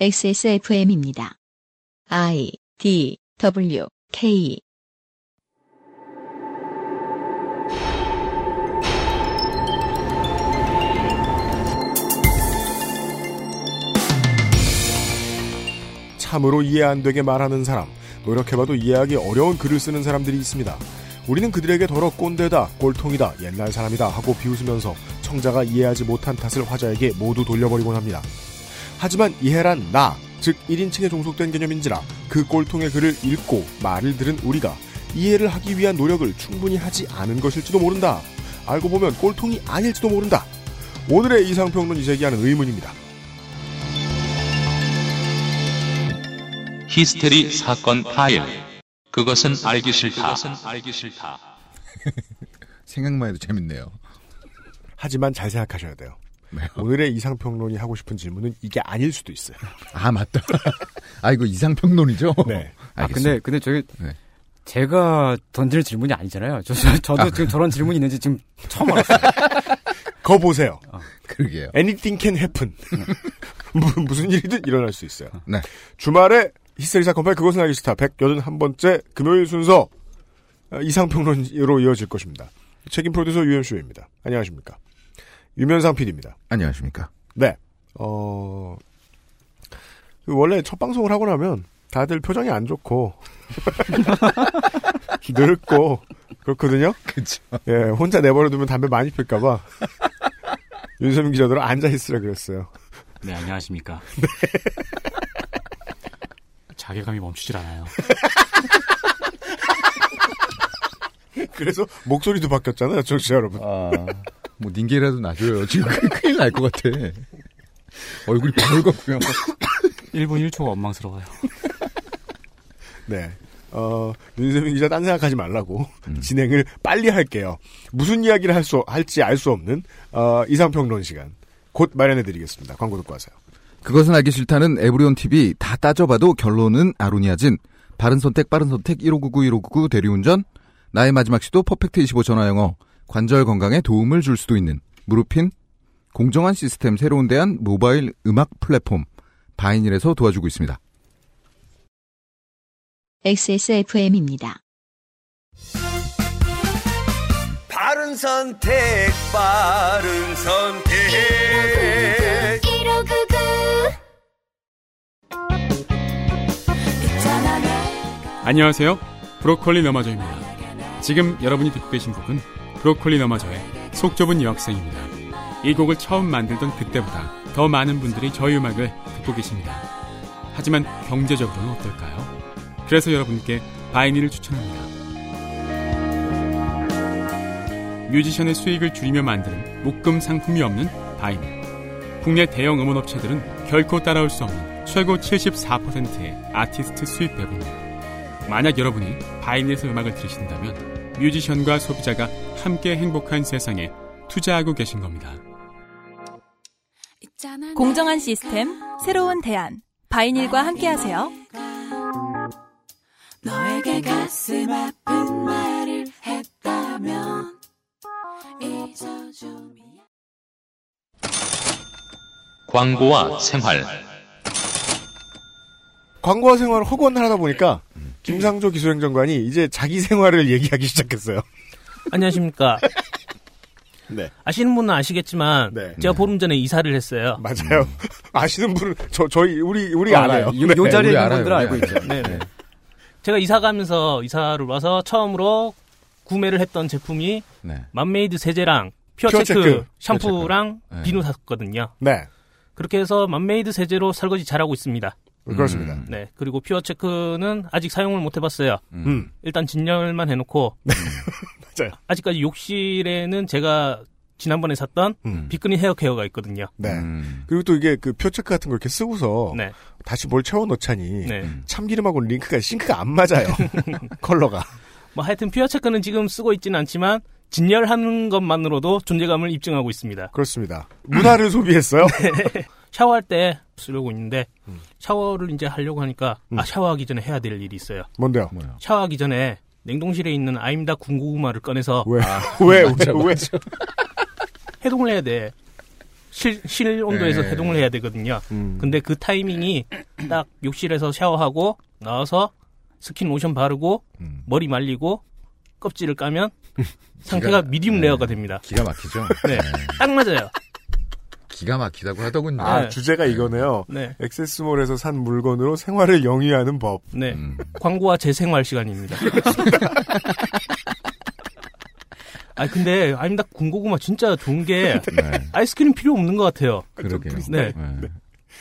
XSFM입니다. I D W K 참으로 이해 안 되게 말하는 사람, 노력해봐도 이해하기 어려운 글을 쓰는 사람들이 있습니다. 우리는 그들에게 더러 꼰대다, 꼴통이다, 옛날 사람이다 하고 비웃으면서 청자가 이해하지 못한 탓을 화자에게 모두 돌려버리곤 합니다. 하지만 이해란 나, 즉 1인칭에 종속된 개념인지라 그 꼴통의 글을 읽고 말을 들은 우리가 이해를 하기 위한 노력을 충분히 하지 않은 것일지도 모른다. 알고 보면 꼴통이 아닐지도 모른다. 오늘의 이상평론이 제기하는 의문입니다. 히스테리 사건 파일. 그것은 알기 싫다. 알기 싫다. 생각만 해도 재밌네요. 하지만 잘 생각하셔야 돼요. 네요. 오늘의 이상평론이 하고 싶은 질문은 이게 아닐 수도 있어요. 아 맞다. 아 이거 이상평론이죠? 네. 아. 근데, 근데 저기, 네. 제가 던질 질문이 아니잖아요. 저, 저, 도 지금 저런 질문이 있는지 지금 처음 알았어요. 거 보세요. 그러게요. Anything can happen. 무- 무슨 일이든 일어날 수 있어요. 네. 주말에 히스테리 사건 파일 그것은 알기 싫다 181번째 금요일 순서 어, 이상평론으로 이어질 것입니다. 책임 프로듀서 유현수입니다. 안녕하십니까. 유면상 PD입니다. 안녕하십니까. 네. 어, 그 원래 첫 방송을 하고 나면 다들 표정이 안 좋고, 늙고, 그렇거든요? 그쵸. 예, 혼자 내버려두면 담배 많이 필까봐. 윤세민 기자들은 앉아있으라 그랬어요. 네, 안녕하십니까. 자괴감이 멈추질 않아요. 그래서 목소리도 바뀌었잖아요, 청취자 여러분. 아, 뭐 닌게라도 놔줘요. 지금 큰- 큰일 날 것 같아. 얼굴이 벌겋고요. 1분 1초가 원망스러워요. 네. 어, 윤세민 기자 딴 생각하지 말라고 음. 진행을 빨리 할게요. 무슨 이야기를 할 수, 할지 알 수 없는, 어, 이상평론 시간. 곧 마련해드리겠습니다. 광고 듣고 하세요. 그것은 알기 싫다는 에브리온 TV 다 따져봐도 결론은 아로니아진. 바른 선택, 빠른 선택, 1599, 1599 대리운전. 나의 마지막 시도 퍼펙트 25 전화영어. 관절 건강에 도움을 줄 수도 있는 무릎핀. 공정한 시스템 새로운 대안 모바일 음악 플랫폼. 바이닐에서 도와주고 있습니다. XSFM입니다. 바른 선택, 바른 선택. 안녕하세요. 브로콜리 너마저입니다. 지금 여러분이 듣고 계신 곡은 브로콜리 너마저의 속 좁은 여학생입니다. 이 곡을 처음 만들던 그때보다 더 많은 분들이 저희 음악을 듣고 계십니다. 하지만 경제적으로는 어떨까요? 그래서 여러분께 바이닐을 추천합니다. 뮤지션의 수익을 줄이며 만드는 묶음 상품이 없는 바이닐. 국내 대형 음원 업체들은 결코 따라올 수 없는 최고 74%의 아티스트 수입 배분율. 만약 여러분이 바이닐에서 음악을 들으신다면 뮤지션과 소비자가 함께 행복한 세상에 투자하고 계신 겁니다. 공정한 시스템, 새로운 대안. 바이닐과 함께하세요. 너에게 가슴 아픈 말을 했다면 잊어줌이야 광고와 생활. 광고와 생활을 허구한 하다 보니까, 김상조 기술행정관이 이제 자기 생활을 얘기하기 시작했어요. 안녕하십니까. 네. 아시는 분은 아시겠지만 네. 제가 보름 전에 이사를 했어요. 맞아요. 아시는 분은, 저, 저희, 우리, 우리 알아요. 요, 네. 요 자리에 있는 알아요, 분들은 우리 알고 알아요. 있죠. 네. 네. 제가 이사 가면서 이사를 와서 처음으로 구매를 했던 제품이 네. 맘메이드 세제랑 퓨어체크, 퓨어체크. 샴푸랑 네. 비누 샀거든요. 네. 그렇게 해서 맘메이드 세제로 설거지 잘하고 있습니다. 그렇습니다. 음. 네. 그리고 퓨어체크는 아직 사용을 못 해봤어요. 음. 일단 진열만 해놓고 맞아요. 아직까지 욕실에는 제가 지난번에 샀던 음. 빅그린 헤어 케어가 있거든요. 네. 음. 그리고 또 이게 그 표체크 같은 걸 이렇게 쓰고서 네. 다시 뭘 채워 넣자니 네. 참기름하고 링크가 싱크가 안 맞아요. 컬러가. 뭐 하여튼 퓨어체크는 지금 쓰고 있지는 않지만 진열하는 것만으로도 존재감을 입증하고 있습니다. 그렇습니다. 문화를 소비했어요. 샤워할 때 쓰려고 있는데 음. 샤워를 이제 하려고 하니까 음. 아 샤워하기 전에 해야 될 일이 있어요. 뭔데요? 뭐야? 샤워하기 전에 냉동실에 있는 아임다 군고구마를 꺼내서 왜? 왜? 맞아, 왜? 왜? 맞아. 해동을 해야 돼. 실, 실 온도에서 네. 해동을 해야 되거든요. 음. 근데 그 타이밍이 딱 욕실에서 샤워하고 나와서 스킨 로션 바르고 음. 머리 말리고 껍질을 까면 상태가 medium rare가 됩니다. 기가 막히죠. 네. 딱 맞아요. 기가 막히다고 하더군요. 아, 네. 주제가 이거네요. 네. 액세스몰에서 산 물건으로 생활을 영위하는 법. 네. 음. 광고와 재생활 시간입니다. 아 근데 아닙니다. 군고구마 진짜 좋은 게 네. 아이스크림 필요 없는 것 같아요. 그러게요. 네. 네.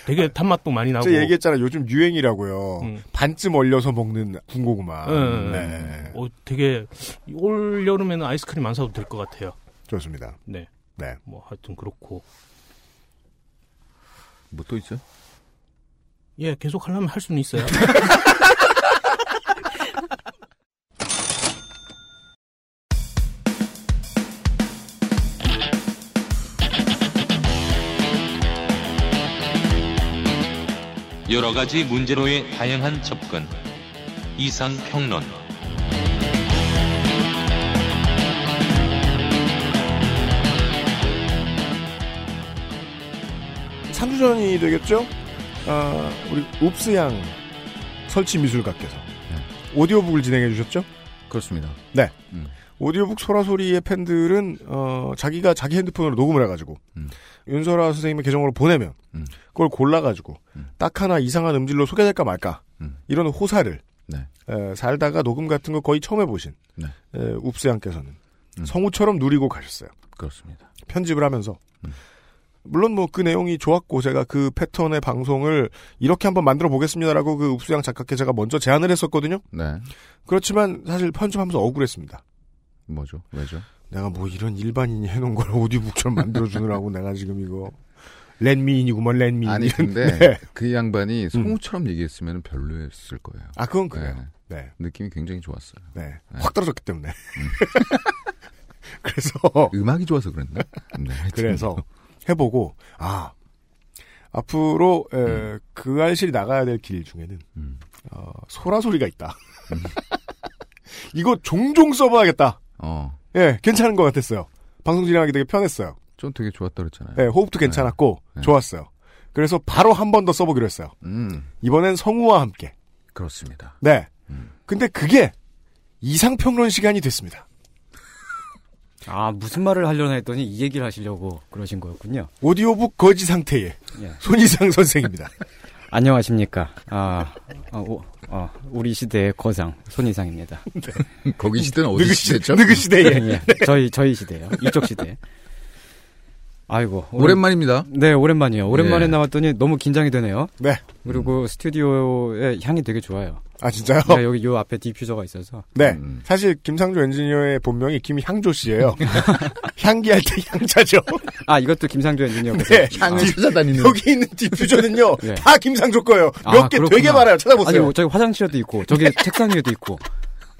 되게 단맛도 많이 나고. 제가 얘기했잖아. 요즘 유행이라고요. 음. 반쯤 얼려서 먹는 군고구마. 음. 네. 어, 되게 올 여름에는 아이스크림 안 사도 될 것 같아요. 좋습니다. 네. 네. 뭐 하여튼 그렇고 뭐 또 있죠? 예 계속 하려면 할 수는 있어요. 여러 가지 문제로의 다양한 접근. 이상 평론. 상주 전이 되겠죠? 아, 우리 읍스양 설치 미술가께서 오디오북을 진행해 주셨죠? 그렇습니다. 네. 음. 오디오북 소라소리의 팬들은 어, 자기가 자기 핸드폰으로 녹음을 해가지고 음. 윤설아 선생님의 계정으로 보내면 음. 그걸 골라가지고 음. 딱 하나 이상한 음질로 소개될까 말까 음. 이런 호사를 네. 에, 살다가 녹음 같은 거 거의 처음 해보신 네. 에, 읍스양께서는 음. 성우처럼 누리고 가셨어요. 그렇습니다. 편집을 하면서 음. 물론 뭐 그 내용이 좋았고 제가 그 패턴의 방송을 이렇게 한번 만들어 보겠습니다라고 그 읍수양 작가께 제가 먼저 제안을 했었거든요. 네. 그렇지만 사실 편집하면서 억울했습니다. 뭐죠? 왜죠? 내가 뭐 이런 일반인이 해놓은 걸 오디오북처럼 만들어주느라고 내가 지금 이거 랜미인이구먼 랜미인. 아니 근데 네. 그 양반이 성우처럼 얘기했으면 별로였을 거예요. 아 그건 그래요. 네. 느낌이 굉장히 좋았어요. 네. 네. 확 떨어졌기 때문에. 그래서 음악이 좋아서 그랬나? 네, 그래서 뭐. 해보고 아 앞으로 에, 그 알실이 나가야 될 길 중에는 음. 어, 소라 소리가 있다. 이거 종종 써봐야겠다. 어, 예, 괜찮은 것 같았어요. 방송 진행하기 되게 편했어요. 전 되게 좋았다 그랬잖아요. 예, 호흡도 괜찮았고 네. 좋았어요. 그래서 바로 한 번 더 써보기로 했어요. 음, 이번엔 성우와 함께. 그렇습니다. 네. 음. 근데 그게 이상평론 시간이 됐습니다. 아 무슨 말을 하려나 했더니 이 얘기를 하시려고 그러신 거였군요. 오디오북 거지 상태의 예. 손이상 선생입니다. 안녕하십니까. 아, 어, 오, 어, 우리 시대의 거상 손이상입니다. 거기 시대는 어디 시대죠? 느그 시대에. 예, 저희 저희 시대요. 이쪽 시대. 아이고 오랜- 오랜 만입니다. 네 오랜만이에요. 오랜만에 예. 나왔더니 너무 긴장이 되네요. 네. 그리고 스튜디오의 향이 되게 좋아요. 아 진짜요? 네, 여기 요 앞에 디퓨저가 있어서 네. 음. 사실 김상조 엔지니어의 본명이 김향조 씨예요. 향기할 때 향자죠. 아 이것도 김상조 엔지니어께서 네. 향을 디- 찾아다니는. 여기 있는 디퓨저는요. 네. 다 김상조 거예요. 아, 몇개 그렇구나. 되게 많아요. 아니 찾아보세요. 뭐 저기 화장실에도 있고 저기 책상 위에도 있고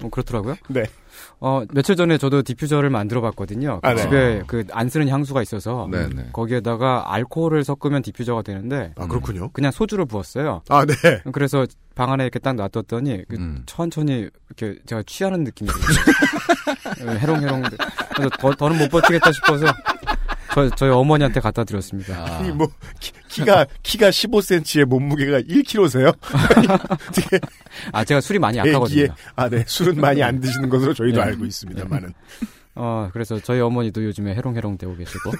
뭐 그렇더라고요. 네. 어 며칠 전에 저도 디퓨저를 만들어 봤거든요. 그 아, 네. 집에 그 안 쓰는 향수가 있어서 네, 네. 거기에다가 알코올을 섞으면 디퓨저가 되는데 아 그렇군요. 그냥 소주를 부었어요. 아 네. 그래서 방 안에 이렇게 딱 놔뒀더니 그 음. 천천히 이렇게 제가 취하는 느낌이 들어요. 해롱해롱. 그래서 더, 더는 못 버티겠다 싶어서 저, 저희 어머니한테 갖다 드렸습니다. 아, 이뭐 키, 가 키가 15cm에 몸무게가 1kg세요? 되게 아 제가 술이 많이 약하거든요. 아 네. 술은 많이 안 드시는 것으로 저희도 네. 알고 있습니다만은 어 그래서 저희 어머니도 요즘에 해롱해롱 되고 계시고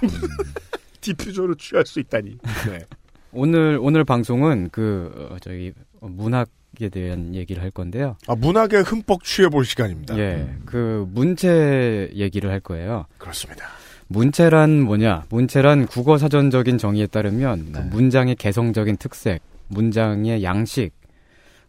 디퓨저로 취할 수 있다니. 네. 오늘 오늘 방송은 그 어, 저희 문학 에 대한 얘기를 할 건데요. 아 문학에 흠뻑 취해 볼 시간입니다. 예, 그 문체 얘기를 할 거예요. 그렇습니다. 문체란 뭐냐? 문체란 국어 사전적인 정의에 따르면 네. 문장의 개성적인 특색, 문장의 양식,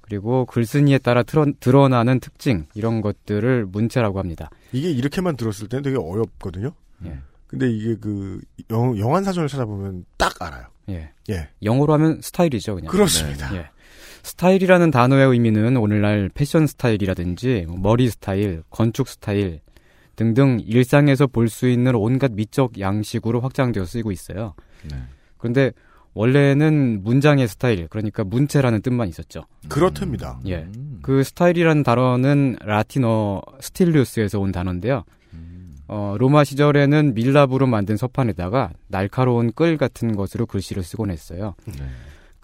그리고 글쓴이에 따라 드러, 드러 나는 특징 이런 것들을 문체라고 합니다. 이게 이렇게만 들었을 때는 되게 어렵거든요. 예. 근데 이게 그 영, 영한 사전을 찾아보면 딱 알아요. 예. 예. 영어로 하면 스타일이죠, 그냥. 그렇습니다. 예. 스타일이라는 단어의 의미는 오늘날 패션 스타일이라든지 뭐 머리 스타일, 건축 스타일 등등 일상에서 볼 수 있는 온갖 미적 양식으로 확장되어 쓰이고 있어요. 네. 그런데 원래는 문장의 스타일, 그러니까 문체라는 뜻만 있었죠. 그렇답니다. 예. 음. 그 스타일이라는 단어는 라틴어 stilus에서 온 단어인데요. 어, 로마 시절에는 밀랍으로 만든 서판에다가 날카로운 끌 같은 것으로 글씨를 쓰곤 했어요. 네.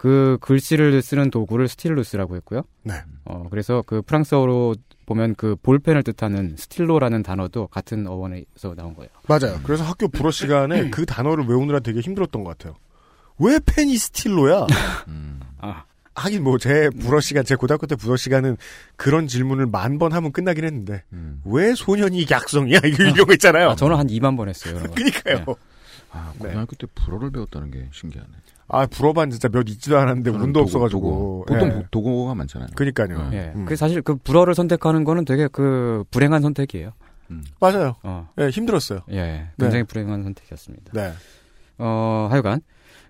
그 글씨를 쓰는 도구를 stilus라고 했고요. 네. 어, 그래서 그 프랑스어로 보면 그 볼펜을 뜻하는 stylo라는 단어도 같은 어원에서 나온 거예요. 맞아요. 그래서 학교 불어 시간에 그 단어를 외우느라 되게 힘들었던 것 같아요. 왜 펜이 stylo야? 아, 하긴 뭐 제 불어 시간, 제 고등학교 때 불어 시간은 그런 질문을 만 번 하면 끝나긴 했는데 왜 소년이 약성이야? 이거 이런 거 있잖아요. 아, 저는 한 2만 번 했어요. 그러니까요. 네. 아, 고등학교 때 불어를 배웠다는 게 신기하네. 아 불어반 진짜 몇 있지도 않았는데 운도 도구, 없어가지고. 도구. 보통 예. 보- 도구가 많잖아요. 그니까요. 예. 음. 그 사실 그 불어를 선택하는 거는 되게 그 불행한 선택이에요. 맞아요. 어. 예, 힘들었어요. 예. 굉장히 불행한 선택이었습니다. 네. 어, 하여간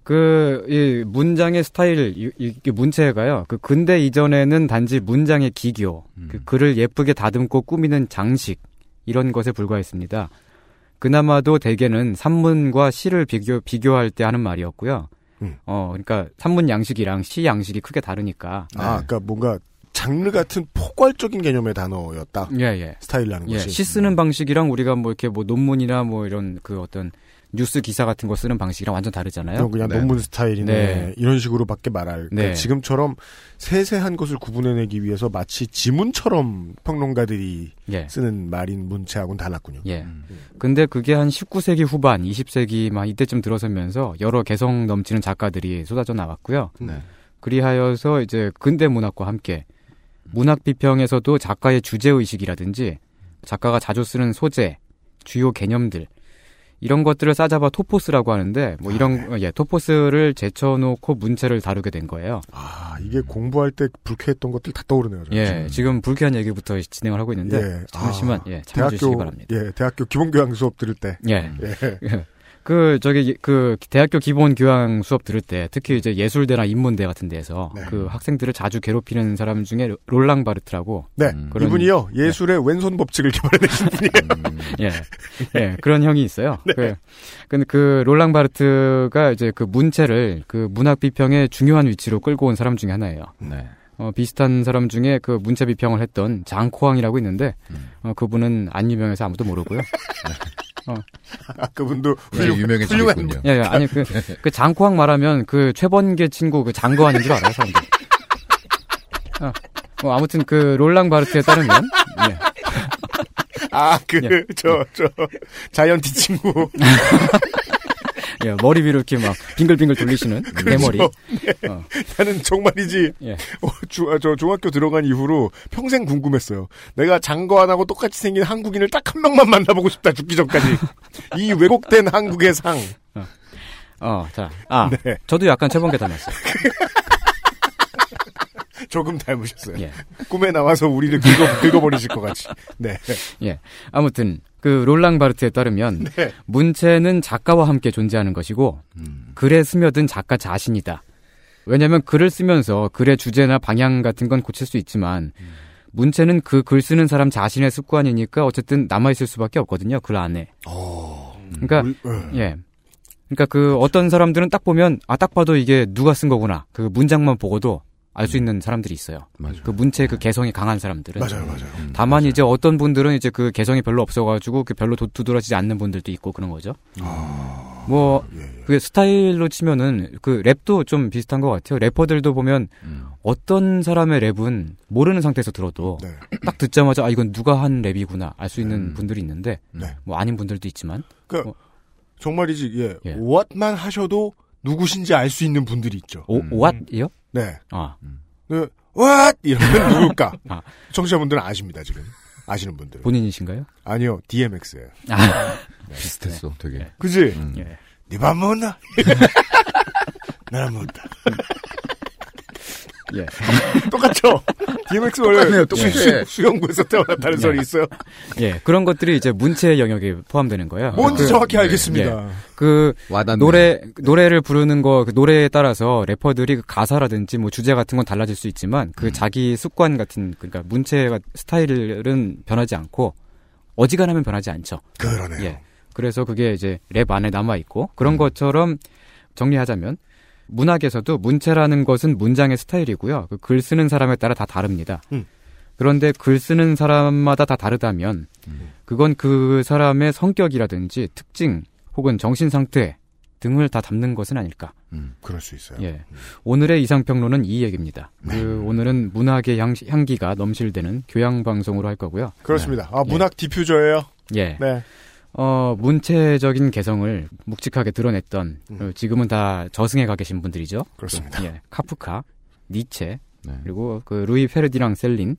그 이 문장의 스타일 이, 이 문체가요. 그 근대 이전에는 단지 문장의 기교, 그 글을 예쁘게 다듬고 꾸미는 장식 이런 것에 불과했습니다. 그나마도 대개는 산문과 시를 비교 비교할 때 하는 말이었고요. 음. 어, 그러니까 산문 양식이랑 시 양식이 크게 다르니까. 아, 그러니까 뭔가 장르 같은 포괄적인 개념의 단어였다. 예, 예. 스타일이라는 예, 것이. 시 쓰는 방식이랑 우리가 뭐 이렇게 뭐 논문이나 뭐 이런 그 어떤 뉴스 기사 같은 거 쓰는 방식이랑 완전 다르잖아요. 그럼 그냥 네. 논문 스타일이네. 네. 이런 식으로밖에 말할. 그러니까 네. 지금처럼 세세한 것을 구분해내기 위해서 마치 지문처럼 평론가들이 예. 쓰는 말인 문체하고는 달랐군요. 예. 근데 그게 한 19세기 후반, 20세기 막 이때쯤 들어서면서 여러 개성 넘치는 작가들이 쏟아져 나왔고요. 네. 그리하여서 이제 근대 문학과 함께 문학 비평에서도 작가의 주제 의식이라든지 작가가 자주 쓰는 소재, 주요 개념들 이런 것들을 싸잡아 토포스라고 하는데 뭐 이런 예, 토포스를 제쳐놓고 문체를 다루게 된 거예요. 아, 이게 공부할 때 불쾌했던 것들 다 떠오르네요. 저는. 예, 지금 불쾌한 얘기부터 진행을 하고 있는데 예. 잠시만 아, 예, 참아주시기 대학교, 바랍니다. 예, 대학교 기본교양 수업 들을 때. 예. 예. 그 저기 그 대학교 기본 교양 수업 들을 때 특히 이제 예술대나 인문대 같은 데서 네. 그 학생들을 자주 괴롭히는 사람 중에 롤랑 바르트라고 네. 그런- 이분이요, 예술의 왼손 법칙을 개발해내신 분이에요. 예. 예, 그런 형이 있어요. 그, 근데 그 롤랑 바르트가 이제 그 문체를 그 문학 비평의 중요한 위치로 끌고 온 사람 중에 하나예요. 네. 어, 비슷한 사람 중에 그 문체 비평을 했던 장코항이라고 있는데, 어, 그분은 안 유명해서 아무도 모르고요. 어. 아, 그분도 네, 훌륭, 유명해지고 훌륭한 있군요. 예, 예, 아니, 그, 그 장코항 말하면 그 최번개 친구 그 장거하는 줄 알아요, 사람들. 어, 뭐 아무튼 그 롤랑 바르트에 따르면, 예. 아, 그, 예. 저, 저, 자이언티 친구. 예, 머리 위로 이렇게 막 빙글빙글 돌리시는. 그렇죠. 네. 어. 나는 정말이지. 예. 어, 주, 아, 저 중학교 들어간 이후로 평생 궁금했어요. 내가 장거 안 하고 똑같이 생긴 한국인을 딱 한 명만 만나보고 싶다, 죽기 전까지. 이 왜곡된 한국의 상. 어, 자, 아, 네. 저도 약간 최번개 닮았어요. 조금 닮으셨어요. 예. 꿈에 나와서 우리를 긁어, 긁어버리실 것 같이. 네. 예. 아무튼 그 롤랑 바르트에 따르면 네. 문체는 작가와 함께 존재하는 것이고 글에 스며든 작가 자신이다. 왜냐하면 글을 쓰면서 글의 주제나 방향 같은 건 고칠 수 있지만 문체는 그 글 쓰는 사람 자신의 습관이니까 어쨌든 남아 있을 수밖에 없거든요. 글 안에. 그러니까 물- 어. 예. 그러니까 그 어떤 사람들은 딱 보면 아 딱 봐도 이게 누가 쓴 거구나. 그 문장만 보고도 알 수 있는 사람들이 있어요. 맞아요. 그 문체 그 개성이 강한 사람들은. 맞아요, 맞아요. 다만 이제 어떤 분들은 이제 그 개성이 별로 없어가지고 그 별로 도, 두드러지지 않는 분들도 있고 그런 거죠. 아, 뭐 예, 그 스타일로 치면은 그 랩도 좀 비슷한 것 같아요. 래퍼들도 보면 음. 어떤 사람의 랩은 모르는 상태에서 들어도 네. 딱 듣자마자 아 이건 누가 한 랩이구나 알 수 있는 음. 분들이 있는데 네. 뭐 아닌 분들도 있지만 그, 어. 정말이지, 예. 예. what만 하셔도 누구신지 알 수 있는 분들이 있죠. 오 음. what이요? 네. 아 네. what? 이러면 누굴까? 아. 청취자분들은 아십니다, 지금. 아시는 분들. 은 본인이신가요? 아니요, DMX예요. 아 비슷했어, 되게. 그지? 음. 예. 네밥 먹었나? 나는 먹었다. 예. 똑같죠? DMX 원래 똑같네요, 똑같아. 수- 수영구에서 태어났다는 소리 있어요. 예, 그런 것들이 이제 문체 영역에 포함되는 거예요. 뭔지 그, 정확히 알겠습니다. 그 와닿네. 노래 노래를 부르는 거 그 노래에 따라서 래퍼들이 그 가사라든지 뭐 주제 같은 건 달라질 수 있지만 그 자기 습관 같은 그러니까 문체가 스타일은 변하지 않고 어지간하면 변하지 않죠. 그러네요. 예. 그래서 그게 이제 랩 안에 남아 있고 그런 것처럼 정리하자면 문학에서도 문체라는 것은 문장의 스타일이고요. 그 글 쓰는 사람에 따라 다 다릅니다. 음. 그런데 글 쓰는 사람마다 다 다르다면 그건 그 사람의 성격이라든지 특징 혹은 정신 상태 등을 다 담는 것은 아닐까. 음, 그럴 수 있어요. 예. 오늘의 이상평론은 이 얘기입니다. 네. 그 오늘은 문학의 향, 향기가 넘실대는 교양 방송으로 할 거고요. 그렇습니다. 아, 문학 디퓨저예요. 예. 네. 어, 문체적인 개성을 묵직하게 드러냈던 음. 어, 지금은 다 저승에 가 계신 분들이죠. 그렇습니다. 예. 카프카, 니체, 네. 그리고 그 루이 페르디랑 셀린,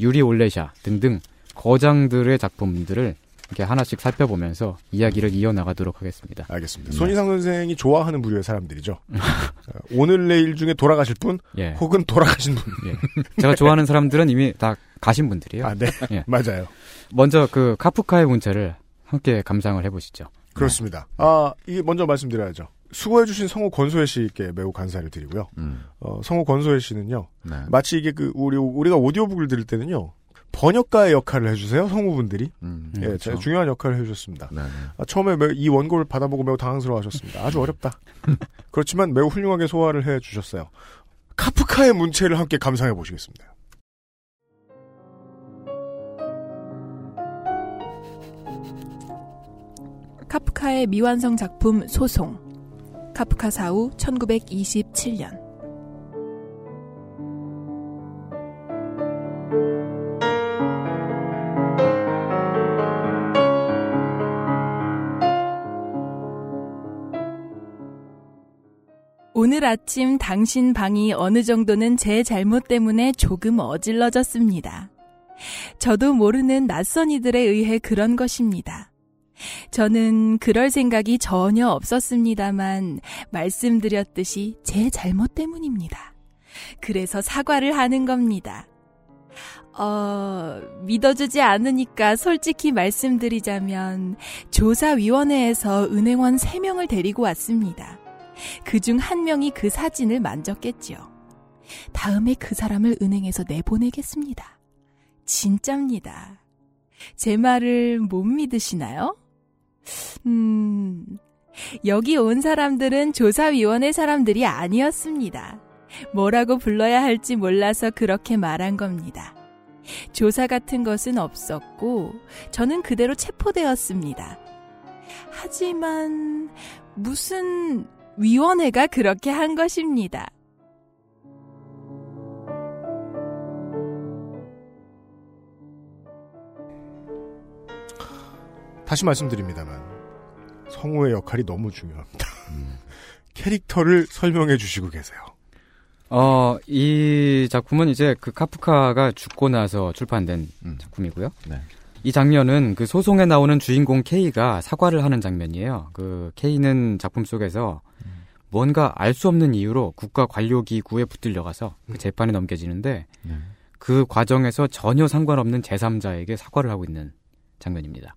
유리 올레샤 등등 거장들의 작품들을 이렇게 하나씩 살펴보면서 이야기를 이어나가도록 하겠습니다. 알겠습니다. 네. 손희상 선생이 좋아하는 부류의 사람들이죠. 어, 오늘 내일 중에 돌아가실 분, 예. 혹은 돌아가신 분. 예. 제가 좋아하는 사람들은 이미 다 가신 분들이에요. 아, 네. 예. 맞아요. 먼저 그 카프카의 문체를 함께 감상을 해보시죠. 그렇습니다. 아, 이게 먼저 말씀드려야죠. 수고해주신 성우 권소혜 씨께 매우 감사를 드리고요. 음. 어, 성우 권소혜 씨는요. 네. 마치 이게 그 우리 우리가 오디오북을 들을 때는요. 번역가의 역할을 해주세요 성우분들이 음, 예, 그렇죠. 제가 중요한 역할을 해주셨습니다. 네, 네. 아, 처음에 매- 이 원고를 받아보고 매우 당황스러워하셨습니다. 아주 어렵다. 그렇지만 매우 훌륭하게 소화를 해주셨어요. 카프카의 문체를 함께 감상해 보시겠습니다. 카프카의 미완성 작품 소송. 카프카 사후 1927년. 오늘 아침 당신 방이 어느 정도는 제 잘못 때문에 조금 어질러졌습니다. 저도 모르는 낯선 이들에 의해 그런 것입니다. 저는 그럴 생각이 전혀 없었습니다만 말씀드렸듯이 제 잘못 때문입니다. 그래서 사과를 하는 겁니다. 어, 믿어주지 않으니까 솔직히 말씀드리자면 조사위원회에서 은행원 3명을 데리고 왔습니다. 그 중 한 명이 그 사진을 만졌겠지요. 다음에 그 사람을 은행에서 내보내겠습니다. 진짜입니다. 제 말을 못 믿으시나요? 음, 여기 온 사람들은 조사위원회 사람들이 아니었습니다. 뭐라고 불러야 할지 몰라서 그렇게 말한 겁니다. 조사 같은 것은 없었고, 저는 그대로 체포되었습니다. 하지만, 무슨 위원회가 그렇게 한 것입니다. 다시 말씀드립니다만 성우의 역할이 너무 중요합니다. 캐릭터를 설명해 주시고 계세요. 어, 이 작품은 이제 그 카프카가 죽고 나서 출판된 작품이고요. 네. 이 장면은 그 소송에 나오는 주인공 K가 사과를 하는 장면이에요. 그 K는 작품 속에서 뭔가 알 수 없는 이유로 국가 관료 기구에 붙들려 가서 그 재판에 넘겨지는데 네. 그 과정에서 전혀 상관없는 제3자에게 사과를 하고 있는 장면입니다.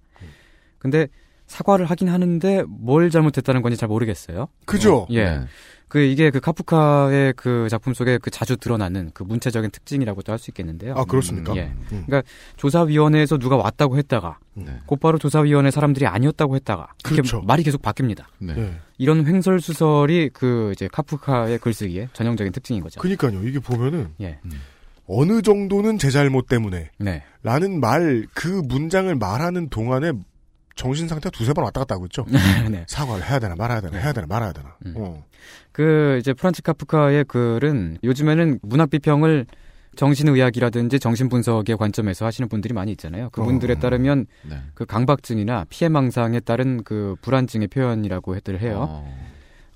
근데 사과를 하긴 하는데 뭘 잘못했다는 건지 잘 모르겠어요. 그죠? 어, 예. 네. 그 이게 그 카프카의 그 작품 속에 그 자주 드러나는 그 문체적인 특징이라고도 할 수 있겠는데요. 아, 그렇습니까? 음, 예. 음. 그러니까 조사위원회에서 누가 왔다고 했다가 네. 곧바로 조사위원회 사람들이 아니었다고 했다가 이렇게 그렇죠. 말이 계속 바뀝니다. 네. 네. 이런 횡설 수설이 그 이제 카프카의 글쓰기의 전형적인 특징인 거죠. 그니까요. 이게 보면은 예. 어느 정도는 제 잘못 때문에 네. 라는 말 그 문장을 말하는 동안에 정신 상태가 두세 번 왔다 갔다 하고 있죠. 네. 사과를 해야 되나 말아야 되나 해야 되나 말아야 되나. 음. 어. 그 이제 프란츠 카프카의 글은 요즘에는 문학 비평을 정신의학이라든지 정신분석의 관점에서 하시는 분들이 많이 있잖아요. 그분들에 어. 따르면 네. 그 강박증이나 피해망상에 따른 그 불안증의 표현이라고 해들 해요. 어.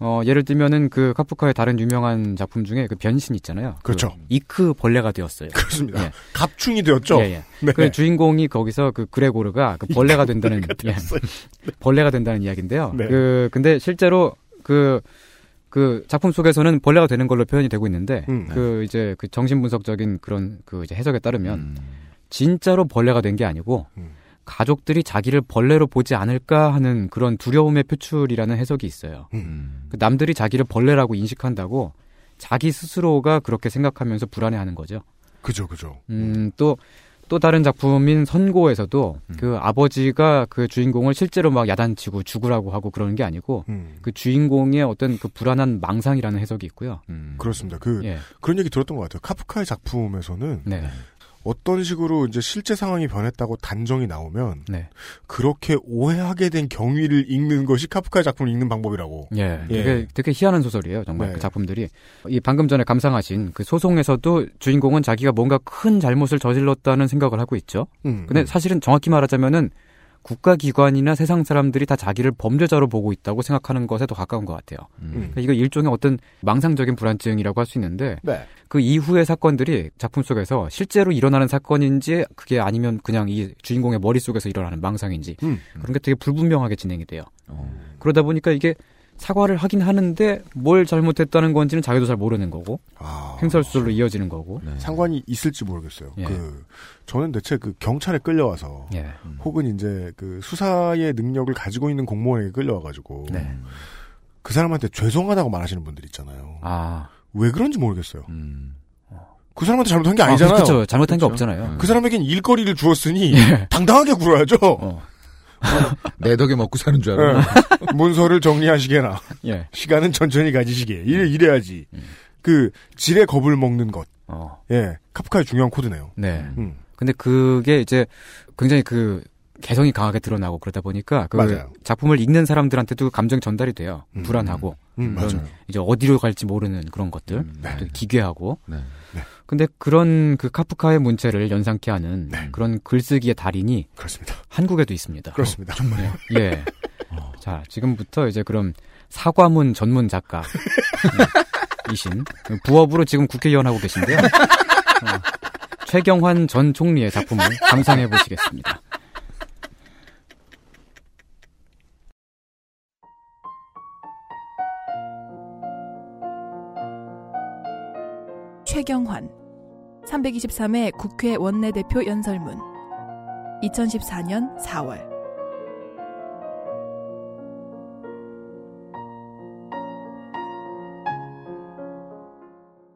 어, 예를 들면은 그 카프카의 다른 유명한 작품 중에 그 변신 있잖아요. 그렇죠. 그 이크 벌레가 되었어요. 그렇습니다. 예. 갑충이 되었죠. 예, 예. 네. 그 주인공이 거기서 그 그레고르가 그 벌레가 된다는 벌레가 예. 벌레가 된다는 이야기인데요. 네. 그 근데 실제로 그그 작품 속에서는 벌레가 되는 걸로 표현이 되고 있는데 음. 그 이제 그 정신분석적인 그런 그 이제 해석에 따르면 음. 진짜로 벌레가 된 게 아니고 음. 가족들이 자기를 벌레로 보지 않을까 하는 그런 두려움의 표출이라는 해석이 있어요. 음. 그 남들이 자기를 벌레라고 인식한다고 자기 스스로가 그렇게 생각하면서 불안해하는 거죠. 그죠, 그죠. 음, 또, 또 다른 작품인 선고에서도 음. 그 아버지가 그 주인공을 실제로 막 야단치고 죽으라고 하고 그러는 게 아니고 음. 그 주인공의 어떤 그 불안한 망상이라는 해석이 있고요. 음. 그렇습니다. 그 예. 그런 얘기 들었던 것 같아요. 카프카의 작품에서는 네. 어떤 식으로 이제 실제 상황이 변했다고 단정이 나오면 네. 그렇게 오해하게 된 경위를 읽는 것이 카프카의 작품을 읽는 방법이라고. 예, 되게, 되게 희한한 소설이에요, 정말 네. 그 작품들이. 이 방금 전에 감상하신 그 소송에서도 주인공은 자기가 뭔가 큰 잘못을 저질렀다는 생각을 하고 있죠. 음, 근데 음. 사실은 정확히 말하자면은 국가기관이나 세상 사람들이 다 자기를 범죄자로 보고 있다고 생각하는 것에 더 가까운 것 같아요. 음. 그러니까 이거 일종의 어떤 망상적인 불안증이라고 할 수 있는데 네. 그 이후의 사건들이 작품 속에서 실제로 일어나는 사건인지 그게 아니면 그냥 이 주인공의 머릿속에서 일어나는 망상인지 음. 그런 게 되게 불분명하게 진행이 돼요. 그러다 보니까 이게 사과를 하긴 하는데 뭘 잘못했다는 건지는 자기도 잘 모르는 거고 아, 횡설수설로 이어지는 거고 상관이 있을지 모르겠어요. 예. 그 저는 대체 그 경찰에 끌려와서 예. 혹은 이제 그 수사의 능력을 가지고 있는 공무원에게 끌려와가지고 네. 그 사람한테 죄송하다고 말하시는 분들 있잖아요. 아. 왜 그런지 모르겠어요. 그 사람한테 잘못한 게 아, 아니잖아요. 그렇죠. 잘못한 게 없잖아요. 그 사람에겐 일거리를 주었으니 예. 당당하게 굴어야죠. 내 덕에 먹고 사는 줄 알아. 예. 문서를 정리하시게나 예. 시간은 천천히 가지시게 이래 이래야지. 그 질의 겁을 먹는 것. 어. 예, 카프카의 중요한 코드네요. 네. 음. 근데 그게 이제 굉장히 그 개성이 강하게 드러나고 그러다 보니까 그 맞아요. 작품을 읽는 사람들한테도 감정이 전달이 돼요. 음. 불안하고 음. 이제 어디로 갈지 모르는 그런 것들, 네. 또 기괴하고. 네. 근데 그런 그 카프카의 문체를 연상케 하는 그런 글쓰기의 달인이 네. 그렇습니다. 한국에도 있습니다. 그렇습니다. 정말요? 예. 자, 지금부터 이제 그럼 사과문 전문 작가 이신 부업으로 지금 국회의원 하고 계신데요. 어, 최경환 전 총리의 작품을 감상해 보시겠습니다. 최경환 323회 국회 원내대표 연설문 2014년 4월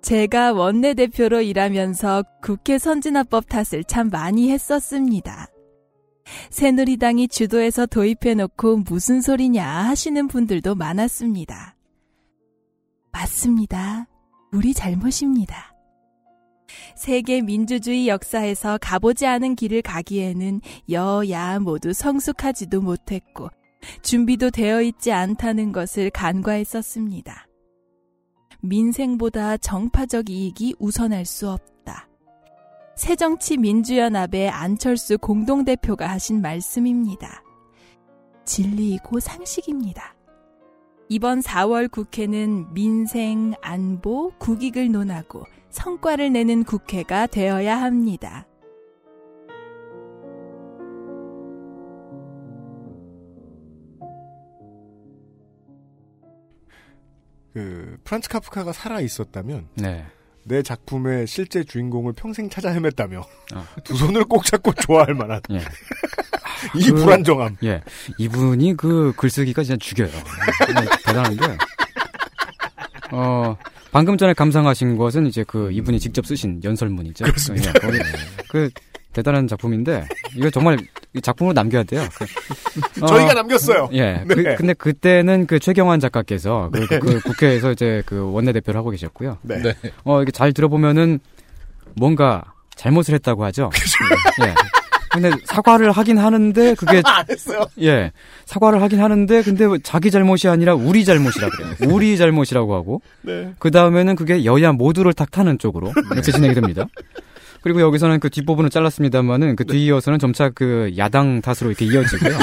제가 원내대표로 일하면서 국회 선진화법 탓을 참 많이 했었습니다. 새누리당이 주도해서 도입해놓고 무슨 소리냐 하시는 분들도 많았습니다. 맞습니다. 우리 잘못입니다. 세계 민주주의 역사에서 가보지 않은 길을 가기에는 여야 모두 성숙하지도 못했고 준비도 되어 있지 않다는 것을 간과했었습니다. 민생보다 정파적 이익이 우선할 수 없다. 새정치민주연합의 안철수 공동대표가 하신 말씀입니다. 진리이고 상식입니다. 이번 4월 국회는 민생, 안보, 국익을 논하고 성과를 내는 국회가 되어야 합니다. 그 프란츠 카프카가 살아 있었다면 네. 내 작품의 실제 주인공을 평생 찾아 헤맸다며 아. 두 손을 꼭 잡고 좋아할 만한 예. 이 그- 불안정함. 예. 이분이 그 글쓰기가 진짜 죽여요. 정말 대단한데. 어, 방금 전에 감상하신 것은 이제 그 이분이 직접 쓰신 연설문이죠. 그렇습니다. 예, 거기 그 대단한 작품인데 이거 정말 이 작품으로 남겨야 돼요. 그, 어, 저희가 남겼어요. 예. 네. 그, 근데 그때는 그 최경환 작가께서 그, 그 국회에서 이제 그 원내 대표를 하고 계셨고요. 네. 어, 이게 잘 들어보면은 뭔가 잘못을 했다고 하죠. 예. 근데 사과를 하긴 하는데 그게 안 했어요. 예. 사과를 하긴 하는데 근데 자기 잘못이 아니라 우리 잘못이라 그래요. 우리 잘못이라고 하고 네. 그 다음에는 그게 여야 모두를 탓하는 쪽으로 이렇게 진행이 됩니다. 그리고 여기서는 그 뒷부분은 잘랐습니다만은 그 뒤이어서는 점차 그 야당 탓으로 이렇게 이어지고요.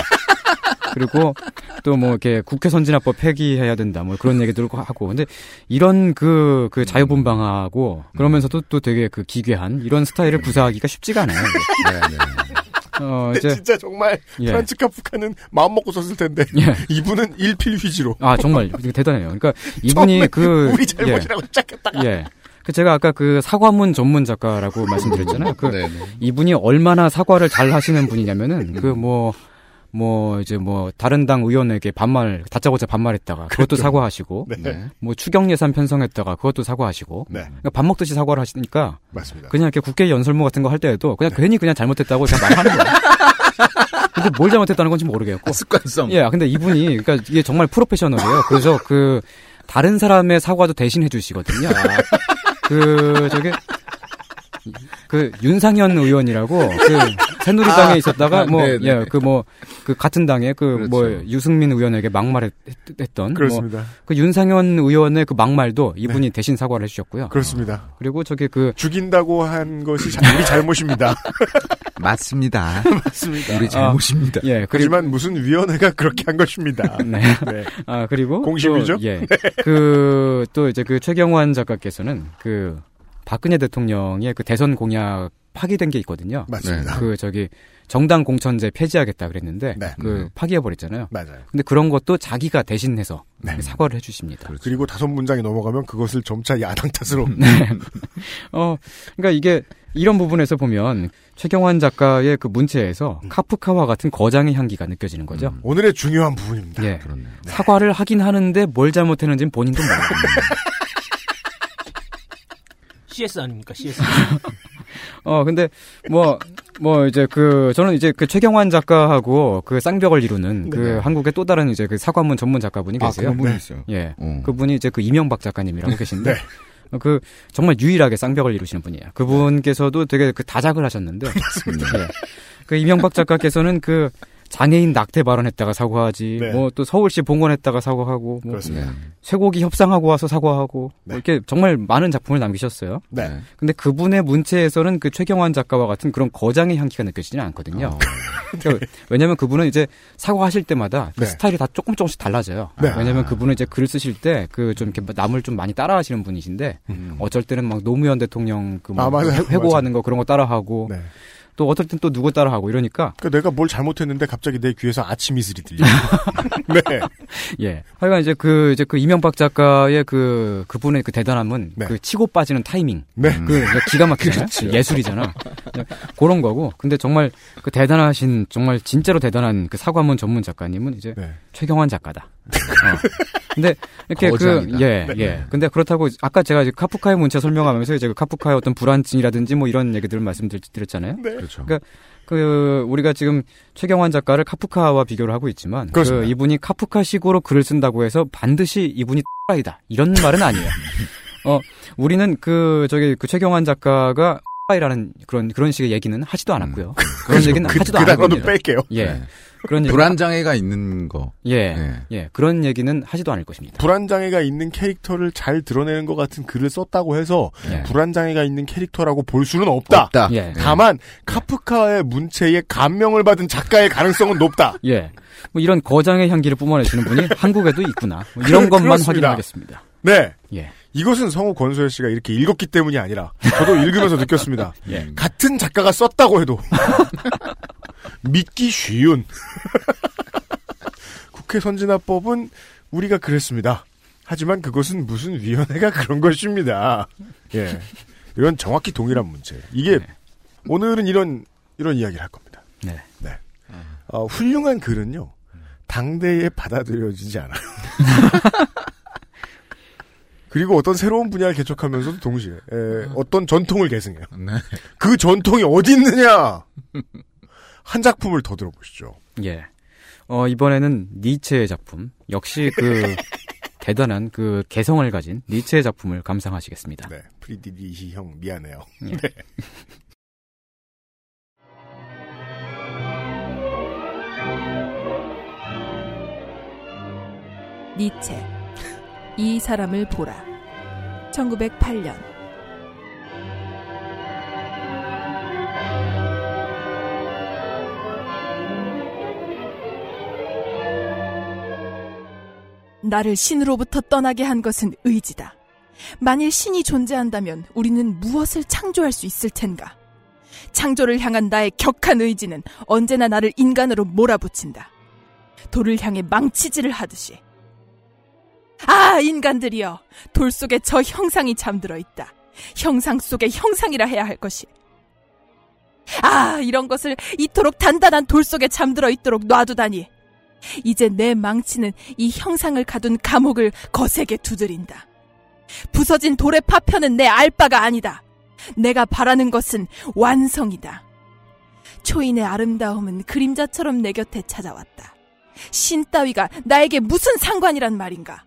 그리고 또 뭐 이렇게 국회 선진화법 폐기해야 된다 뭐 그런 얘기들 하고 근데 이런 그 그 자유분방하고 그러면서도 또 되게 그 기괴한 이런 스타일을 구사하기가 쉽지가 않아요. 어근 데 이제 진짜 정말 예. 프란츠 카프카는 마음 먹고 썼을 텐데 예. 이분은 일필 휘지로 아 정말 대단해요. 그러니까 이분이 그 우리 잘못이라고 시작했다가 예. 그 제가 아까 그 사과문 전문 작가라고 말씀드렸잖아요. 그 네, 이분이 얼마나 사과를 잘 하시는 분이냐면은 그 뭐 뭐 이제 뭐 다른 당 의원에게 반말 다짜고짜 반말했다가 그것도 사과하시고 네. 뭐 추경 예산 편성했다가 그것도 사과하시고 네. 그러니까 밥 먹듯이 사과를 하시니까 맞습니다. 그냥 이렇게 국회 연설문 같은 거 할 때에도 그냥 괜히 그냥 잘못했다고 그냥 말하는 거예요. 근데 뭘 잘못했다는 건지 모르겠고 습관성. 예, 근데 이분이 그러니까 이게 정말 프로페셔널이에요. 그래서 그 다른 사람의 사과도 대신 해주시거든요. 그 저게 그 그 윤상현 의원이라고 그 새누리당에 아, 있었다가 아, 뭐. 예 그 뭐 그 같은 당에 그뭐 그렇죠. 유승민 의원에게 막말했던 그렇습니다. 뭐 그 윤상현 의원의 그 막말도 이분이 대신 사과를 해주셨고요. 그렇습니다. 그리고 저기 그 죽인다고 한 것이 자- 우리 잘못입니다. 맞습니다. 맞습니다. 우리 잘못입니다. 예 그리고 하지만 무슨 위원회가 그렇게 한 것입니다. 네. 네. 아 그리고 공심이죠? 또, 예. 그 또 이제 그 최경환 작가께서는 그 박근혜 대통령의 그 대선 공약 파기된 게 있거든요. 맞습니다. 그 저기 정당 공천제 폐지하겠다 그랬는데 네. 그 음. 파기해 버렸잖아요. 맞아요. 근데 그런 것도 자기가 대신해서 네. 사과를 해주십니다. 그리고 다섯 문장이 넘어가면 그것을 점차 야당 탓으로. 어, 그러니까 이게 이런 부분에서 보면 최경환 작가의 그 문체에서 음. 카프카와 같은 거장의 향기가 느껴지는 거죠. 오늘의 중요한 부분입니다. 예. 그렇네요. 사과를 하긴 하는데 뭘 잘못했는지는 본인도 몰라요. CS 아닙니까? CS. 어, 근데, 뭐, 뭐, 이제 그, 저는 이제 그 최경환 작가하고 그 쌍벽을 이루는 그 네. 한국의 또 다른 이제 그 사과문 전문 작가분이 아, 계세요. 그런 분이 네. 있어요. 예. 어. 그분이 이제 그 이명박 작가님이라고 계신데. 네. 어, 그 정말 유일하게 쌍벽을 이루시는 분이에요. 그분께서도 되게 그 다작을 하셨는데. 예. 그 이명박 작가께서는 그 장애인 낙태 발언했다가 사과하지, 네. 뭐또 서울시 봉건했다가 사과하고, 뭐 그렇습니다. 쇠고기 협상하고 와서 사과하고, 네. 뭐 이렇게 정말 많은 작품을 남기셨어요. 네. 근데 그분의 문체에서는 그 최경환 작가와 같은 그런 거장의 향기가 느껴지지는 않거든요. 어. 그러니까 왜냐면 그분은 이제 사과하실 때마다 그 네. 스타일이 다 조금 조금씩 달라져요. 네. 왜냐면 그분은 이제 글 쓰실 때 그 좀 이렇게 남을 좀 많이 따라하시는 분이신데 어쩔 때는 막 노무현 대통령 그뭐 아, 맞아요. 회고하는 거 그런 거 따라하고 네. 또 어떨 땐 또 누구 따라하고 이러니까 그러니까 내가 뭘 잘못했는데 갑자기 내 귀에서 아침 이슬이 들려. 네. 예. 하여간 이제 그 이제 그 이명박 작가의 그 그분의 그 대단함은 네. 그 치고 빠지는 타이밍. 네. 그 기가 막히잖아요. 예술이잖아. 그런 거고. 근데 정말 그 대단하신 정말 진짜로 대단한 그 사과문 전문 작가님은 이제 네. 최경환 작가다. 어. 근데 이렇게 거장이다. 그 예, 예. 근데 그렇다고 아까 제가 이제 카프카의 문체 설명하면서 이제 그 카프카의 어떤 불안증이라든지 뭐 이런 얘기들을 말씀드렸잖아요. 네. 그렇죠. 그러니까 그 우리가 지금 최경환 작가를 카프카와 비교를 하고 있지만 그 그렇습니다. 이분이 카프카식으로 글을 쓴다고 해서 반드시 이분이 X이다 이런 말은 아니에요. 어 우리는 그 저기 그 최경환 작가가 X이라는 그런 그런 식의 얘기는 하지도 않았고요. 그런 얘기는 그, 하지도 그 않았고 단어도 뺄게요. 예. 네. 그런 얘기 불안 장애가 있는 거. 예. 네. 예. 그런 얘기는 하지도 않을 것입니다. 불안 장애가 있는 캐릭터를 잘 드러내는 것 같은 글을 썼다고 해서 예. 불안 장애가 있는 캐릭터라고 볼 수는 없다. 없다. 예. 다만 카프카의 문체에 감명을 받은 작가의 가능성은 높다. 예. 뭐 이런 거장의 향기를 뿜어내시는 분이 한국에도 있구나. 뭐 이런 것만 그렇습니다. 확인하겠습니다. 네. 예. 이것은 성우 권소연 씨가 이렇게 읽었기 때문이 아니라 저도 읽으면서 느꼈습니다. 예. 같은 작가가 썼다고 해도 믿기 쉬운 국회 선진화법은 우리가 그랬습니다. 하지만 그것은 무슨 위원회가 그런 것입니다. 예. 이런 정확히 동일한 문제. 이게 오늘은 이런 이런 이야기를 할 겁니다. 네. 어, 훌륭한 글은요. 당대에 받아들여지지 않아요. 그리고 어떤 새로운 분야를 개척하면서도 동시에 에, 어떤 전통을 계승해요. 네. 그 전통이 어디 있느냐? 한 작품을 더 들어보시죠. 예. 어, 이번에는 니체의 작품. 역시 그 대단한 그 개성을 가진 니체의 작품을 감상하시겠습니다. 네, 프리디디 형 미안해요. 예. 네. 니체. 이 사람을 보라. 1908년. 나를 신으로부터 떠나게 한 것은 의지다. 만일 신이 존재한다면 우리는 무엇을 창조할 수 있을 텐가? 창조를 향한 나의 격한 의지는 언제나 나를 인간으로 몰아붙인다. 돌을 향해 망치질을 하듯이. 아, 인간들이여! 돌 속에 저 형상이 잠들어 있다. 형상 속의 형상이라 해야 할 것이. 아, 이런 것을 이토록 단단한 돌 속에 잠들어 있도록 놔두다니. 이제 내 망치는 이 형상을 가둔 감옥을 거세게 두드린다. 부서진 돌의 파편은 내 알바가 아니다. 내가 바라는 것은 완성이다. 초인의 아름다움은 그림자처럼 내 곁에 찾아왔다. 신 따위가 나에게 무슨 상관이란 말인가?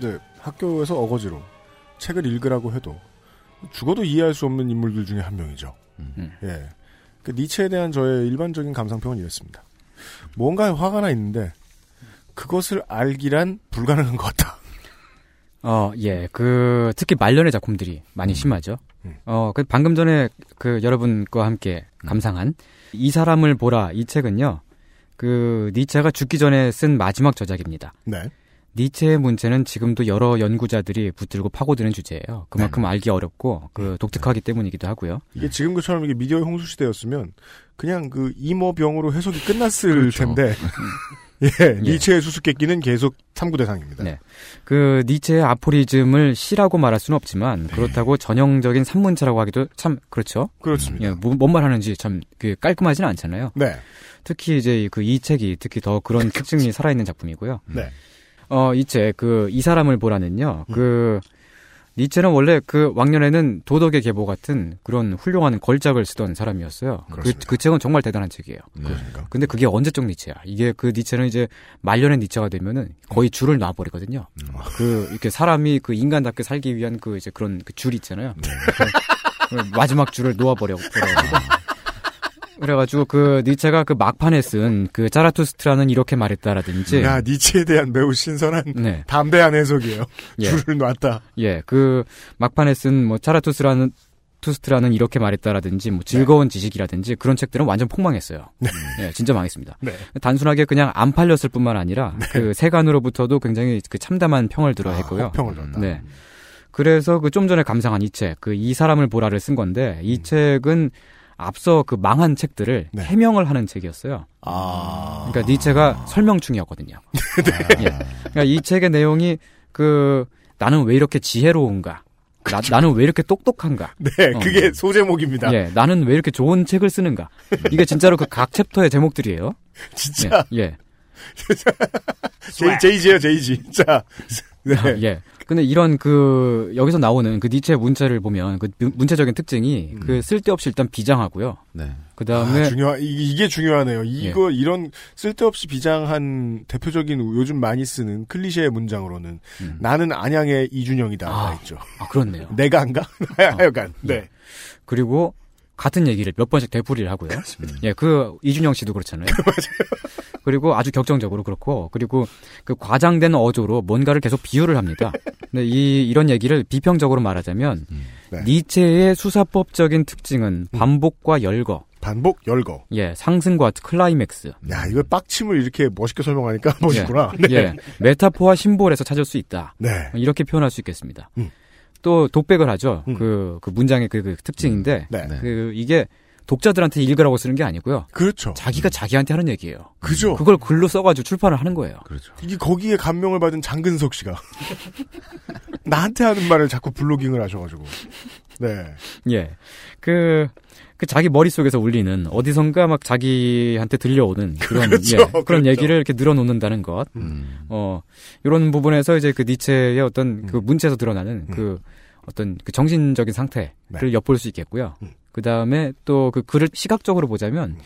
네, 학교에서 어거지로 책을 읽으라고 해도 죽어도 이해할 수 없는 인물들 중에 한 명이죠. 음. 예. 그 니체에 대한 저의 일반적인 감상평은 이랬습니다. 뭔가에 화가 나 있는데 그것을 알기란 불가능한 것 같다. 어, 예. 그, 특히 말년의 작품들이 많이 심하죠. 음. 어, 그 방금 전에 그 여러분과 함께 감상한 이 사람을 보라 이 책은요. 그 니체가 죽기 전에 쓴 마지막 저작입니다. 네. 니체의 문체는 지금도 여러 연구자들이 붙들고 파고드는 주제예요. 그만큼 알기 어렵고 그 독특하기 때문이기도 하고요. 이게 지금 것처럼 이게 미디어의 홍수 시대였으면 그냥 그 이모병으로 해석이 끝났을 그렇죠. 텐데 예, 니체의 수수께끼는 계속 탐구 대상입니다. 네. 그 니체의 아포리즘을 시라고 말할 수는 없지만 그렇다고 전형적인 산문체라고 하기도 참 그렇죠. 그렇습니다. 예, 뭐- 뭔 말 하는지 참 그 깔끔하지는 않잖아요. 네. 특히 이제 그 이 책이 특히 더 그런 특징이 살아있는 작품이고요. 네. 어, 이 책, 그, 이 사람을 보라는요, 음. 그, 니체는 원래 그 왕년에는 도덕의 계보 같은 그런 훌륭한 걸작을 쓰던 사람이었어요. 그, 그렇습니다. 그 책은 정말 대단한 책이에요. 그렇습니까? 근데 그게 언제적 니체야? 이게 그 니체는 이제 말년의 니체가 되면은 거의 줄을 놔버리거든요. 그, 이렇게 사람이 그 인간답게 살기 위한 그 이제 그런 그줄 있잖아요. 그 마지막 줄을 놓아버려, 버려가지고. 그래가지고 그 니체가 그 막판에 쓴그 짜라투스트라는 이렇게 말했다라든지 야, 니체에 대한 매우 신선한 네. 담대한 해석이에요. 예. 줄을 놨다. 예, 그 막판에 쓴뭐 차라투스라는 투스트라는 이렇게 말했다라든지 뭐 즐거운 지식이라든지 그런 책들은 완전 폭망했어요. 예, 진짜 망했습니다. 네. 단순하게 그냥 안 팔렸을 뿐만 아니라 그 세간으로부터도 굉장히 그 참담한 평을 들어야 했고요. 혹평을 줬다. 네. 그래서 그 좀 전에 감상한 이 책, 그 이 사람을 보라를 쓴 건데 이 책은 앞서 그 망한 책들을 해명을 하는 책이었어요. 아. 그러니까 니체가 설명충이었거든요. 예. 그러니까 이 책의 내용이 그 나는 왜 이렇게 지혜로운가? 나, 나는 왜 이렇게 똑똑한가? 네, 어. 그게 소제목입니다. 예, 나는 왜 이렇게 좋은 책을 쓰는가? 이게 진짜로 그 각 챕터의 제목들이에요. 진짜. 예. 예. 제이, 제이지예요, 제이지. 자. 네. 아, 예. 근데 이런 그 여기서 나오는 그 니체의 문체를 보면 그 문체적인 특징이 그 쓸데없이 일단 비장하고요. 네. 그 다음에 아, 중요 이- 이게 중요하네요. 이거 이런 쓸데없이 비장한 대표적인 요즘 많이 쓰는 클리셰 문장으로는 나는 안양의 이준영이다가 있죠. 아 그렇네요. 내가 안가? 하여간 네. 그리고 같은 얘기를 몇 번씩 되풀이를 하고요. 예, 그 이준영 씨도 그렇잖아요. 그리고 아주 격정적으로 그렇고 그리고 그 과장된 어조로 뭔가를 계속 비유를 합니다. 근데 이 이런 얘기를 비평적으로 말하자면 네. 니체의 수사법적인 특징은 반복과 열거. 반복 열거. 예, 상승과 클라이맥스. 야, 이걸 빡침을 이렇게 멋있게 설명하니까 멋있구나. 예, 네. 예, 메타포와 심볼에서 찾을 수 있다. 네. 이렇게 표현할 수 있겠습니다. 음. 또 독백을 하죠. 그, 그 문장의 그, 그 특징인데, 네. 그 이게 독자들한테 읽으라고 쓰는 게 아니고요. 그렇죠. 자기가 자기한테 하는 얘기예요. 그죠. 그걸 글로 써가지고 출판을 하는 거예요. 그렇죠. 이게 거기에 감명을 받은 장근석 씨가 나한테 하는 말을 자꾸 블로깅을 하셔가지고. 네. 예. 그, 그 자기 머릿속에서 울리는 어디선가 막 자기한테 들려오는 그런, 그렇죠, 예, 그런 그렇죠. 얘기를 이렇게 늘어놓는다는 것. 어, 이런 부분에서 이제 그 니체의 어떤 그 문체에서 드러나는 그 어떤 그 정신적인 상태를 엿볼 수 있겠고요. 그 다음에 또 그 글을 시각적으로 보자면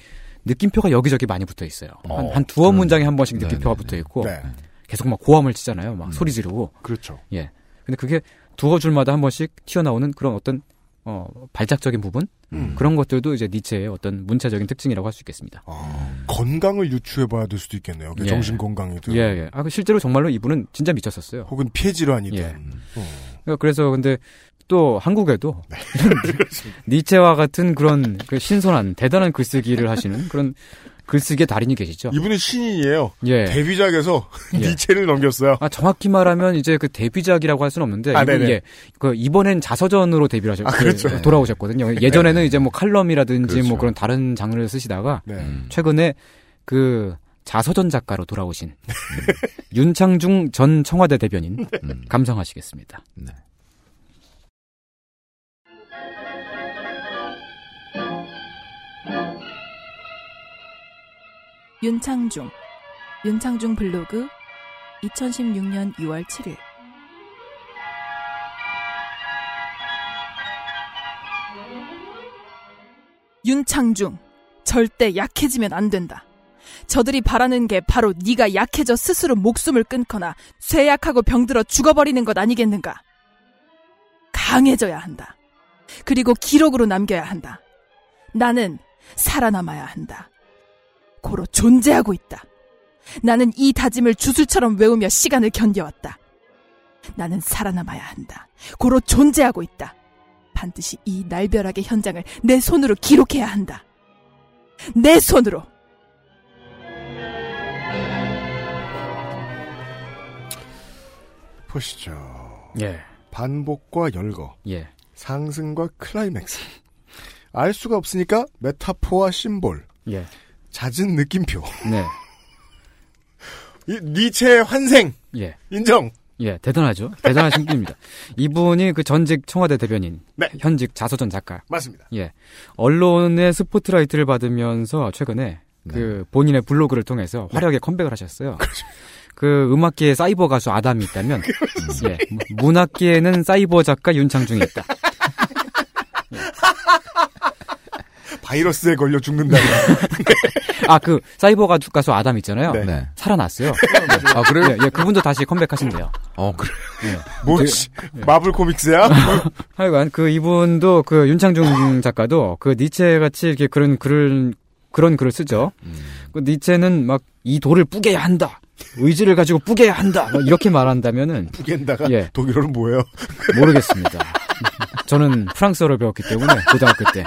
느낌표가 여기저기 많이 붙어 있어요. 한, 한 두어 문장에 한 번씩 느낌표가 붙어 있고 네. 계속 막 고함을 치잖아요. 막 소리 지르고. 그렇죠. 예. 근데 그게 두어 줄마다 한 번씩 튀어나오는 그런 어떤 어 발작적인 부분 음. 그런 것들도 이제 니체의 어떤 문체적인 특징이라고 할 수 있겠습니다. 건강을 유추해봐야 될 수도 있겠네요. 그 예. 정신 건강에도. 예, 예. 아, 그 실제로 정말로 이분은 진짜 미쳤었어요. 혹은 폐 질환이든. 예. 어. 그러니까 그래서 근데 또 한국에도 네. 니체와 같은 그런 그 신선한 대단한 글쓰기를 하시는 그런 글쓰기의 달인이 계시죠. 이분은 신인이에요. 예. 데뷔작에서 예. 니체를 넘겼어요. 아, 정확히 말하면 이제 그 데뷔작이라고 할 수는 없는데 아, 이분. 예, 그 이번엔 자서전으로 데뷔를 하셨 아, 그렇죠. 그, 돌아오셨거든요. 예전에는 이제 뭐 칼럼이라든지 그렇죠. 뭐 그런 다른 장르를 쓰시다가 네. 최근에 그 자서전 작가로 돌아오신 윤창중 전 청와대 대변인 감상하시겠습니다. 윤창중 윤창중 블로그 2016년 6월 7일 윤창중 절대 약해지면 안 된다. 저들이 바라는 게 바로 네가 약해져 스스로 목숨을 끊거나 쇠약하고 병들어 죽어버리는 것 아니겠는가? 강해져야 한다. 그리고 기록으로 남겨야 한다. 나는 살아남아야 한다. 고로 존재하고 있다. 나는 이 다짐을 주술처럼 외우며 시간을 견뎌왔다. 나는 살아남아야 한다. 고로 존재하고 있다. 반드시 이 날벼락의 현장을 내 손으로 기록해야 한다. 내 손으로. 보시죠. 예. 반복과 열거, 예. 상승과 클라이맥스. 알 수가 없으니까 메타포와 심볼, 예. 잦은 느낌표. 네. 이 니체의 환생 예. 인정. 예, 대단하죠. 대단하신 분입니다. 이분이 그 전직 청와대 대변인, 네. 현직 자서전 작가. 맞습니다. 예. 언론의 스포트라이트를 받으면서 최근에 그 본인의 블로그를 통해서 화려하게 컴백을 하셨어요. 그 음악계에 사이버 가수 아담이 있다면 예. 문학계에는 사이버 작가 윤창중이 있다. 바이러스에 걸려 죽는다. 아, 그 사이버 가수, 가수 아담 있잖아요. 네. 네. 살아났어요. 아, 그래요? 예, 예, 그분도 다시 컴백하신대요. 어, 그래. 예. 뭐, 씨, 마블 코믹스야? 하여간 그 이분도 그 윤창중 작가도 그 니체 같이 이렇게 그런 글을 그런 글을 쓰죠. 그 니체는 막 이 돌을 뿌개야 한다. 의지를 가지고 뿌개야 한다. 막 이렇게 말한다면은 뿌겐다가 예. 독일어는 뭐예요? 모르겠습니다. 저는 프랑스어를 배웠기 때문에 고등학교 때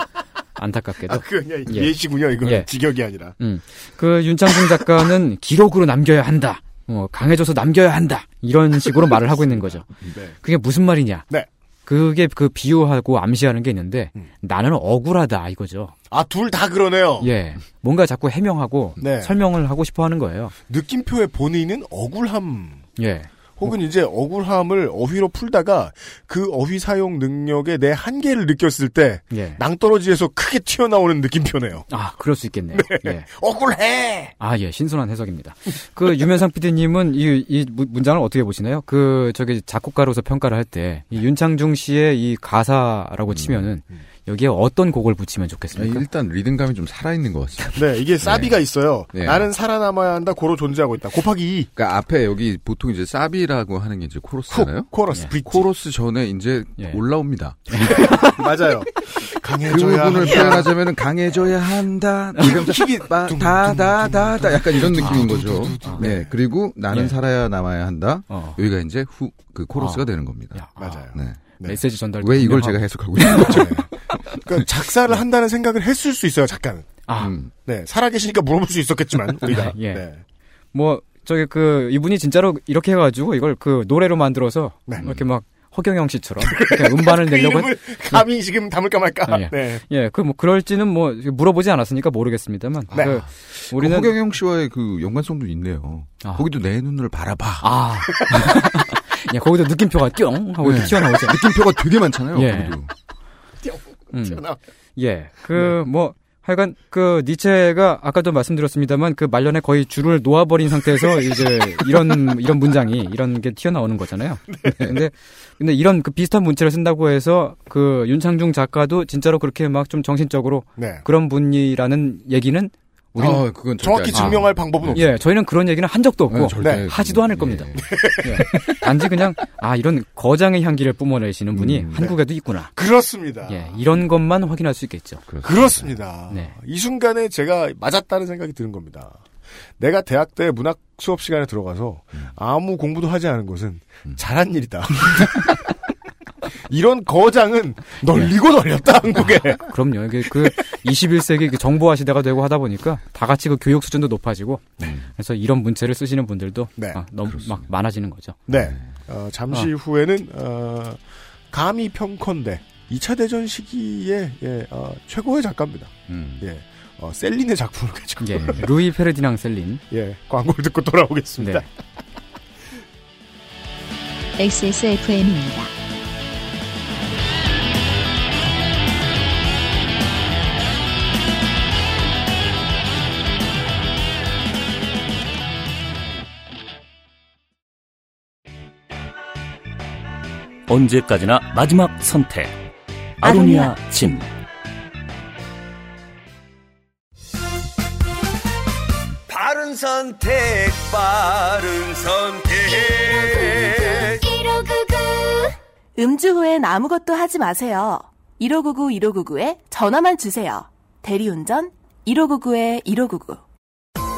안타깝게도. 아, 그 그냥 예. 예시군요. 이거는 예. 직역이 아니라. 음. 그 윤창중 작가는 기록으로 남겨야 한다. 어, 강해져서 남겨야 한다. 이런 식으로 말을 하고 있는 거죠. 네. 그게 무슨 말이냐? 네. 그게 그 비유하고 암시하는 게 있는데 음. 나는 억울하다 이거죠. 아, 둘 다 그러네요. 예. 뭔가 자꾸 해명하고 네. 설명을 하고 싶어 하는 거예요. 느낌표의 본의는 억울함. 예. 혹은 이제 억울함을 어휘로 풀다가 그 어휘 사용 능력의 내 한계를 느꼈을 때 예. 낭떠러지에서 크게 튀어나오는 느낌표네요. 아, 그럴 수 있겠네요. 예. 억울해! 아, 예, 신선한 해석입니다. 그 유면상 PD님은 이, 이 문- 문장을 어떻게 보시나요? 그 저기 작곡가로서 평가를 할때이 윤창중 씨의 이 가사라고 치면은 여기에 어떤 곡을 붙이면 좋겠습니까? 일단 리듬감이 좀 살아있는 것 같습니다. 네, 이게 사비가 있어요. 네. 나는 살아남아야 한다, 고로 존재하고 있다. 곱하기 2. 그러니까 앞에 여기 보통 이제 사비라고 하는 게 이제 코러스잖아요. 훅, 코러스, 예. 브릿지. 코러스 전에 이제 예. 올라옵니다. 맞아요. 그 강해져야 부분을 한다. 표현하자면 강해져야 한다. 이러면서 다다다다 약간 이런 느낌인 거죠. 네. 그리고 나는 예. 살아야 남아야 한다. 어. 여기가 이제 후 그 코러스가 아. 되는 겁니다. 야, 맞아요. 네. 네. 메시지 전달. 왜 이걸 제가 해석하고 있는 거죠? 그러니까 작사를 한다는 생각을 했을 수 있어요, 작가는. 아, 음. 네, 살아계시니까 물어볼 수 있었겠지만, 우리가. 예. 네. 뭐 저기 그 이분이 진짜로 이렇게 해가지고 이걸 그 노래로 만들어서 네. 이렇게 막 허경영 씨처럼 이렇게 음반을 그 내려고 이름을 감히 지금 담을까 말까. 예. 네. 예, 그 뭐 그럴지는 뭐 물어보지 않았으니까 모르겠습니다만 네. 그 우리는 우리는 허경영 씨와의 그 연관성도 있네요. 아. 거기도 내 눈을 바라봐. 아, 야 거기도 느낌표가 뿅 하고 이렇게 네. 튀어나오죠. 느낌표가 되게 많잖아요. 예. 음. 예, 그뭐 하여간 그 니체가 아까도 말씀드렸습니다만 그 말년에 거의 줄을 놓아버린 상태에서 이제 이런 이런 문장이 이런 게 튀어나오는 거잖아요. 근데 근데 이런 그 비슷한 문체를 쓴다고 해서 그 윤창중 작가도 진짜로 그렇게 막 좀 정신적으로 네. 그런 분이라는 얘기는 우리는 아, 그건 절대 정확히. 증명할 방법은 없어요. 예, 저희는 그런 얘기는 한 적도 없고 네, 절대 네. 하지도 않을 예. 겁니다. 예. 단지 그냥 아 이런 거장의 향기를 뿜어내시는 분이 음, 네. 한국에도 있구나. 그렇습니다. 예, 이런 것만 확인할 수 있겠죠. 그렇습니다. 네. 이 순간에 제가 맞았다는 생각이 드는 겁니다. 내가 대학 때 문학 수업 시간에 들어가서 아무 공부도 하지 않은 것은 잘한 일이다. 이런 거장은 널리고 널렸다 한국에. 그럼요. 이게 그 21세기 그 정보화 시대가 되고 하다 보니까 다 같이 그 교육 수준도 높아지고 그래서 이런 문체를 쓰시는 분들도 네, 아, 너무 막 많아지는 거죠. 네. 어, 잠시 후에는 어, 감히 평컨대 2차 대전 시기에 예, 어, 최고의 작가입니다. 음. 예. 어, 셀린의 작품을 가지고 예, 루이 페르디낭 셀린. 예, 광고를 듣고 돌아오겠습니다. 네. XSFM입니다. 언제까지나 마지막 선택. 아로니아 진. 선택, 빠른 선택. 음주 후엔 아무것도 하지 마세요. 1599 1599에 전화만 주세요. 대리운전 1599에 1599.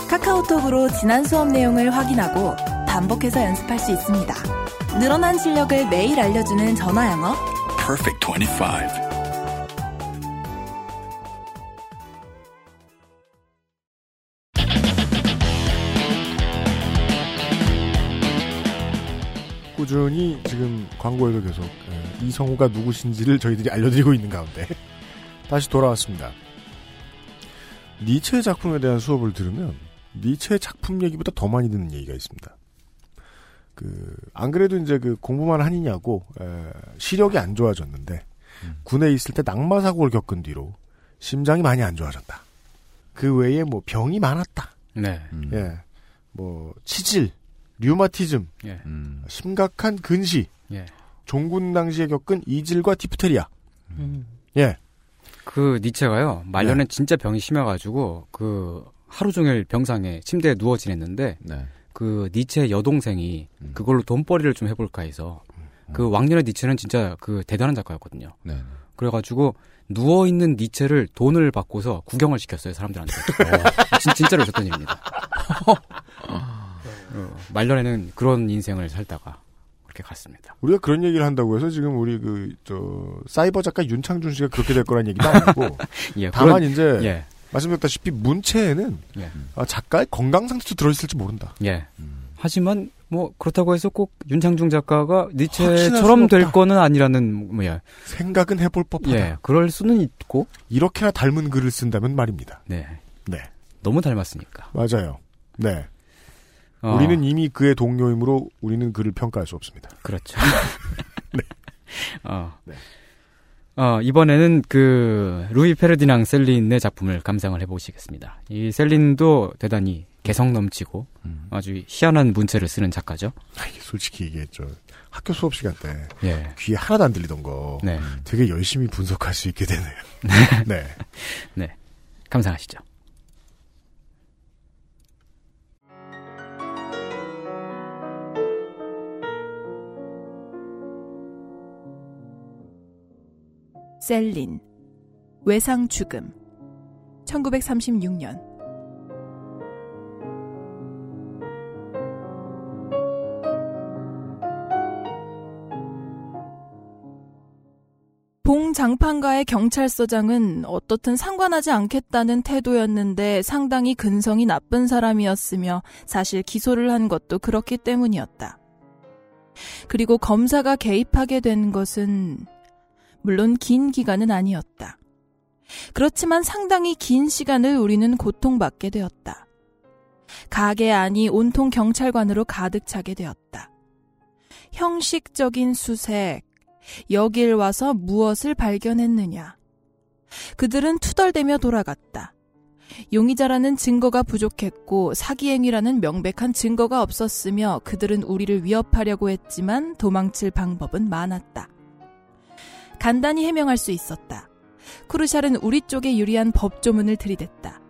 카카오톡으로 지난 수업 내용을 확인하고 반복해서 연습할 수 있습니다. 늘어난 실력을 매일 알려주는 전화 영어. Perfect 25. 꾸준히 지금 광고에도 계속 에, 이성우가 누구신지를 저희들이 알려드리고 있는 가운데 다시 돌아왔습니다. 니체의 작품에 대한 수업을 들으면 니체의 작품 얘기보다 더 많이 듣는 얘기가 있습니다. 그 안 그래도 이제 그 공부만 하느냐고 에, 시력이 안 좋아졌는데 군에 있을 때 낙마 사고를 겪은 뒤로 심장이 많이 안 좋아졌다. 그 외에 뭐 병이 많았다. 네. 예, 뭐 치질, 류마티즘, 예. 심각한 근시, 예. 종군 당시에 겪은 이질과 디프테리아. 음. 예. 그 니체가요 말년에 진짜 병이 심해가지고 그 하루 종일 병상에 침대에 누워 지냈는데 그 니체 여동생이 그걸로 돈벌이를 좀 해볼까 해서 그 왕년의 니체는 진짜 그 대단한 작가였거든요. 그래가지고 누워 있는 니체를 돈을 받고서 구경을 시켰어요 사람들한테. 어, 진, 진짜로 있었던 일입니다. 어, 말년에는 그런 인생을 살다가 그렇게 갔습니다. 우리가 그런 얘기를 한다고 해서 지금 우리 그, 저, 사이버 작가 윤창준 씨가 그렇게 될 거란 얘기도 아니고. 예, 다만 그런- 이제, 예. 말씀드렸다시피 문체에는 예. 아, 작가의 건강 상태도 들어있을지 모른다. 예. 하지만 뭐 그렇다고 해서 꼭 윤창중 작가가 니체처럼 될. 거는 아니라는 뭐야. 생각은 해볼 법하다. 예, 그럴 수는 있고. 이렇게나 닮은 글을 쓴다면 말입니다. 네. 네. 너무 닮았으니까. 맞아요. 네. 어. 우리는 이미 그의 동료이므로 우리는 그를 평가할 수 없습니다. 그렇죠. 어. 어, 이번에는 그 루이 페르디낭 셀린의 작품을 감상을 해보시겠습니다. 이 셀린도 대단히 개성 넘치고 아주 희한한 문체를 쓰는 작가죠. 아, 솔직히 이게 저 학교 수업 시간 때 예. 귀에 하나도 안 들리던 거 네. 되게 열심히 분석할 수 있게 되네요. 네. 네. 감상하시죠. 셀린 외상 죽음 1936년 봉 장판가의 경찰서장은 어떻든 상관하지 않겠다는 태도였는데 상당히 근성이 나쁜 사람이었으며 사실 기소를 한 것도 그렇기 때문이었다. 그리고 검사가 개입하게 된 것은 물론 긴 기간은 아니었다. 그렇지만 상당히 긴 시간을 우리는 고통받게 되었다. 가게 안이 온통 경찰관으로 가득 차게 되었다. 형식적인 수색, 여길 와서 무엇을 발견했느냐. 그들은 투덜대며 돌아갔다. 용의자라는 증거가 부족했고 사기행위라는 명백한 증거가 없었으며 그들은 우리를 위협하려고 했지만 도망칠 방법은 많았다. 간단히 해명할 수 있었다. 쿠르샬은 우리 쪽에 유리한 법조문을 들이댔다.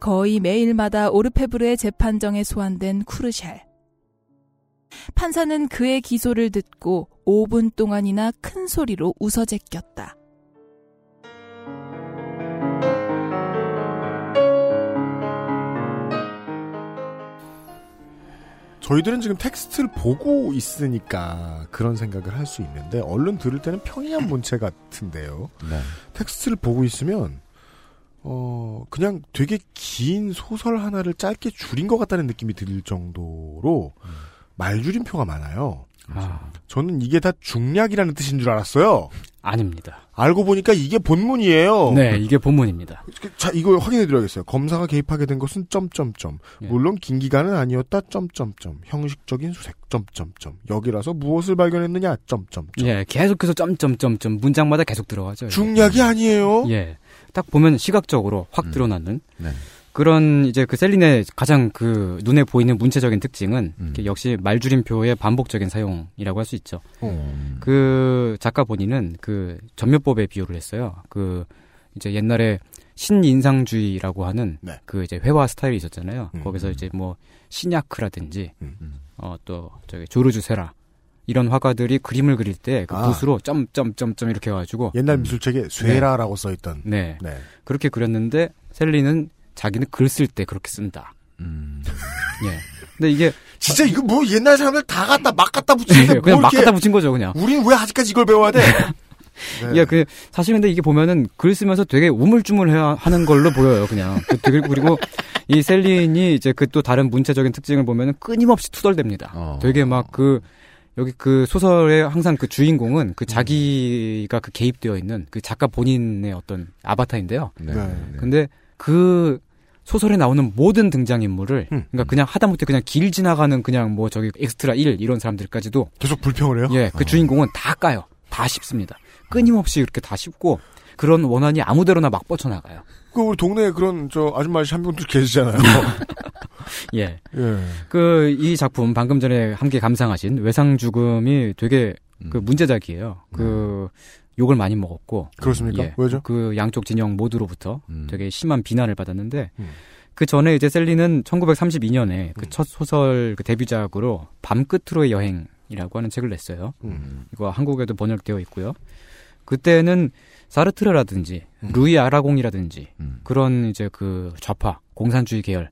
거의 매일마다 오르페브르의 재판정에 소환된 쿠르샬. 판사는 그의 기소를 듣고 5분 동안이나 큰 소리로 웃어 제꼈다. 저희들은 지금 텍스트를 보고 있으니까 그런 생각을 할 수 있는데 얼른 들을 때는 평이한 문체 같은데요. 네. 텍스트를 보고 있으면 어 그냥 되게 긴 소설 하나를 짧게 줄인 것 같다는 느낌이 들 정도로 말줄임표가 많아요. 저는 이게 다 중략이라는 뜻인 줄 알았어요. 아닙니다. 알고 보니까 이게 본문이에요. 네, 이게 본문입니다. 자, 이거 확인해 드려야겠어요. 검사가 개입하게 된 것은 점점점. 예. 물론 긴 기간은 아니었다. 점점점. 형식적인 수색. 점점점. 여기라서 무엇을 발견했느냐. 점점점. 예, 계속해서 점점점점 문장마다 계속 들어가죠. 중략이 아니에요. 예. 딱 보면 시각적으로 확 드러나는 네. 그런 이제 그 셀린의 가장 그 눈에 보이는 문체적인 특징은 이게 역시 말줄임표의 반복적인 사용이라고 할 수 있죠. 그 작가 본인은 그 전묘법에 비유를 했어요. 그 이제 옛날에 신인상주의라고 하는 네. 그 이제 회화 스타일이 있었잖아요. 음. 거기서 이제 뭐 시냐크라든지 어또 저기 조르주 세라 이런 화가들이 그림을 그릴 때그 아. 붓으로 점점점점 이렇게 해가지고 옛날 미술책에 쇠라라고 써있던. 네. 네. 그렇게 그렸는데 셀리는 자기는 글 쓸 때 그렇게 쓴다. 예. 근데 이게 진짜 이거 뭐 옛날 사람들 다 갖다 막 갖다 붙이는데 예, 그냥 뭐막 갖다 붙인 거죠, 그냥. 우리는 왜 아직까지 이걸 배워야 돼? 네. 예, 그 사실 근데 이게 보면은 글 쓰면서 되게 우물쭈물해야 하는 걸로 보여요, 그냥. 그, 그- 그리고 이 셀린이 이제 그 또 다른 문체적인 특징을 보면은 끊임없이 투덜댑니다. 되게 막그 여기 그 소설의 항상 그 주인공은 그 자기가 그 개입되어 있는 그 작가 본인의 어떤 아바타인데요. 네. 근데 그 소설에 나오는 모든 등장인물을 그러니까 그냥 하다못해 그냥 길 지나가는 그냥 뭐 저기 엑스트라 1 이런 사람들까지도 계속 불평을 해요? 예, 그 주인공은 다 까요. 다 씹습니다. 끊임없이 이렇게 다 씹고 그런 원한이 아무데로나 막 뻗쳐나가요. 그 우리 동네에 그런 저 아줌마시 한 분들 계시잖아요. 예. 예. 그 이 작품 방금 전에 함께 감상하신 외상 죽음이 되게 그 문제작이에요. 그 욕을 많이 먹었고 그렇습니까? 예. 왜죠? 그 양쪽 진영 모두로부터 되게 심한 비난을 받았는데 음. 그 전에 이제 셀리는 1932년에 그 첫 소설 그 데뷔작으로 밤 끝으로의 여행이라고 하는 책을 냈어요. 음. 이거 한국에도 번역되어 있고요. 그때는 사르트르라든지 루이 아라공이라든지 그런 이제 그 좌파 공산주의 계열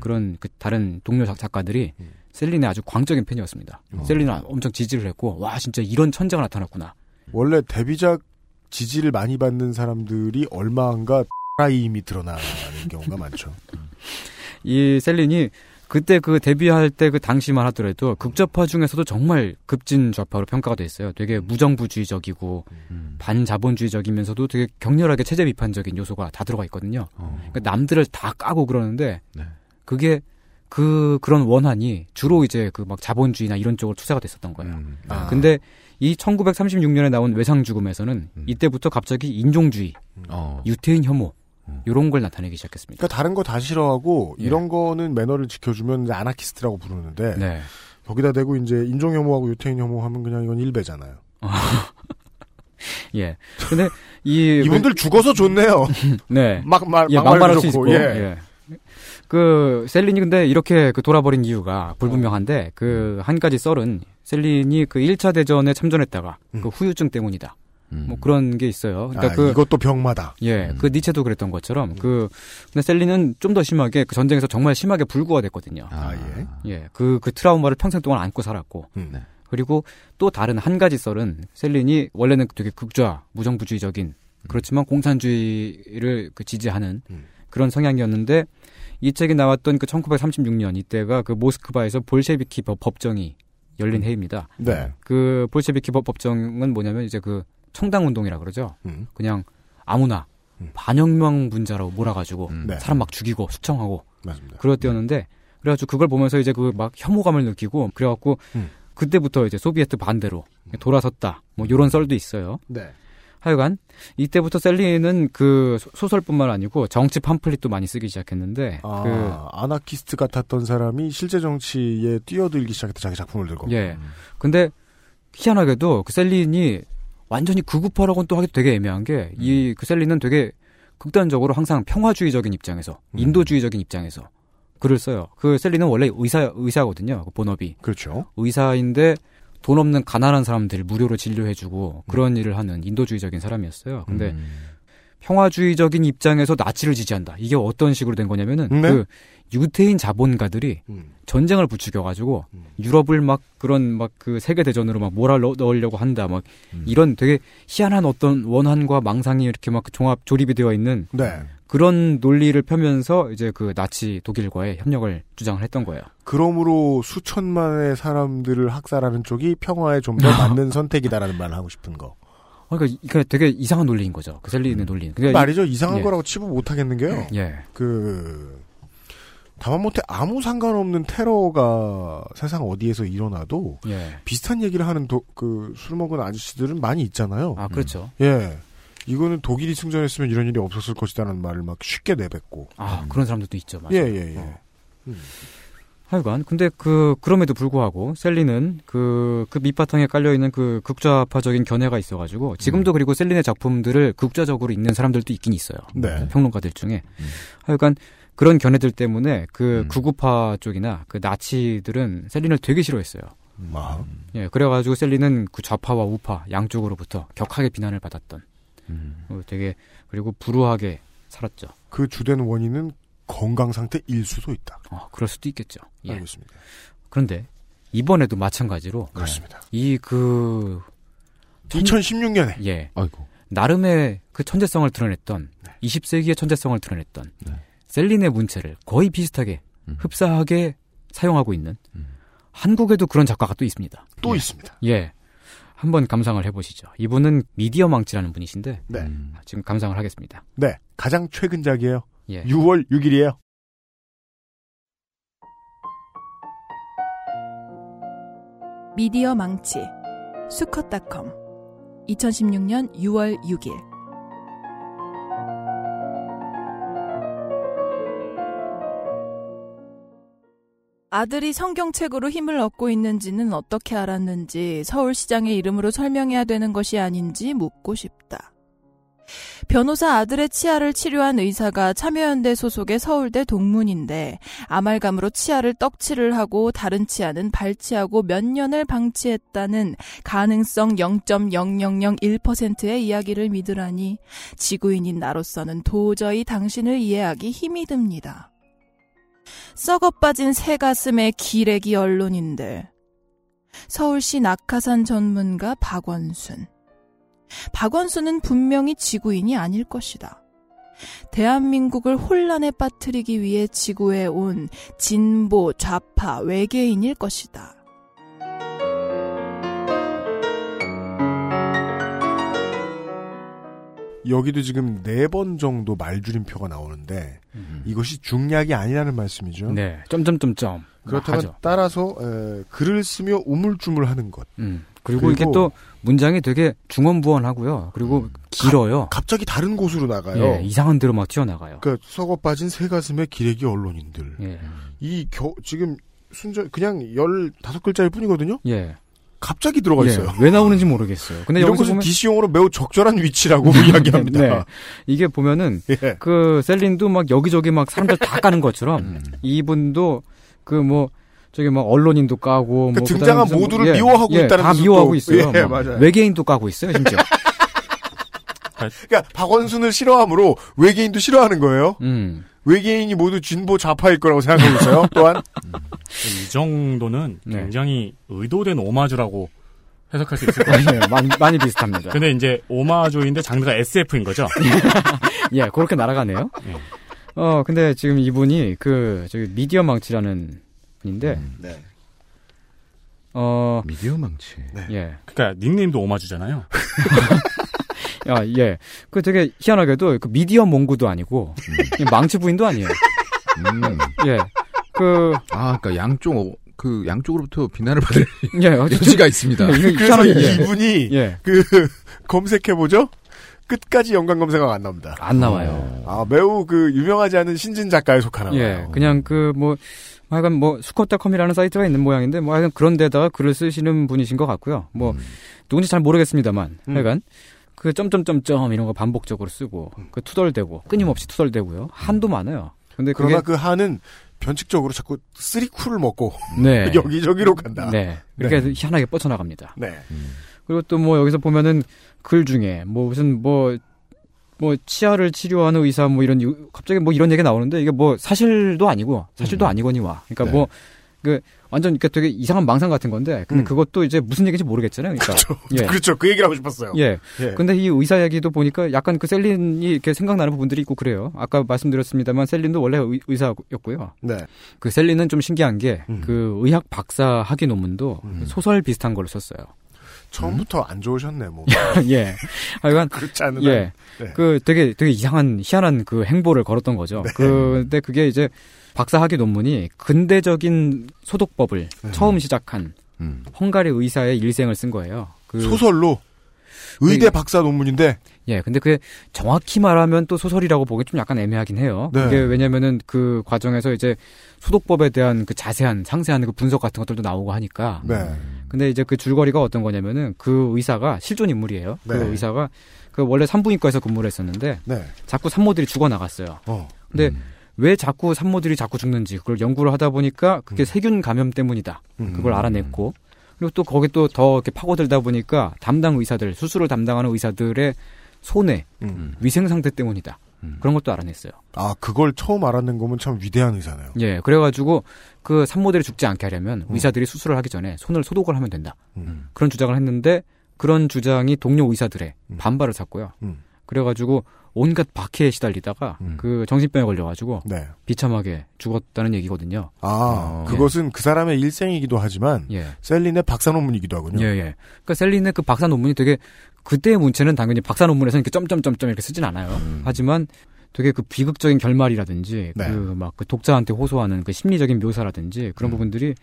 그런 그 다른 동료 작- 작가들이 셀린의 아주 광적인 팬이었습니다. 셀린을 엄청 지지를 했고 와 진짜 이런 천재가 나타났구나. 원래 데뷔작 지지를 많이 받는 사람들이 얼마인가 라임이 드러나는 경우가 많죠. 이 셀린이 그때 그 데뷔할 때 그 당시만 하더라도 극좌파 중에서도 정말 급진 좌파로 평가가 됐어요. 되게 무정부주의적이고 반자본주의적이면서도 되게 격렬하게 체제 비판적인 요소가 다 들어가 있거든요. 그러니까 남들을 다 까고 그러는데 그게 그 그런 원한이 주로 이제 그 막 자본주의나 이런 쪽으로 투사가 됐었던 거예요. 아. 근데 이 1936년에 나온 외상 죽음에서는 이때부터 갑자기 인종주의, 유태인 혐오 이런 걸 나타내기 시작했습니다. 그러니까 다른 거 다 싫어하고 예. 이런 거는 매너를 지켜주면 아나키스트라고 부르는데 네. 거기다 대고 이제 인종 혐오하고 유태인 혐오하면 그냥 이건 일배잖아요. 예. 근데 이 이분들 죽어서 좋네요. 네. 막 말, 예, 막말할 수 있고. 예. 예. 그 셀린이 근데 이렇게 그 돌아버린 이유가 불분명한데 그 한 가지 썰은 셀린이 그 1차 대전에 참전했다가 그 후유증 때문이다. 뭐 그런 게 있어요. 그러니까 아, 그 이것도 병마다. 예, 그 니체도 그랬던 것처럼 그 근데 셀린은 좀 더 심하게 그 전쟁에서 정말 심하게 불구가 됐거든요. 아, 예. 예, 그, 그 트라우마를 평생 동안 안고 살았고. 음. 그리고 또 다른 한 가지 썰은 셀린이 원래는 되게 극좌, 무정부주의적인, 그렇지만 공산주의를 그 지지하는 음. 그런 성향이었는데 이 책이 나왔던 그 1936년 이때가 그 모스크바에서 볼셰비키 법, 법정이 열린 해입니다. 네. 그 볼셰비키 법, 법정은 뭐냐면 이제 그 청당 운동이라 그러죠. 음. 그냥 아무나 반혁명 분자라고 몰아가지고 네. 사람 막 죽이고 수청하고 맞습니다. 그럴 때였는데 그래가지고 그걸 보면서 이제 그 막 혐오감을 느끼고 그래갖고 음. 그때부터 이제 소비에트 반대로 돌아섰다 뭐 이런 썰도 있어요. 네. 하여간 이때부터 셀리는 그 소- 소설뿐만 아니고 정치 팜플릿도 많이 쓰기 시작했는데 아, 그 아나키스트 같았던 사람이 실제 정치에 뛰어들기 시작했다 자기 작품을 들고. 예. 근데 희한하게도 그 셀린이 완전히 극우파라고는 또 하기도 되게 애매한 게 이그 셀린은 되게 극단적으로 항상 평화주의적인 입장에서 인도주의적인 입장에서 글을 써요. 그 셀린은 원래 의사 의사거든요. 그 본업이. 그렇죠. 의사인데 돈 없는 가난한 사람들 무료로 진료해주고 그런 일을 하는 인도주의적인 사람이었어요. 근데 평화주의적인 입장에서 나치를 지지한다. 이게 어떤 식으로 된 거냐면은 네? 그 유태인 자본가들이 전쟁을 부추겨가지고 유럽을 막 그런 막 그 세계 대전으로 막 몰아 넣- 넣으려고 한다. 막 이런 되게 희한한 어떤 원한과 망상이 이렇게 막 종합 조립이 되어 있는 네. 그런 논리를 펴면서 이제 그 나치 독일과의 협력을 주장을 했던 거예요. 그러므로 수천만의 사람들을 학살하는 쪽이 평화에 좀 더 맞는 선택이다라는 말을 하고 싶은 거. 그러니까 이게 되게 이상한 논리인 거죠. 그 셀린의 논리는. 그러니까 이- 말이죠. 이상한 예. 거라고 치부 못 하겠는 게요. 예. 그 다만 못해 아무 상관없는 테러가 세상 어디에서 일어나도 예. 비슷한 얘기를 하는 도, 그술 먹은 아저씨들은 많이 있잖아요. 아, 그렇죠. 예. 이거는 독일이 승전했으면 이런 일이 없었을 것이다라는 말을 막 쉽게 내뱉고. 아, 그런 사람들도 있죠. 맞아요. 예, 예, 예. 어. 음. 하여간 근데 그 그럼에도 불구하고 셀린은 그 그 밑바탕에 깔려 있는 그 극좌파적인 견해가 있어가지고 지금도 그리고 셀린의 작품들을 극좌적으로 읽는 사람들도 있긴 있어요. 네. 평론가들 중에 하여간 그런 견해들 때문에 그 구구파 쪽이나 그 나치들은 셀린을 되게 싫어했어요. 아. 예, 그래가지고 셀린은 그 좌파와 우파 양쪽으로부터 격하게 비난을 받았던. 어, 되게 그리고 불우하게 살았죠. 그 주된 원인은 건강 상태 일 수도 있다. 어, 그럴 수도 있겠죠. 예. 알겠습니다. 그런데 이번에도 마찬가지로 그렇습니다. 이 그 2016년에 예. 아이고. 나름의 그 천재성을 드러냈던 20세기의 천재성을 드러냈던 셀린의 문체를 거의 비슷하게 흡사하게 사용하고 있는 한국에도 그런 작가가 또 있습니다. 또 예. 있습니다. 예. 한번 감상을 해보시죠. 이분은 미디어 망치라는 분이신데 네. 지금 감상을 하겠습니다. 네. 가장 최근작이에요. 예. 6월 6일이에요. 미디어 망치 수컷닷컴 2016년 6월 6일 아들이 성경책으로 힘을 얻고 있는지는 어떻게 알았는지 서울시장의 이름으로 설명해야 되는 것이 아닌지 묻고 싶다. 변호사 아들의 치아를 치료한 의사가 참여연대 소속의 서울대 동문인데 아말감으로 치아를 떡칠을 하고 다른 치아는 발치하고 몇 년을 방치했다는 가능성 0.0001%의 이야기를 믿으라니 지구인인 나로서는 도저히 당신을 이해하기 힘이 듭니다. 썩어 빠진 새 가슴의 기레기 언론인들. 서울시 낙하산 전문가 박원순. 박원순은 분명히 지구인이 아닐 것이다. 대한민국을 혼란에 빠뜨리기 위해 지구에 온 진보, 좌파, 외계인일 것이다. 여기도 지금 네 번 정도 말줄임표가 나오는데 이것이 중략이 아니라는 말씀이죠. 네. 점점점점. 그렇다면 하죠. 따라서 에, 글을 쓰며 우물쭈물하는 것. 음. 그리고, 이게 또 문장이 되게 중언부언하고요. 그리고 길어요. 갑자기 다른 곳으로 나가요. 예, 이상한 데로 막 튀어나가요. 그러니까 썩어 빠진 새 가슴의 기레기 언론인들. 예. 이 겨, 지금 순전 그냥 열 다섯 글자일 뿐이거든요. 예. 갑자기 들어가 예, 있어요. 왜 나오는지 모르겠어요. 근데 이런 여기서 것은 보면 DC용으로 매우 적절한 위치라고 이야기합니다. 네. 이게 보면은 예. 그 셀린도 막 여기저기 막 사람들 다 까는 것처럼 음. 이분도 그뭐 저기 막 언론인도 까고 그 뭐 등장한 모두를 예, 미워하고 예, 있다는 다 뜻도- 미워하고 있어요. 예, 막 맞아요. 외계인도 까고 있어요, 심지어. 그러니까 박원순을 싫어함으로 외계인도 싫어하는 거예요. 음. 외계인이 모두 진보 좌파일 거라고 생각하고 있어요. 또한 이 정도는 네. 굉장히 의도된 오마주라고 해석할 수 있을 것 같아요. 예, 많이, 많이 비슷합니다. 근데 이제 오마주인데 장르가 SF인 거죠? 예, 그렇게 날아가네요. 어, 근데 지금 이분이 그 저기 미디어 망치라는 분인데 네. 어 미디어 망치. 예. 그러니까 닉네임도 오마주잖아요. 야, 예. 그 되게 희한하게도 그 미디어 몽구도 아니고 망치 부인도 아니에요. 음. 예. 그 아, 그러니까 양쪽 어, 그 양쪽으로부터 비난을 받을 예, 여지가 있습니다. 이거 그래서 예. 이분이 예. 그 검색해 보죠. 끝까지 연관 검색어가 안 나옵니다. 안 나와요. 아 매우 그 유명하지 않은 신진 작가에 속하나 봐요. 예, 그냥 그 뭐 하여간 뭐 수컷닷컴이라는 사이트가 있는 모양인데 뭐 하여간 그런 데다가 글을 쓰시는 분이신 것 같고요. 뭐 누군지 잘 모르겠습니다만 음. 하여간 그 점점점점 이런 거 반복적으로 쓰고 그 투덜대고 끊임없이 투덜대고요. 한도 많아요. 근데 그게 그러나 그 한은 변칙적으로 자꾸 쓰리쿠를 먹고 네. 여기저기로 간다. 네. 이렇게 희한하게 뻗쳐나갑니다. 네. 그리고 또 뭐 여기서 보면은 글 중에 뭐 무슨 뭐, 뭐 치아를 치료하는 의사 뭐 이런, 유- 갑자기 뭐 이런 얘기 나오는데 이게 뭐 사실도 아니고 사실도 아니거니와. 그러니까 네. 뭐, 그 완전 이렇게 되게 이상한 망상 같은 건데 근데 음. 그것도 이제 무슨 얘기인지 모르겠잖아요. 그러니까. 예. 그렇죠. 그 얘기를 하고 싶었어요. 예. 예. 근데 이 의사 얘기도 보니까 약간 그 셀린이 이렇게 생각나는 부분들이 있고 그래요. 아까 말씀드렸습니다만 셀린도 원래 의, 의사였고요. 네. 그 셀린은 좀 신기한 게그 음. 의학 박사 학위 논문도 소설 비슷한 걸로 썼어요. 처음부터 안 좋으셨네, 뭐. 예. 하여간 그렇지 않은 예. 한. 네. 그 되게 되게 이상한 희한한 그 행보를 걸었던 거죠. 네. 근데 그게 이제 박사 학위 논문이 근대적인 소독법을 음. 처음 시작한 음. 헝가리 의사의 일생을 쓴 거예요. 그 소설로 의대 박사 논문인데. 예, 근데 그게 정확히 말하면 또 소설이라고 보기 좀 약간 애매하긴 해요. 네. 그게 왜냐면은 그 과정에서 이제 소독법에 대한 그 자세한 상세한 그 분석 같은 것들도 나오고 하니까. 네. 근데 이제 그 줄거리가 어떤 거냐면은 그 의사가 실존 인물이에요. 네. 그 의사가 그 원래 산부인과에서 근무를 했었는데 네. 자꾸 산모들이 죽어 나갔어요. 어. 근데 왜 자꾸 산모들이 자꾸 죽는지 그걸 연구를 하다 보니까 음. 그게 세균 감염 때문이다. 그걸 알아냈고 그리고 또 거기 또 더 이렇게 파고들다 보니까 담당 의사들 수술을 담당하는 의사들의 손해, 음. 위생 상태 때문이다. 그런 것도 알아냈어요. 아, 그걸 처음 알아낸 거면 참 위대한 의사네요. 예, 그래가지고 그 산모들이 죽지 않게 하려면 음. 의사들이 수술을 하기 전에 손을 소독을 하면 된다. 그런 주장을 했는데 그런 주장이 동료 의사들의 반발을 샀고요. 음. 그래가지고 온갖 박해에 시달리다가 그 정신병에 걸려가지고 네. 비참하게 죽었다는 얘기거든요. 아, 그것은 그 사람의 일생이기도 하지만 예. 셀린의 박사 논문이기도 하군요. 예, 예. 그러니까 셀린의 그 박사 논문이 되게 그때의 문체는 당연히 박사 논문에서 이렇게 점점점점 이렇게 쓰진 않아요. 하지만 되게 그 비극적인 결말이라든지 네. 그막 그 독자한테 호소하는 그 심리적인 묘사라든지 그런 부분들이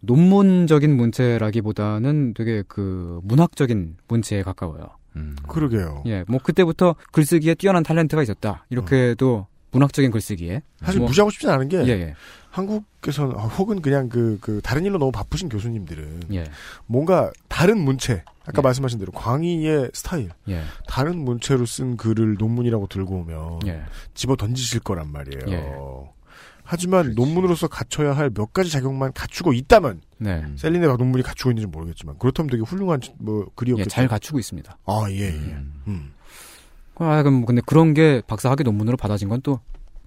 논문적인 문체라기보다는 되게 그 문학적인 문체에 가까워요. 그러게요. 예, 뭐 그때부터 글쓰기에 뛰어난 탤런트가 있었다. 이렇게도 문학적인 글쓰기에 사실 뭐- 무시하고 싶진 않은 게 예, 예. 한국에서는 아, 혹은 그냥 그, 그 다른 일로 너무 바쁘신 교수님들은 예. 뭔가 다른 문체 아까 말씀하신 대로 광희의 스타일 예. 다른 문체로 쓴 글을 논문이라고 들고 오면 예. 집어 던지실 거란 말이에요. 예. 하지만 논문으로서 갖춰야 할 몇 가지 작용만 갖추고 있다면 네. 셀린의 논문이 갖추고 있는지 는 모르겠지만 그렇다면 되게 훌륭한 뭐 글이었겠죠. 예, 잘 갖추고 있습니다. 아 예. 예. 음. 아, 그럼 근데 그런 게 박사학위 논문으로 받아진 건 또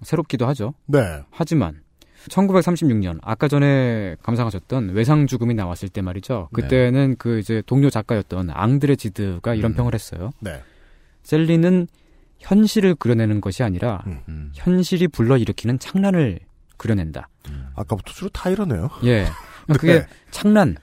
새롭기도 하죠. 네. 하지만 1936년 아까 전에 감상하셨던 외상 죽음이 나왔을 때 말이죠. 그때는 그 이제 동료 작가였던 앙드레지드가 이런 평을 했어요. 네. 셀린은 현실을 그려내는 것이 아니라 음. 현실이 불러일으키는 창란을 그려낸다. 아까부터 주로 다 이러네요. 예. 그게 네. 창란.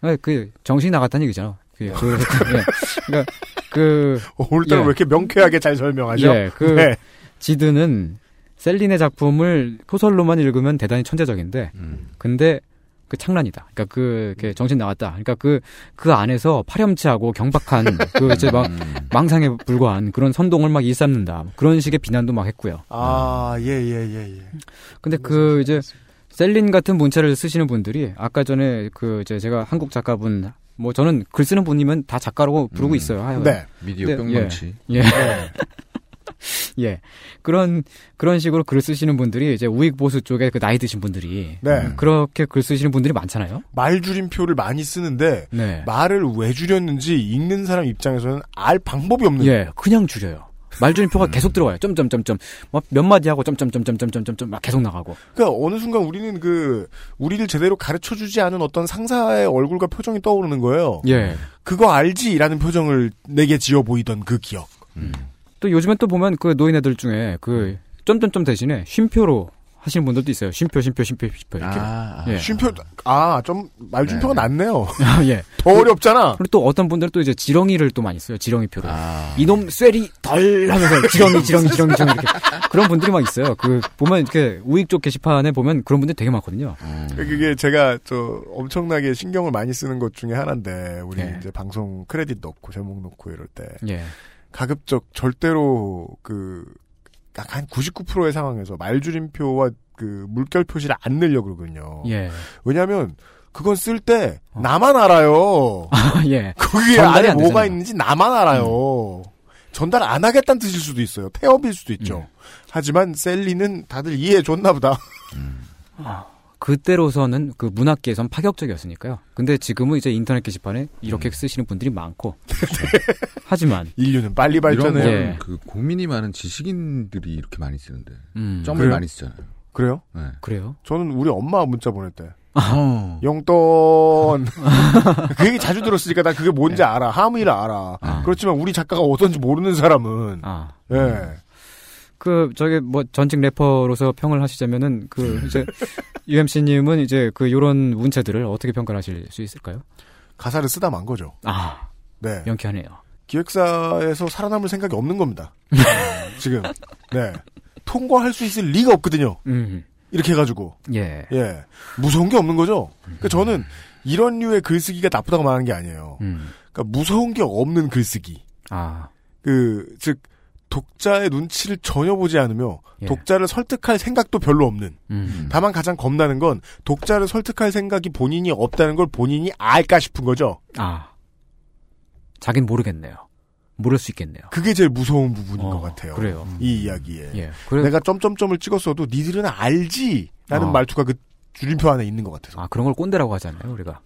아, 그 정신이 나갔다는 얘기잖아. 그, 그, 예. 그러니까 그 오늘따라 왜 이렇게 명쾌하게 잘 설명하죠? 예, 그 네. 지드는 셀린의 작품을 소설로만 읽으면 대단히 천재적인데, 근데 그 창란이다. 그러니까 그 이렇게 정신 나갔다. 그러니까 그 그 안에서 파렴치하고 경박한 그 이제 막 망상에 불과한 그런 선동을 막 일삼는다. 그런 식의 비난도 막 했고요. 아, 예, 예, 예, 예. 근데 그 이제 셀린 같은 문체를 쓰시는 분들이 아까 전에 그 이제 제가 한국 작가분 뭐 저는 글 쓰는 분이면 다 작가라고 부르고 있어요. 하여간. 네. 미디어 뿅망치. 예. 예. 네. 예. 그런 그런 식으로 글을 쓰시는 분들이 이제 우익 보수 쪽에 그 나이 드신 분들이 네. 그렇게 글 쓰시는 분들이 많잖아요. 말 줄임표를 많이 쓰는데 네. 말을 왜 줄였는지 읽는 사람 입장에서는 알 방법이 없는 예, 그냥 줄여요. 말줄임표가 계속 들어가요. 점점점점 뭐몇 마디 하고 점점점점점점점 막 계속 나가고. 그러니까 어느 순간 우리는 그 우리를 제대로 가르쳐 주지 않은 어떤 상사의 얼굴과 표정이 떠오르는 거예요. 예. 그거 알지라는 표정을 내게 지어 보이던 그 기억. 또 요즘엔 또 보면 그 노인 애들 중에 그 점점점 대신에 쉼표로 하시는 분들도 있어요. 쉼표, 쉼표, 쉼표, 쉼표 이렇게. 아, 예. 쉼표 아 좀 말줄표가 낫네요. 아, 예. 더 어렵잖아. 그리고 또 어떤 분들은 또 이제 지렁이를 또 많이 써요. 지렁이 표를. 아. 이놈 쇠리 덜 하면서 지렁이, 지렁이, 지렁이, 지렁이 이렇게. 그런 분들이 막 있어요. 그 보면 이렇게 우익 쪽 게시판에 보면 그런 분들 되게 많거든요. 그게 제가 저 엄청나게 신경을 많이 쓰는 것 중에 하나인데 우리 예. 이제 방송 크레딧 넣고 제목 넣고 이럴 때 예. 가급적 절대로 그 약 한 99%의 상황에서 말줄임표와 그 물결 표시를 안 넣으려고 그러거든요. 예. 왜냐하면 그건 쓸 때 나만 알아요. 예. 거기에 전달이 안에 안 뭐가 되잖아요. 있는지 나만 알아요. 전달 안 하겠다는 뜻일 수도 있어요. 태업일 수도 있죠. 하지만 셀리는 다들 이해해 줬나 보다. 그때로서는 그 문학계에선 파격적이었으니까요. 근데 지금은 이제 인터넷 게시판에 이렇게 쓰시는 분들이 많고. 하지만 인류는 빨리 발전해요. 예. 그 고민이 많은 지식인들이 이렇게 많이 쓰는데 음. 점을? 많이 쓰잖아요. 그래요? 네. 그래요? 저는 우리 엄마 문자 보낼 때 어. 용돈 그 얘기 자주 들었으니까 나 그게 뭔지 알아 함의를 알아 그렇지만 우리 작가가 어떤지 모르는 사람은 아. 예 그 저기 뭐 전직 래퍼로서 평을 하시자면은 그 이제 UMC님은 이제 그 요런 문체들을 어떻게 평가하실 수 있을까요? 가사를 쓰다 만 거죠 아 네 명쾌하네요. 기획사에서 살아남을 생각이 없는 겁니다 지금 네 통과할 수 있을 리가 없거든요 음. 이렇게 해가지고 예. 예 무서운 게 없는 거죠 그러니까 저는 이런 류의 글쓰기가 나쁘다고 말하는 게 아니에요. 음. 그러니까 무서운 게 없는 글쓰기. 아. 그, 즉, 독자의 눈치를 전혀 보지 않으며 예. 독자를 설득할 생각도 별로 없는. 음. 다만 가장 겁나는 건 독자를 설득할 생각이 본인이 없다는 걸 본인이 알까 싶은 거죠. 아. 자긴 모르겠네요. 모를 수 있겠네요. 그게 제일 무서운 부분인 것 같아요. 어, 그래요. 이 이야기에. 예. 그래- 내가 점점점을 찍었어도 니들은 알지! 라는 어. 말투가 그 줄임표 안에 있는 것 같아서. 아, 그런 걸 꼰대라고 하잖아요, 우리가.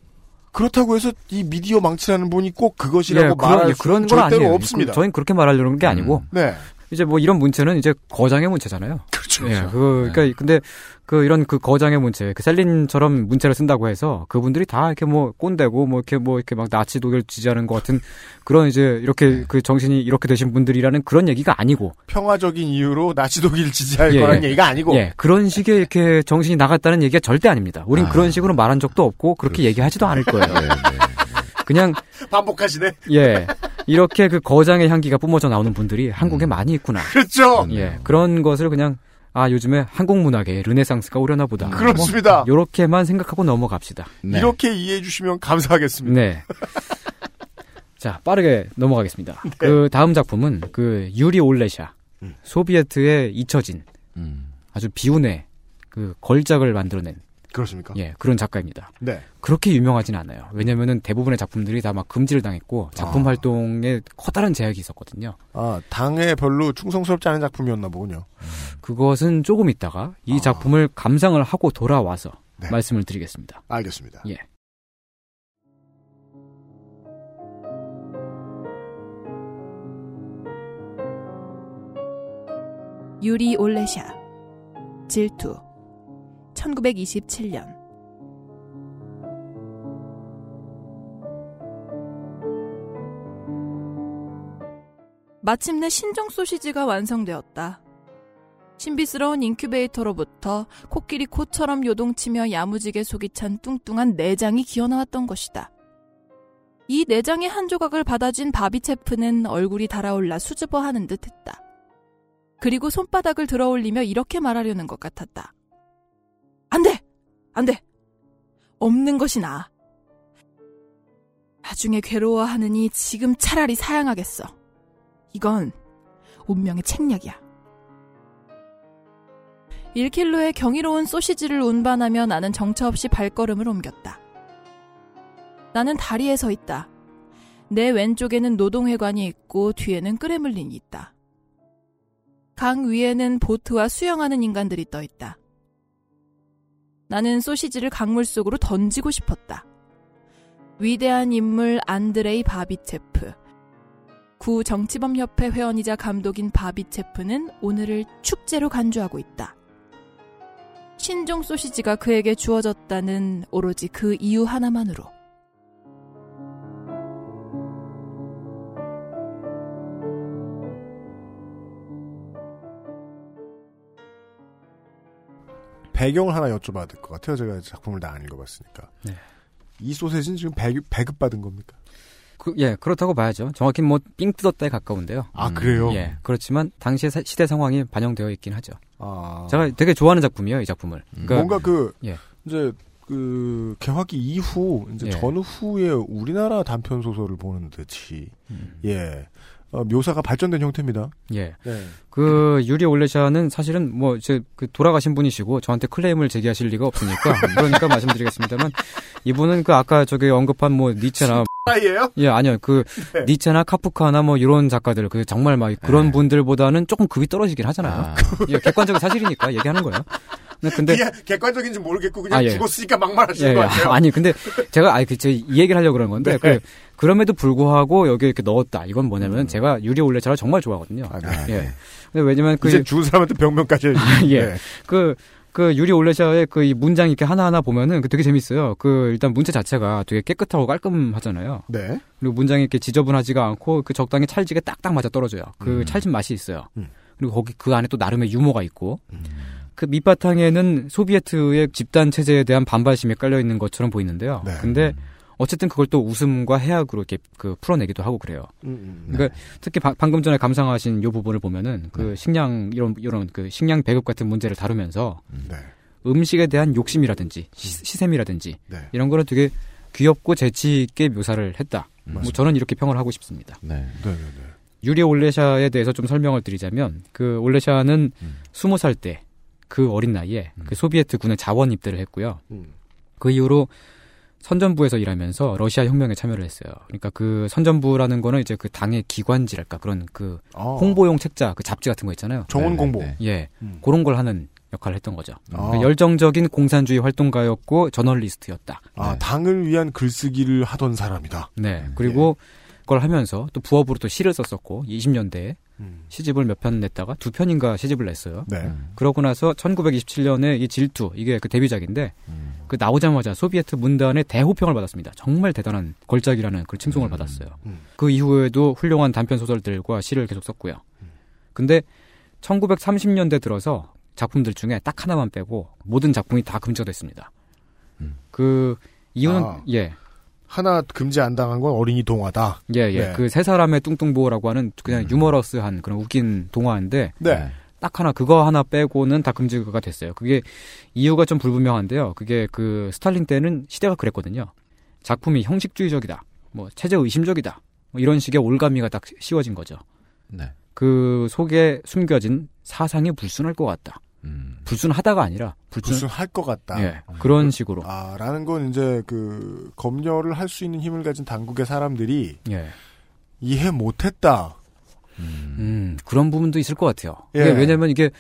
그렇다고 해서 이 미디어 망치라는 분이 꼭 그것이라고 그런, 말할 예, 그런 수는 건 절대로 아니에요. 없습니다. 그, 저희는 그렇게 말하려는 게 아니고. 네. 이제 뭐 이런 문체는 이제 거장의 문체잖아요. 그렇죠. 예, 그, 그러니까 근데 그 이런 그 거장의 문체, 그 셀린처럼 문체를 쓴다고 해서 그분들이 다 이렇게 뭐 꼰대고 뭐 이렇게 뭐 이렇게 막 나치 독일 지지하는 것 같은 그런 이제 이렇게 그 정신이 이렇게 되신 분들이라는 그런 얘기가 아니고. 평화적인 이유로 나치 독일을 지지할 예, 거라는 예. 얘기가 아니고. 예, 그런 식의 이렇게 정신이 나갔다는 얘기가 절대 아닙니다. 우린 아. 그런 식으로 말한 적도 없고 그렇게 얘기하지도 않을 거예요. 그냥 반복하시네. 예. 이렇게 그 거장의 향기가 뿜어져 나오는 분들이 한국에 많이 있구나. 그렇죠. 예. 그런 것을 그냥 아, 요즘에 한국 문학에 르네상스가 오려나 보다. 그렇습니다. 뭐, 요렇게만 생각하고 넘어갑시다. 이렇게 이해해 주시면 감사하겠습니다. 네. 자, 빠르게 넘어가겠습니다. 그 다음 작품은 그 유리 올레샤. 소비에트에 잊혀진 아주 비운의 그 걸작을 만들어낸 그렇습니까? 예, 그런 작가입니다. 네. 그렇게 유명하진 않아요. 왜냐면은 대부분의 작품들이 다 막 금지를 당했고 작품 아. 활동에 커다란 제약이 있었거든요. 아, 당에 별로 충성스럽지 않은 작품이었나 보군요. 그것은 조금 있다가 이 아. 작품을 감상을 하고 돌아와서 네. 말씀을 드리겠습니다. 알겠습니다. 예. 유리 올레샤 질투 1927년 마침내 신종 소시지가 완성되었다. 신비스러운 인큐베이터로부터 코끼리 코처럼 요동치며 야무지게 속이 찬 뚱뚱한 내장이 기어나왔던 것이다. 이 내장의 한 조각을 받아쥔 바비체프는 얼굴이 달아올라 수줍어하는 듯했다. 그리고 손바닥을 들어올리며 이렇게 말하려는 것 같았다. 안 돼! 안 돼! 없는 것이 나아. 나중에 괴로워하느니 지금 차라리 사양하겠어. 이건 운명의 책략이야. 1킬로의 경이로운 소시지를 운반하며 나는 정처 없이 발걸음을 옮겼다. 나는 다리에 서 있다. 내 왼쪽에는 노동회관이 있고 뒤에는 끄레물린이 있다. 강 위에는 보트와 수영하는 인간들이 떠 있다. 나는 소시지를 강물 속으로 던지고 싶었다. 위대한 인물 안드레이 바비체프. 구 정치범협회 회원이자 감독인 바비체프는 오늘을 축제로 간주하고 있다. 신종 소시지가 그에게 주어졌다는 오로지 그 이유 하나만으로. 배경을 하나 여쭤봐야 될 것 같아요. 제가 작품을 다 안 읽어봤으니까. 네. 이 소세지는 지금 배, 배급 받은 겁니까? 그, 예, 그렇다고 봐야죠. 정확히 뭐, 삥 뜯었다에 가까운데요. 아, 그래요? 예, 그렇지만, 당시의 사- 시대 상황이 반영되어 있긴 하죠. 아. 제가 되게 좋아하는 작품이에요, 이 작품을. 그러니까- 뭔가 그, 예. 이제, 그, 개화기 이후, 이제 예. 전후에 우리나라 단편 소설을 보는 듯이, 음. 예. 어, 묘사가 발전된 형태입니다. 예. 네. 그 유리 올레샤는 사실은 뭐 이제 그 돌아가신 분이시고 저한테 클레임을 제기하실 리가 없으니까 그러니까 말씀드리겠습니다만 이분은 그 아까 저기 언급한 뭐 니체나 아이예요? 예 아니요 그 네. 니체나 카프카나 뭐 이런 작가들 그 정말 막 그런 분들보다는 조금 급이 떨어지긴 하잖아요. 예, 객관적인 사실이니까 얘기하는 거예요. 근데, 근데 객관적인지 모르겠고 그냥 아, 예. 죽었으니까 막말하시는 예, 것 예. 같아요. 아니 근데 제가 아니 그이 얘기를 하려고 그런 건데 네. 그 그럼에도 불구하고 여기 이렇게 넣었다. 이건 뭐냐면 제가 유리 올레차를 정말 좋아하거든요. 예. 근데 왜냐면 그 음. 이제 죽은 사람한테 병명까지. 예. 네. 그, 그 유리 올레샤의 그 이 문장 이렇게 하나하나 보면은 그 되게 재밌어요. 그 일단 문체 자체가 되게 깨끗하고 깔끔하잖아요. 네. 그리고 문장이 이렇게 지저분하지가 않고 그 적당히 찰지게 딱딱 맞아 떨어져요. 그 음. 찰진 맛이 있어요. 음. 그리고 거기 그 안에 또 나름의 유머가 있고 그 밑바탕에는 소비에트의 집단 체제에 대한 반발심이 깔려 있는 것처럼 보이는데요. 네. 근데 어쨌든 그걸 또 웃음과 해악으로 이렇게 그 풀어내기도 하고 그래요. 음, 그러니까 특히 바- 방금 전에 감상하신 요 부분을 보면은 그 식량 이런 이런 그 식량 배급 같은 문제를 다루면서 네. 음식에 대한 욕심이라든지 시, 시샘이라든지 네. 이런 거를 되게 귀엽고 재치 있게 묘사를 했다. 뭐 저는 이렇게 평을 하고 싶습니다. 네. 네네네. 유리 올레샤에 대해서 좀 설명을 드리자면 그 올레샤는 스무 살 때 그 어린 나이에 그 소비에트 군에 자원 입대를 했고요. 음. 그 이후로 선전부에서 일하면서 러시아 혁명에 참여를 했어요. 그러니까 그 선전부라는 거는 이제 그 당의 기관지랄까 그런 그 아. 홍보용 책자 그 잡지 같은 거 있잖아요. 정원 네네. 공보. 예. 음. 그런 걸 하는 역할을 했던 거죠. 아. 그러니까 열정적인 공산주의 활동가였고 저널리스트였다. 아, 당을 위한 글쓰기를 하던 사람이다. 네. 그리고 그 걸 하면서 또 부업으로 또 시를 썼었고 20년대에 시집을 몇 편 냈다가 두 편인가 시집을 냈어요. 네. 그러고 나서 1927년에 이 질투 이게 그 데뷔작인데 그 나오자마자 소비에트 문단의 대호평을 받았습니다. 정말 대단한 걸작이라는 그 칭송을 받았어요. 그 이후에도 훌륭한 단편 소설들과 시를 계속 썼고요. 근데 1930년대 들어서 작품들 중에 딱 하나만 빼고 모든 작품이 다 금지가 됐습니다. 그 이유는 아. 예. 하나 금지 안 당한 건 어린이 동화다. 예, 예. 네. 그세 사람의 뚱뚱보라고 하는 그냥 유머러스한 그런 웃긴 동화인데 네. 딱 하나 그거 하나 빼고는 다 금지가 됐어요. 그게 이유가 좀 불분명한데요. 그게 그 스탈린 때는 시대가 그랬거든요. 작품이 형식주의적이다. 뭐 체제 의심적이다. 뭐 이런 식의 올가미가 딱 씌워진 거죠. 네. 그 속에 숨겨진 사상이 불순할 것 같다. 음. 불순하다가 아니라 불순 불순 할 것 같다. 예, 그런 식으로. 아, 라는 건 이제 그 검열을 할 수 있는 힘을 가진 당국의 사람들이 예. 이해 못했다. 음, 그런 부분도 있을 것 같아요. 예. 왜냐면 이게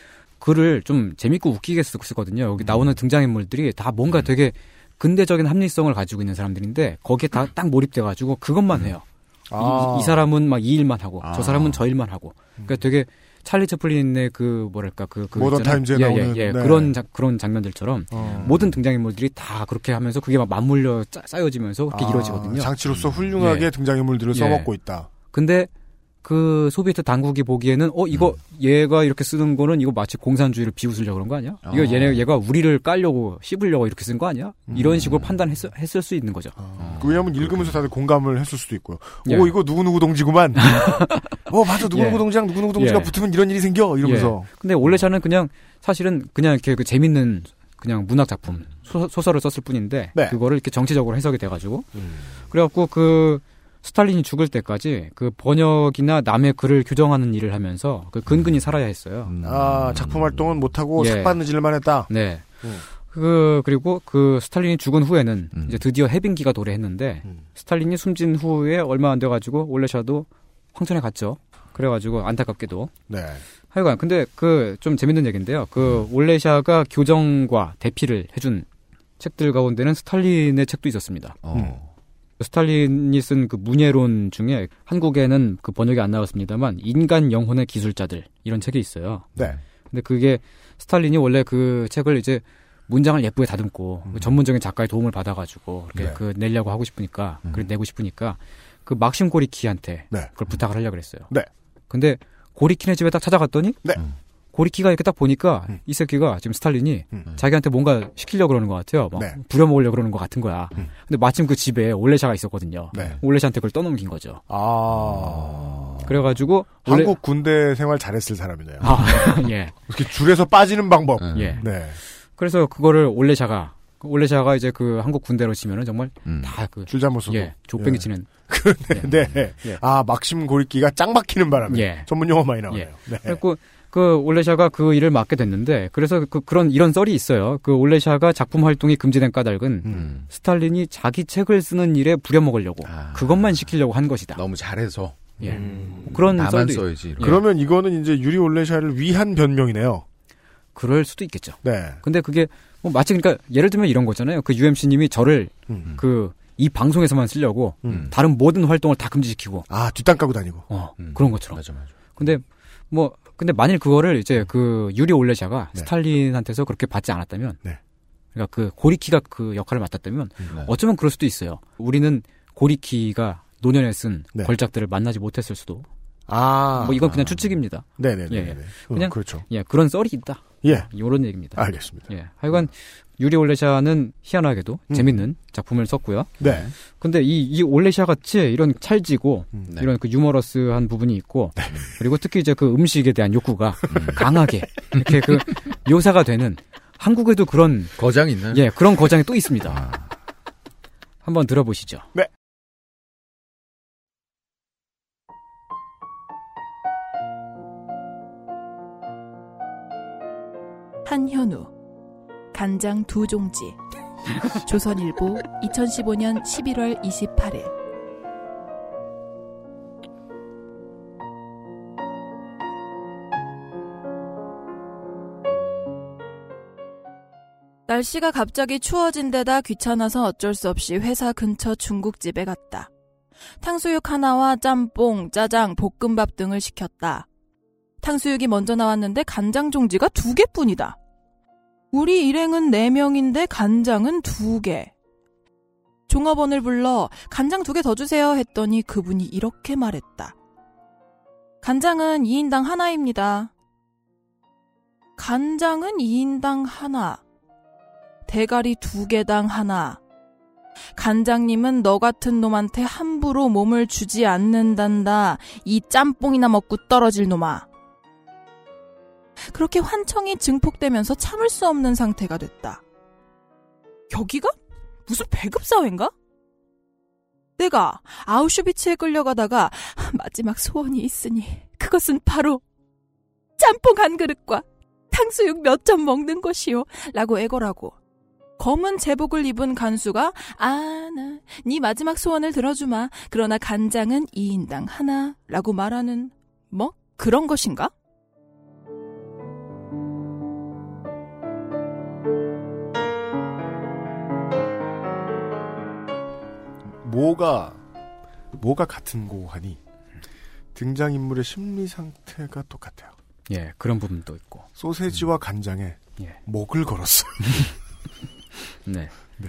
글을 좀 재밌고 웃기게 쓰- 쓰거든요. 여기 나오는 등장인물들이 다 뭔가 되게 근대적인 합리성을 가지고 있는 사람들인데 거기에 다 딱 몰입돼가지고 그것만 해요. 이- 아. 이, 이 사람은 막 이 일만 하고 아. 저 사람은 저 일만 하고. 그러니까 되게 찰리 채플린의 그 뭐랄까 그, 그 모던. 타임즈에 예, 나오는, 예, 예. 네. 그런 자- 그런 장면들처럼 어. 모든 등장인물들이 다 그렇게 하면서 그게 막 맞물려 짜- 쌓여지면서 그렇게 아, 이루어지거든요. 장치로서 훌륭하게 예. 등장인물들을 예. 써먹고 있다. 근데 그 소비에트 당국이 보기에는 어 이거 얘가 이렇게 쓰는 거는 이거 마치 공산주의를 비웃으려고 그런 거 아니야? 이거 어. 얘네 얘가 우리를 깔려고 씹으려고 이렇게 쓴 거 아니야? 이런 식으로 판단했을 했을 수 있는 거죠. 그 왜냐면 읽으면서 다들 공감을 했을 수도 있고요. 예. 오, 이거 누구 누구 동지구만. 어, 맞아. 누구 누구 예. 동지랑 누구 누구 동지가 예. 붙으면 이런 일이 생겨. 이러면서. 예. 근데 올레샤는 그냥 사실은 그냥 이렇게 그 재밌는 그냥 문학 작품 소, 설을 썼을 뿐인데 네. 그거를 이렇게 정치적으로 해석이 돼가지고 그래갖고 그 스탈린이 죽을 때까지 그 번역이나 남의 글을 규정하는 일을 하면서 그 근근히 살아야 했어요. 아, 작품 활동은 못 하고 예. 삭바느질만 했다. 네. 음. 그 그리고 그 스탈린이 죽은 후에는 음. 이제 드디어 해빙기가 도래했는데 스탈린이 숨진 후에 얼마 안 돼가지고 올레샤도 황천에 갔죠. 그래가지고 안타깝게도 네. 하여간 근데 그 좀 재밌는 얘기인데요. 그 음. 올레샤가 교정과 대피를 해준 책들 가운데는 스탈린의 책도 있었습니다. 어. 스탈린이 쓴 그 문예론 중에 한국에는 그 번역이 안 나왔습니다만 인간 영혼의 기술자들 이런 책이 있어요. 네. 근데 그게 스탈린이 원래 그 책을 이제 문장을 예쁘게 다듬고 그 전문적인 작가의 도움을 받아가지고 이렇게 음. 네. 그 내려고 하고 싶으니까 그 내고 싶으니까 그 막심 고리키한테 네. 그걸 부탁을 하려고 그랬어요. 네. 근데 고리키네 집에 딱 찾아갔더니 네. 고리키가 이렇게 딱 보니까 음. 이 새끼가 지금 스탈린이 자기한테 뭔가 시키려고 그러는 것 같아요. 막 네. 부려먹으려고 그러는 것 같은 거야. 근데 마침 그 집에 올레샤가 있었거든요. 네. 올레샤한테 그걸 떠넘긴 거죠. 아. 그래가지고 올레- 한국 군대 생활 잘했을 사람이네요. 아, 예. 이렇게 줄에서 빠지는 방법. 예. 네. 그래서 그거를 올레샤가 올레샤가 이제 그 한국 군대로 치면은 정말 다그 줄 잘못 써도. 예, 족뱅이 예. 치는 그러네. 네. 예. 아, 막심 고리끼가 짱 막히는 바람에. 예. 전문 용어 많이 나오네요. 예. 네. 그래고 그 올레샤가 그 일을 맡게 됐는데 그래서 그 그런 이런 썰이 있어요. 그 올레샤가 작품 활동이 금지된 까닭은 음. 스탈린이 자기 책을 쓰는 일에 부려먹으려고 그것만 시키려고 한 것이다. 너무 잘해서. 예. 음. 그런 나만 썰도 써야지. 있- 예. 그러면 이거는 이제 유리 올레샤를 위한 변명이네요. 그럴 수도 있겠죠. 네. 근데 그게 뭐 마치 그러니까 예를 들면 이런 거잖아요. 그 UMC님이 저를 음. 그이 방송에서만 쓰려고 음. 다른 모든 활동을 다 금지시키고 아, 뒷땅 까고 다니고. 어, 음. 그런 것처럼. 맞아, 맞아. 근데 뭐 근데 만일 그거를 이제 그 유리 올레샤가 네. 스탈린한테서 그렇게 받지 않았다면 네. 그러니까 그 고리키가 그 역할을 맡았다면 네. 어쩌면 그럴 수도 있어요. 우리는 고리키가 노년에 쓴 네. 걸작들을 만나지 못했을 수도. 아. 뭐 이건 그냥 추측입니다. 네네네. 예, 예. 그냥 음, 그렇죠. 예, 그런 썰이 있다. 예. 이런 얘기입니다. 알겠습니다. 예. 하여간 유리 올레샤는 희한하게도 음. 재밌는 작품을 썼고요. 네. 근데 이, 이 올레샤 같이 이런 찰지고 네. 이런 그 유머러스한 부분이 있고 그리고 특히 이제 그 음식에 대한 욕구가 강하게 이렇게 그 묘사가 되는 한국에도 그런 거장이 있나요? 예 그런 거장이 또 있습니다. 한번 들어보시죠. 네. 한현우 간장 두 종지 조선일보 2015년 11월 28일 날씨가 갑자기 추워진 데다 귀찮아서 어쩔 수 없이 회사 근처 중국집에 갔다. 탕수육 하나와 짬뽕, 짜장, 볶음밥 등을 시켰다. 탕수육이 먼저 나왔는데 간장 종지가 두 개뿐이다. 우리 일행은 네명인데 간장은 두 개. 종업원을 불러 간장 두개더 주세요 했더니 그분이 이렇게 말했다. 간장은 2인당 하나입니다. 간장은 2인당 하나. 대가리 두 개당 하나. 간장님은 너 같은 놈한테 함부로 몸을 주지 않는단다. 이 짬뽕이나 먹고 떨어질 놈아. 그렇게 환청이 증폭되면서 참을 수 없는 상태가 됐다. 여기가 무슨 배급사회인가? 내가 아우슈비츠에 끌려가다가 마지막 소원이 있으니 그것은 바로 짬뽕 한 그릇과 탕수육 몇 점 먹는 것이요. 라고 애걸하고 검은 제복을 입은 간수가 아, 나, 네 마지막 소원을 들어주마. 그러나 간장은 2인당 하나. 라고 말하는 뭐 그런 것인가? 뭐가 뭐가 같은 고 하니 등장 인물의 심리 상태가 똑같아요. 예, 그런 부분도 있고. 소세지와 간장에 예. 목을 걸었어요. 네. 네.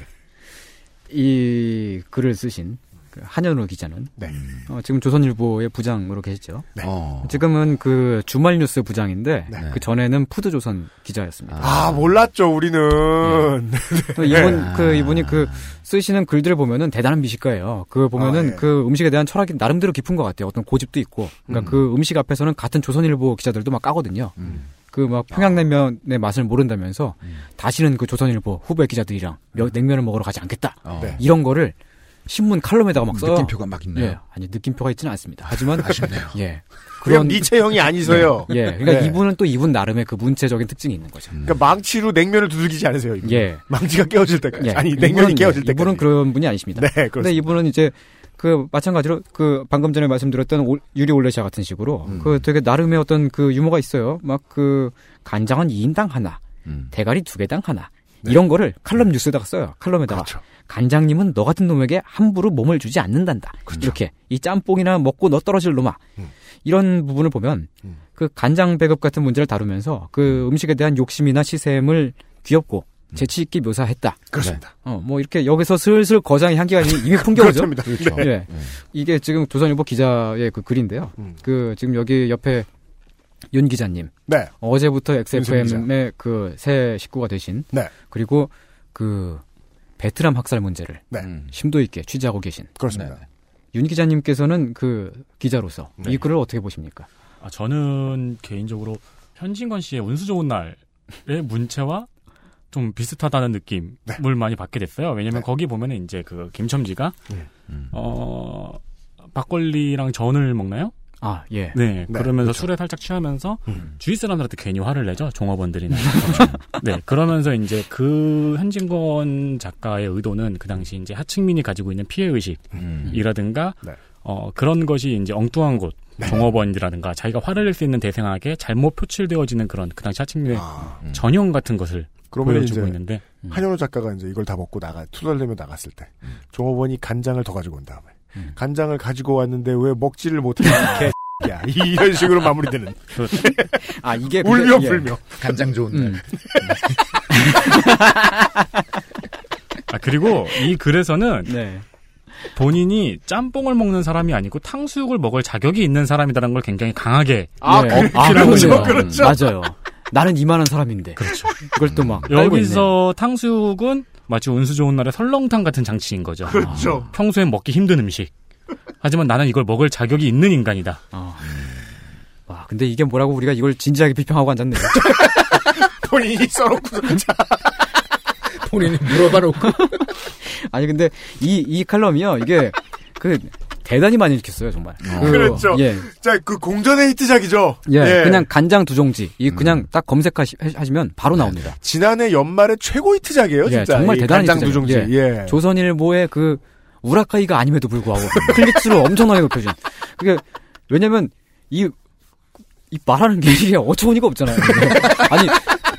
이 글을 쓰신 그 한현우 기자는 네. 어, 지금 조선일보의 부장으로 계시죠. 네. 어. 지금은 그 주말 뉴스 부장인데 네. 그 전에는 푸드조선 기자였습니다. 아, 몰랐죠, 우리는. 또 이분 그 이분이 그 쓰시는 글들을 보면은 대단한 미식가예요. 그 보면은 아, 예. 그 음식에 대한 철학이 나름대로 깊은 것 같아요. 어떤 고집도 있고. 그러니까 그 음식 앞에서는 같은 조선일보 기자들도 막 까거든요. 그막 평양냉면의 맛을 모른다면서 다시는 그 조선일보 후배 기자들이랑 며- 냉면을 먹으러 가지 않겠다. 네. 이런 거를 신문 칼럼에다가 막 써요. 느낌표가 막 있네요. 예, 아니 느낌표가 있지는 않습니다. 하지만 아쉽네요. 예. 그냥 니체형이 아니서요. 예. 예. 그러니까 네. 이분은 또 이분 나름의 그 문체적인 특징이 있는 거죠. 그러니까 망치로 냉면을 두들기지 않으세요. 이분. 예. 망치가 깨어질 때까지. 예. 아니, 냉면이 예, 깨어질 때까지. 이분은 그런 분이 아니십니다. 네, 근데 그렇습니다. 이분은 이제 그 마찬가지로 그 방금 전에 말씀드렸던 올- 유리 올레샤 같은 식으로 음. 그 되게 나름의 어떤 그 유머가 있어요. 막 그 간장은 2인당 하나, 음. 대가리 두 개당 하나. 네. 이런 거를 칼럼 뉴스에다가 써요. 칼럼에다가. 그렇죠. 간장님은 너 같은 놈에게 함부로 몸을 주지 않는단다. 이렇게 이 짬뽕이나 먹고 너 떨어질 놈아. 음. 이런 부분을 보면 음. 그 간장 배급 같은 문제를 다루면서 그 음식에 대한 욕심이나 시샘을 귀엽고 재치 있게 묘사했다. 그렇습니다. 어, 뭐 이렇게 여기서 슬슬 거장의 향기가 이미 풍겨오죠. 그렇습니다. 그렇죠. 예. 이게 지금 조선일보 기자의 그 글인데요. 음. 그 지금 여기 옆에 윤 기자님. 네. 어제부터 XFM의 그 새 식구가 되신. 네. 그리고 그 베트남 학살 문제를 네. 음. 심도 있게 취재하고 계신 그렇습니다. 윤 기자님께서는 그 기자로서 네. 이 글을 어떻게 보십니까? 아, 저는 개인적으로 현진건 씨의 운수 좋은 날의 문체와 좀 비슷하다는 느낌을 네. 많이 받게 됐어요. 왜냐면 거기 보면은 이제 그 김첨지가 음. 어 막걸리랑 전을 먹나요? 아, 예. 네, 네, 그러면서 그렇죠. 술에 살짝 취하면서 음. 주위 사람들한테 괜히 화를 내죠. 종업원들이나. 네, 그러면서 이제 그 현진건 작가의 의도는 그 당시 이제 하층민이 가지고 있는 피해 의식이라든가 네. 어 그런 것이 이제 엉뚱한 곳 종업원이라든가 자기가 화를 낼 수 있는 대상에게 잘못 표출되어지는 그런 그 당시 하층민의 아, 전형 같은 것을 그러면 보여주고 이제 있는데 한현우 작가가 이제 이걸 다 먹고 나가 투덜대며 나갔을 때 종업원이 간장을 더 가지고 온 다음에 음. 간장을 가지고 왔는데 왜 먹지를 못해 야 이런 식으로 마무리되는 아, 이게 울며 근데- 예. 불며 간장 좋은 날. 음. 아 그리고 이 글에서는 네. 본인이 짬뽕을 먹는 사람이 아니고 탕수육을 먹을 자격이 있는 사람이라는 걸 굉장히 강하게 아, 예. 그- 아, 그렇죠. 그렇죠. 맞아요. 나는 이만한 사람인데. 그렇죠. 그걸 또 막. 여기서 탕수육은 마치 운수 좋은 날의 설렁탕 같은 장치인 거죠. 그렇죠. 평소엔 먹기 힘든 음식. 하지만 나는 이걸 먹을 자격이 있는 인간이다. 아. 와, 근데 이게 뭐라고 우리가 이걸 진지하게 비평하고 앉았네요. 본인이 써놓고 본인이 물어봐 놓고. 아니 근데 이 이 칼럼이요 이게 그 대단히 많이 읽혔어요 정말. 그, 그렇죠. 예. 자, 그 공전의 히트작이죠. 예, 그냥 간장 두 종지. 이 그냥 딱 검색하시면 바로 나옵니다. 지난해 연말에 최고 히트작이에요, 예, 진짜. 정말 이 대단한 간장 히트작이에요. 두종지. 예. 조선일보의 그 우라카이가 아님에도 불구하고 클릭수를 엄청나게 높여준. 그게 왜냐면 이, 이 말하는 게 이게 어처구니가 없잖아요. 아니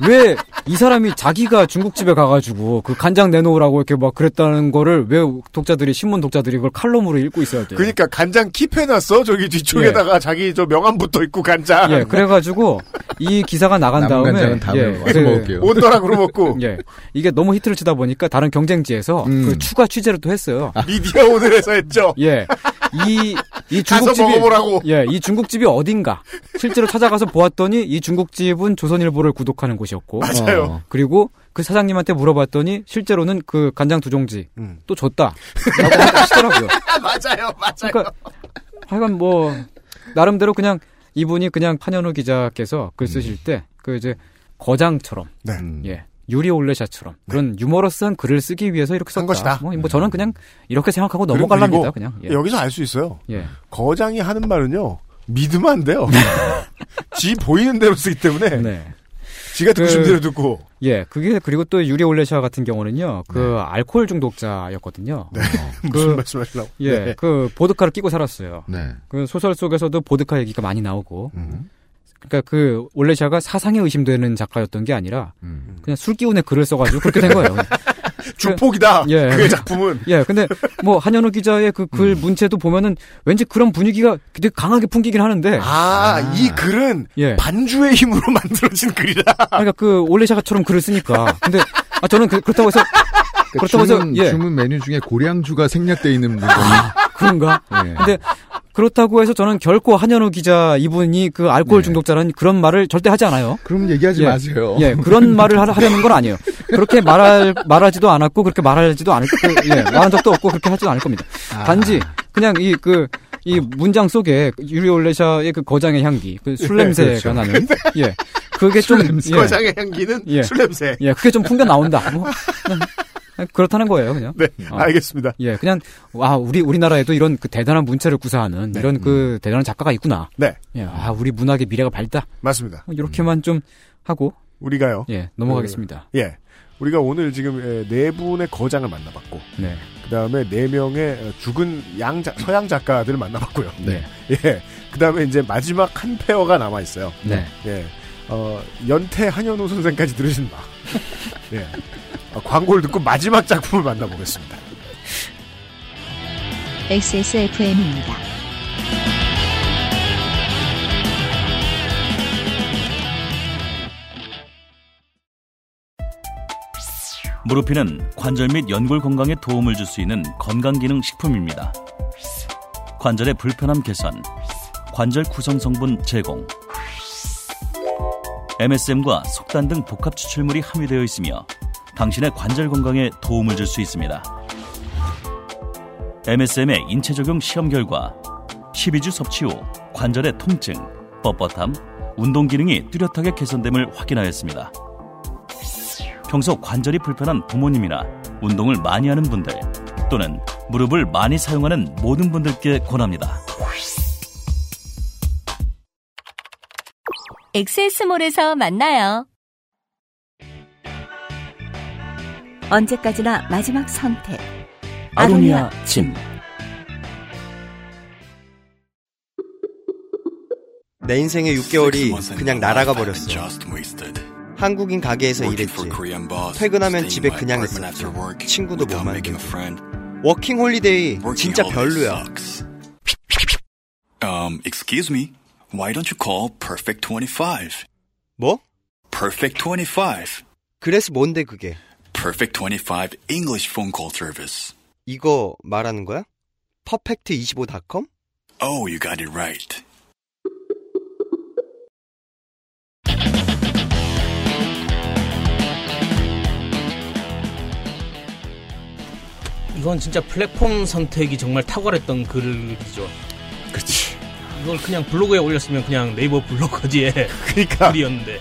왜 이 사람이 자기가 중국집에 가가지고 그 간장 내놓으라고 이렇게 막 그랬다는 거를 왜 독자들이 신문 독자들이 그걸 칼럼으로 읽고 있어야 돼요. 그러니까 간장 킵해놨어. 저기 뒤쪽에다가 자기 저 명함 붙어 있고 간장. 예, 그래가지고 이 기사가 나간 다음에 간장은 다음에 예, 와서 먹을게요. 온더락으로 먹고. 예, 이게 너무 히트를 치다 보니까 다른 경쟁지에서 음. 그 추가 취재를 또 했어요. 미디어 오늘에서 했죠. 예, 이, 이 중국집이. 예, 이 중국집이 어딘가 실제로 찾아가서 보았더니 이 중국집은 조선일보를 구독하는 곳이었고, 맞아요. 어, 그리고 그 사장님한테 물어봤더니 실제로는 그 간장 두 종지 음. 또 줬다. 라고 하시더라고요. 맞아요, 맞아요. 그러니까 하여간 뭐 나름대로 그냥 이분이 그냥 판현우 기자께서 글 쓰실 때 그 이제 거장처럼 네. 예 유리 올레샤처럼 그런 유머러스한 글을 쓰기 위해서 이렇게 썼다. 것이다. 뭐, 뭐 저는 그냥 이렇게 생각하고 넘어갈랍니다. 그냥 예. 여기서 알 수 있어요. 예. 거장이 하는 말은요. 믿으면 안 돼요. 지 보이는 대로 쓰기 때문에. 네. 지가 듣고 그- 싶은 대로 듣고. 예, 그게 그리고 또 유리 올레샤 같은 경우는요, 그 알코올 중독자였거든요. 네. 그- 무슨 말씀 하시려고. 예, 네. 그 보드카를 끼고 살았어요. 네. 그 소설 속에서도 보드카 얘기가 많이 나오고. 음. 그러니까 그 올레샤가 사상에 의심되는 작가였던 게 아니라 음. 그냥 술 기운에 글을 써가지고 그렇게 된 거예요. 주폭이다. 예. 그의 작품은. 예, 근데 뭐 한현우 기자의 그글 음. 문체도 보면은 왠지 그런 분위기가 되게 강하게 풍기긴 하는데. 아, 이 글은 예. 반주의 힘으로 만들어진 글이라. 그러니까 그 올레샤가처럼 글을 쓰니까. 근데 아 저는 그, 그렇다고 해서 그렇다고 해서 주문, 예. 주문 메뉴 중에 고량주가 생략돼 있는 물건이 그런가? 예. 근데 그렇다고 해서 저는 결코 한현우 기자 이분이 그 알코올 중독자라는 그런 말을 절대 하지 않아요. 그럼 얘기하지 예. 마세요. 예, 그런 말을 하- 하려는 건 아니에요. 그렇게 말할 말하지도 않았고 그렇게 말하지도 않을 거, 예, 말한 적도 없고 그렇게 하지도 않을 겁니다. 아. 단지 그냥 이 그 이 문장 속에 유리 올레샤의 그 거장의 향기, 그술 네, 냄새가 그렇죠. 나는 예, 그게 좀 예, 거장의 향기는 예. 술 냄새. 예, 그게 좀 풍겨 나온다. 뭐 그렇다는 거예요, 그냥. 네, 어. 알겠습니다. 예, 그냥 와 우리 우리나라에도 이런 그 대단한 문체를 구사하는 네. 이런 그 대단한 작가가 있구나. 네. 예, 아 우리 문학의 미래가 밝다. 맞습니다. 이렇게만 좀 하고 우리가요. 예 넘어가겠습니다. 그, 예. 우리가 오늘 지금 에, 네 분의 거장을 만나봤고, 네. 그 다음에 네 명의 어, 죽은 양 자- 서양 작가들을 만나봤고요. 네. 예. 그 다음에 이제 마지막 한 페어가 남아 있어요. 네. 예. 어, 연태 한현우 선생까지 들으신 바. 예. 어, 광고를 듣고 마지막 작품을 만나보겠습니다. XSFM입니다. 무르피는 관절 및 연골 건강에 도움을 줄 수 있는 건강기능 식품입니다. 관절의 불편함 개선, 관절 구성 성분 제공, MSM과 속단 등 복합 추출물이 함유되어 있으며 당신의 관절 건강에 도움을 줄 수 있습니다. MSM의 인체 적용 시험 결과 12주 섭취 후 관절의 통증, 뻣뻣함, 운동 기능이 뚜렷하게 개선됨을 확인하였습니다. 평소 관절이 불편한 부모님이나 운동을 많이 하는 분들 또는 무릎을 많이 사용하는 모든 분들께 권합니다. 엑세스몰에서 만나요. 언제까지나 마지막 선택. 아로니아 진. 내 인생의 6개월이 그냥 날아가 버렸어. 한국인 가게에서 일했지. 퇴근하면 집에 그냥 있었지. 친구도 못 만들고. 워킹 홀리데이 진짜 별로야. Um, excuse me. Why don't you call Perfect 25? 뭐? Perfect 25. 그래서 뭔데 그게? Perfect 25 English phone call service. 이거 말하는 거야? 퍼펙트25.com? Oh, you got it right. 이건 진짜 플랫폼 선택이 정말 탁월했던 글이죠. 그렇지. 이걸 그냥 블로그에 올렸으면 그냥 네이버 블로거지에 그러니까 글이었는데.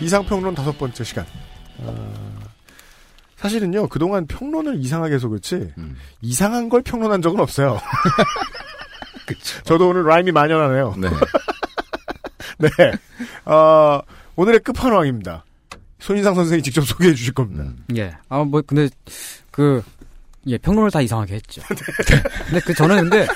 이상평론 다섯 번째 시간. 어, 사실은요 그동안 평론을 이상하게 해서 그렇지 음. 이상한 걸 평론한 적은 없어요. 저도 오늘 라임이 만연하네요. 네. 네. 어, 오늘의 끝판왕입니다. 손인상 선생이 직접 소개해 주실 겁니다. 예. 아, 뭐, 근데, 그, 예, 평론을 다 이상하게 했죠. 근데 그, 저는 근데,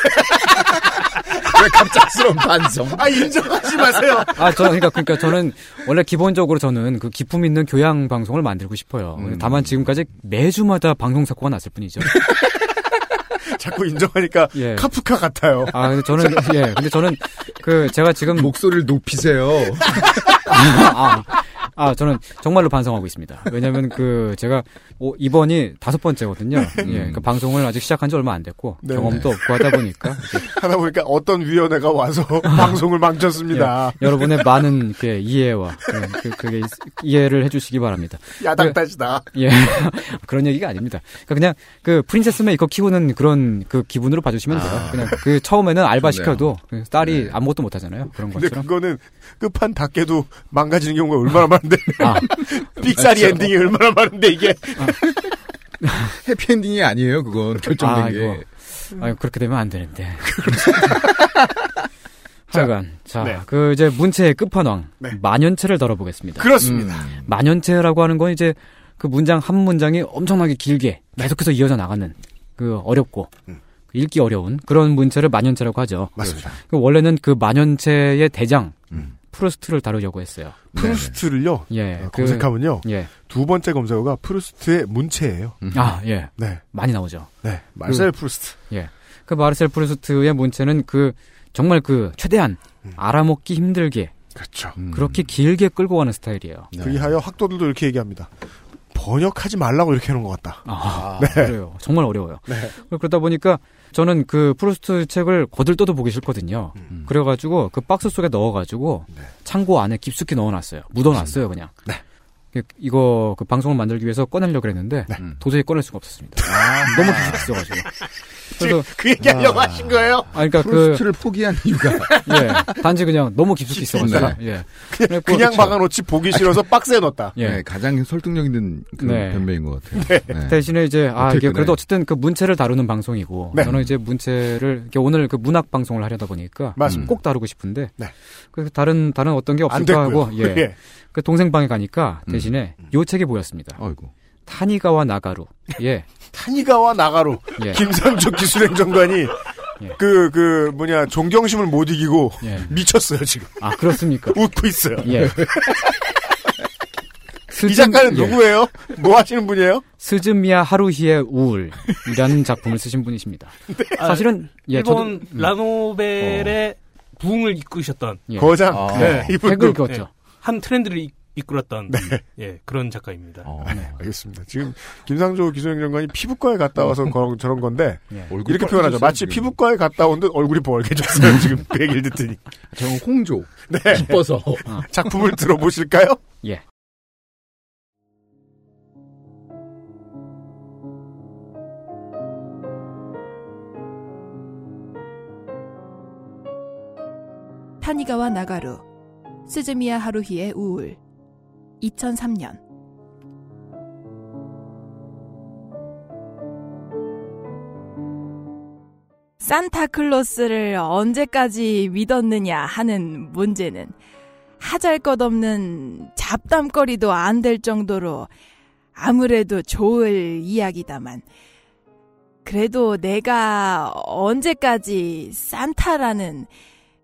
왜 갑작스러운 반성? 아, 인정하지 마세요. 아, 저, 그러니까, 그러니까 저는 원래 기본적으로 저는 그 기품 있는 교양 방송을 만들고 싶어요. 음. 다만 지금까지 매주마다 방송 사고가 났을 뿐이죠. 자꾸 인정하니까 예. 카프카 같아요. 아, 근데 저는, 예, 근데 저는 그, 제가 지금. 목소리를 높이세요. 아, 아, 저는 정말로 반성하고 있습니다. 왜냐면 그, 제가, 오, 이번이 다섯 번째거든요. 예, 그 방송을 아직 시작한 지 얼마 안 됐고, 네. 경험도 없고 하다 보니까. 하다 보니까 어떤 위원회가 와서 방송을 망쳤습니다. 예, 여러분의 많은 그 이해와 그, 그, 그게 있- 이해를 해주시기 바랍니다. 야당 그- 탓이다. 예, 그런 얘기가 아닙니다. 그러니까 그냥 그 프린세스 메이커 키우는 그런 그 기분으로 봐주시면 돼요. 아. 그냥 그 처음에는 알바. 시켜도 그 딸이 아무것도 못하잖아요. 그런 근데 것처럼. 그거는 끝판 닫게도 망가지는 경우가 얼마나 많은데. 아. 삑사리 맞죠. 엔딩이 얼마나 많은데 이게. 해피엔딩이 아니에요, 그건. 결정된 아, 게. 이거. 아유, 그렇게 되면 안 되는데. 하여간, 자, 네. 그 이제 문체의 끝판왕, 네. 만연체를 다뤄보겠습니다. 그렇습니다. 음, 만연체라고 하는 건 이제 그 문장 한 문장이 엄청나게 길게 계속해서 이어져 나가는 그 어렵고 읽기 어려운 그런 문체를 만연체라고 하죠. 음. 맞습니다. 그 원래는 그 만연체의 대장 음. 프루스트를 다루려고 했어요. 프루스트를요. 예, 어, 그- 검색하면요. 예. 두 번째 검색어가 프루스트의 문체예요. 아, 예. 네. 많이 나오죠. 네. 말셀 그- 프루스트. 예. 그 마르셀 프루스트의 문체는 그 정말 그 최대한 알아먹기 힘들게 그렇죠. 그렇게 길게 끌고 가는 스타일이에요. 그리하여 학도들도 이렇게 얘기합니다. 번역하지 말라고 이렇게 해놓은 것 같다. 아, 네. 그래요. 정말 어려워요. 네. 그러다 보니까 저는 그 프루스트 책을 거들떠도 보기 싫거든요. 음. 그래가지고 그 박스 속에 넣어가지고 네. 창고 안에 깊숙이 넣어놨어요. 묻어놨어요, 그냥. 그- 이거 그 방송을 만들기 위해서 꺼내려고 그랬는데 네. 도저히 꺼낼 수가 없었습니다. 너무 깊숙이 있어가지고. 지금 그 얘기하려고 하신 거예요? 아, 그러니까 그 프루스트를 포기한 이유가. 예, 단지 그냥 너무 깊숙이 있어가지고. 네. 예. 그냥, 그냥 그쵸. 박아놓지 보기 싫어서 박스에 넣었다. 예. 네, 가장 설득력 있는 그 네. 변명인 것 같아요. 네. 대신에 이제 아 이게. 그래도 어쨌든 그 문체를 다루는 방송이고 네. 저는 이제 문체를 이렇게 오늘 그 문학 방송을 하려다 보니까 맞습니다. 꼭 다루고 싶은데 네. 그 다른 다른 어떤 게안 없을까. 하고 예. 예. 그 동생 방에 가니까 음. 대신에 요 책이 보였습니다. 어이구. 타니가와 나가루. 예. 타니가와 나가로 예. 김상조 기술행정관이 그, 그, 뭐냐, 존경심을 못 이기고 예. 미쳤어요, 지금. 아 그렇습니까? 웃고 있어요. 예. 이 작가는 예. 누구예요? 뭐 하시는 분이에요? 스즈미야 하루히의 우울이라는 작품을 쓰신 분이십니다. 사실은 예, 일본 저도- 음. 라노벨의 부흥을 이끌으셨던 예. 거장. 아. 네, 이분도. 핵을 그었죠. 한 트렌드를 이- 이끌었던 예, 그런 작가입니다. 어. 네, 알겠습니다. 지금 김상조 기술행정관이 피부과에 갔다 와서 그런, 저런 건데 예. 얼굴이 이렇게 표현하죠. 마치 지금. 피부과에 갔다 온 듯 얼굴이 벌개졌어요. 지금 그 얘기를 듣더니. 저는 홍조. 네. 기뻐서. 작품을 들어보실까요? 예. 타니가와 나가루 스즈미야 하루히의 우울 2003년. 산타클로스를 언제까지 믿었느냐 하는 문제는 하잘 것 없는 잡담거리도 안 될 정도로 아무래도 좋을 이야기다만 그래도 내가 언제까지 산타라는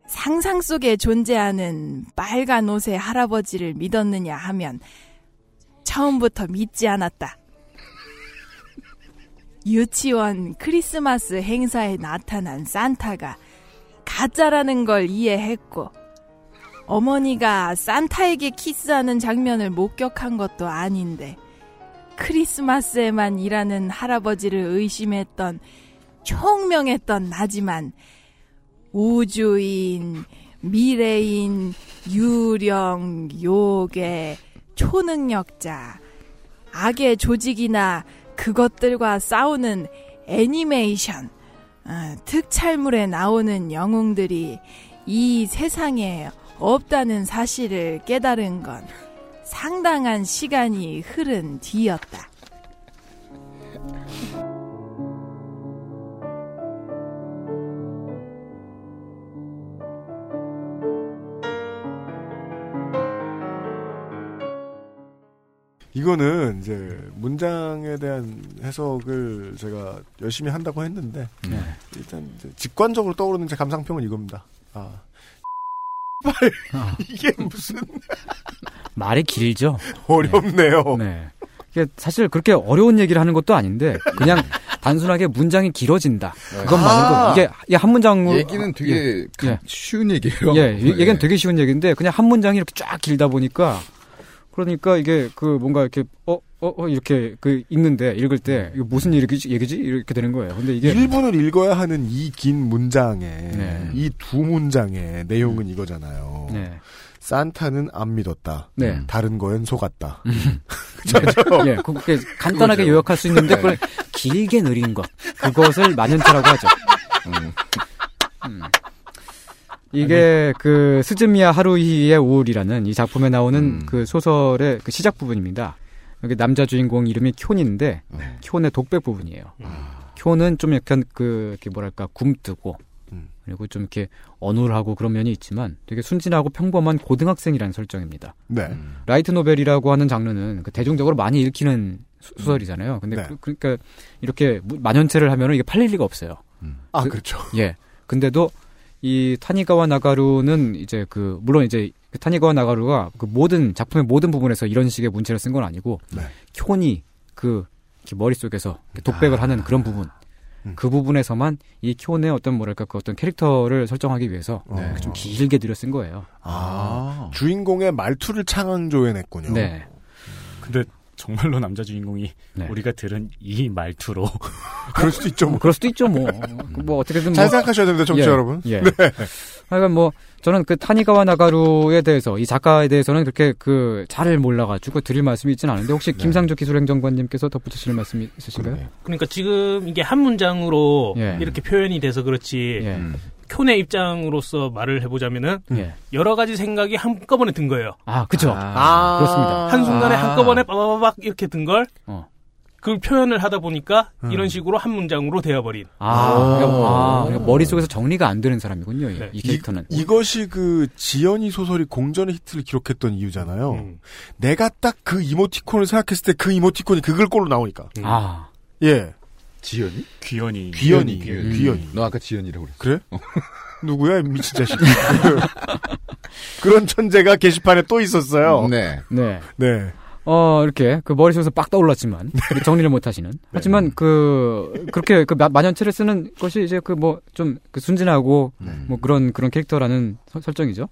상상 속에 존재하는 빨간 옷의 할아버지를 믿었느냐 하면 처음부터 믿지 않았다. 유치원 크리스마스 행사에 나타난 산타가 가짜라는 걸 이해했고 어머니가 산타에게 키스하는 장면을 목격한 것도 아닌데 크리스마스에만 일하는 할아버지를 의심했던 총명했던 나지만 우주인, 미래인, 유령, 요괴, 초능력자, 악의 조직이나 그것들과 싸우는 애니메이션, 아, 특촬물에 나오는 영웅들이 이 세상에 없다는 사실을 깨달은 건 상당한 시간이 흐른 뒤였다. 이거는 이제 문장에 대한 해석을 제가 열심히 한다고 했는데 네. 일단 이제 직관적으로 떠오르는 제 감상평은 이겁니다. 아, 이게 무슨 말이 길죠. 어렵네요. 네. 이게 사실 그렇게 어려운 얘기를 하는 것도 아닌데 그냥 단순하게 문장이 길어진다. 그것만으로도 아. 이게, 한 문장으로 얘기는 되게 예, 예. 쉬운 얘기예요. 예, 이- 네. 얘기는 되게 쉬운 얘기인데 그냥 한 문장이 이렇게 쫙 길다 보니까 그러니까 이게 그 뭔가 이렇게 어 어, 어, 이렇게 그 읽는데 읽을 때 이거 무슨 얘기지, 얘기지 이렇게 되는 거예요. 근데 이게 1분을 읽어야 하는 이 긴 문장에 네. 이두 문장의 내용은 이거잖아요. 네. 산타는 안 믿었다. 네. 다른 거엔 속았다. 예, 그게 간단하게 그거죠. 요약할 수 있는데 네. 그걸 길게 느린 것 그것을 만연체라고 하죠. 음. 이게 그 스즈미야 하루히의 우울이라는 이 작품에 나오는 그 소설의 그 시작 부분입니다. 여기 남자 주인공 이름이 쿈인데 쿈의 독백 부분이에요. 쿈은 좀 약간 그 이렇게 뭐랄까 굼뜨고 그리고 좀 이렇게 어눌하고 그런 면이 있지만 되게 순진하고 평범한 고등학생이라는 설정입니다. 네. 라이트 노벨이라고 하는 장르는 그 대중적으로 많이 읽히는 수- 소설이잖아요. 근데 네. 그, 러니까 이렇게 무- 만연체를 하면은 이게 팔릴 리가 없어요. 아, 그렇죠. 예. 근데도 이 타니가와 나가루는 이제 그 물론 이제 그 타니가와 나가루가 그 모든 작품의 모든 부분에서 이런 식의 문체를 쓴 건 아니고 네. 쿄니 그 머릿속에서 독백을 하는 그런 부분 그 부분에서만 이 쿄의 어떤 뭐랄까 그 어떤 캐릭터를 설정하기 위해서 네. 좀 길게 들여 쓴 거예요. 아, 주인공의 말투를 창조해냈군요. 네. 근데 정말로 남자 주인공이 네. 우리가 들은 이 말투로 그럴 수도 있죠. 뭐. 그럴 수도 있죠, 뭐. 그뭐 어떻게든 잘 뭐- 생각하셔야 됩니다, 청취자 예, 여러분. 예. 네. 하여간 뭐 저는 그 타니가와 나가루에 대해서 이 작가에 대해서는 그렇게 그 잘 몰라가지고 드릴 말씀이 있지는 않은데 혹시 네. 김상조 기술행정관님께서 덧붙이실 말씀이 있으신가요? 그러니까 지금 이게 한 문장으로 예. 이렇게 표현이 돼서 그렇지 예. 쿄네 입장으로서 말을 해보자면은 예. 여러 가지 생각이 한꺼번에 든 거예요. 아, 그죠. 아, 그렇습니다. 한 순간에 아. 한꺼번에 빠바바박 이렇게 든걸 어. 그걸 표현을 하다 보니까 음. 이런 식으로 한 문장으로 되어버린. 아, 그러니까, 아, 그러니까 머릿속에서 정리가 안 되는 사람이군요, 이- 네. 이 캐릭터는. 이, 것이그 지연이 소설이 공전의 히트를 기록했던 이유잖아요. 음. 내가 딱 그 이모티콘을 생각했을 때 그 이모티콘이 그 글꼴로 나오니까. 아. 예. 지연이? 귀연이. 귀연이. 귀연이. 귀연이. 음. 너 아까 지연이라고 그랬어. 그래? 누구야, 이 미친 자식. 그런 천재가 게시판에 또 있었어요. 네. 네. 네. 어, 이렇게 그 머릿속에서 빡 떠올랐지만 정리를 못 하시는. 하지만 그 그렇게 그 마- 만연체를 쓰는 것이 이제 그 뭐 좀 그 순진하고 뭐 그런 그런 캐릭터라는 설- 설정이죠.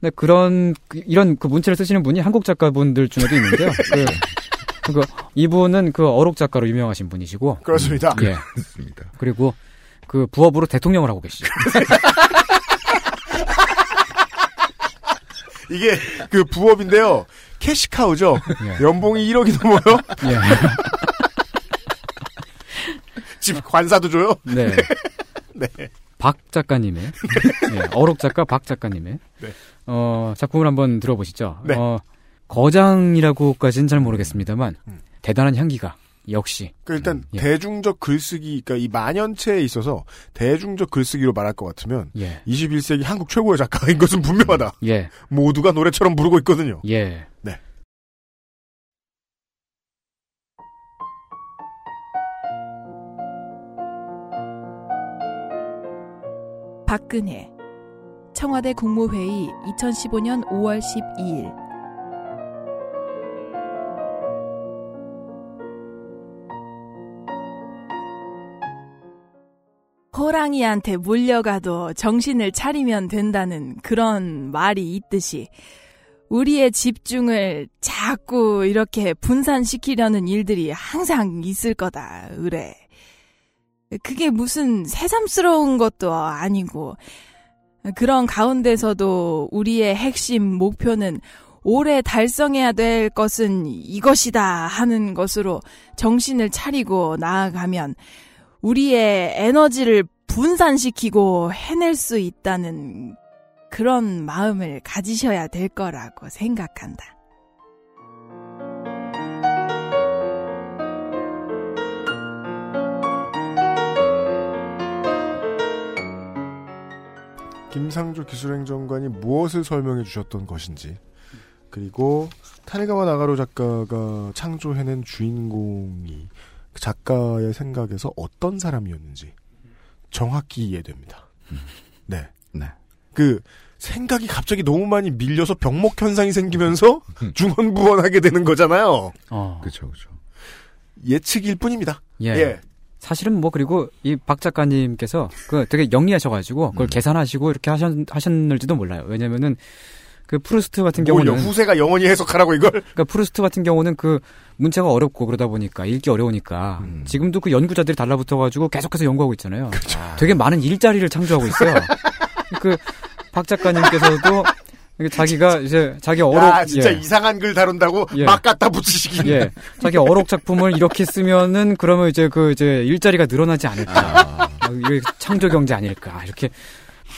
근데 그런 그 이런 그 문체를 쓰시는 분이 한국 작가분들 중에도 있는데요. 그, 그 이분은 그 어록 작가로 유명하신 분이시고 그렇습니다. 예. 그렇습니다. 그리고 그 부업으로 대통령을 하고 계시죠. 이게 그 부업인데요. 캐시카우죠. 예. 연봉이 1억이 넘어요. 예. 집 관사도 줘요. 네. 네. 박 작가님의 예, 어록 작가 박 작가님의 네. 어, 작품을 한번 들어보시죠. 네. 어, 거장이라고까지는 잘 모르겠습니다만 대단한 향기가 역시 그 일단 예. 대중적 글쓰기, 그러니까 이 만연체에 있어서 대중적 글쓰기로 말할 것 같으면 예. 21세기 한국 최고의 작가인 것은 분명하다. 예. 모두가 노래처럼 부르고 있거든요. 예. 네. 박근혜 청와대 국무회의 2015년 5월 12일 호랑이한테 물려가도 정신을 차리면 된다는 그런 말이 있듯이 우리의 집중을 자꾸 이렇게 분산시키려는 일들이 항상 있을 거다, 의뢰. 그게 무슨 새삼스러운 것도 아니고, 그런 가운데서도 우리의 핵심 목표는 올해 달성해야 될 것은 이것이다 하는 것으로 정신을 차리고 나아가면 우리의 에너지를 분산시키고 해낼 수 있다는 그런 마음을 가지셔야 될 거라고 생각한다. 김상조 기술행정관이 무엇을 설명해 주셨던 것인지 그리고 타네가와 나가로 작가가 창조해낸 주인공이 그 작가의 생각에서 어떤 사람이었는지 정확히 이해됩니다. 음. 네. 네. 그 생각이 갑자기 너무 많이 밀려서 병목 현상이 생기면서 중언부언하게 되는 거잖아요. 어. 그렇죠, 그렇죠. 예측일 뿐입니다. 예. 예. 사실은 뭐 그리고 이 박 작가님께서 그 되게 영리하셔가지고 음. 그걸 계산하시고 이렇게 하셨, 하셨는지도 몰라요. 왜냐면은 그 프루스트 같은? 경우는 후세가 영원히 해석하라고 이걸? 그러니까 프루스트 같은 경우는 그 문체가 어렵고 그러다 보니까 읽기 어려우니까 음. 지금도 그 연구자들이 달라붙어가지고 계속해서 연구하고 있잖아요. 그렇죠. 되게 많은 일자리를 창조하고 있어요. 그 박 작가님께서도 자기가 이제 자기 어록 야, 진짜 예. 이상한 글 다룬다고 예. 막 갖다 붙이시긴. 예. 자기 어록 작품을 이렇게 쓰면은 그러면 이제 그 이제 일자리가 늘어나지 않을까. 어, 이게 창조 경제 아닐까. 이렇게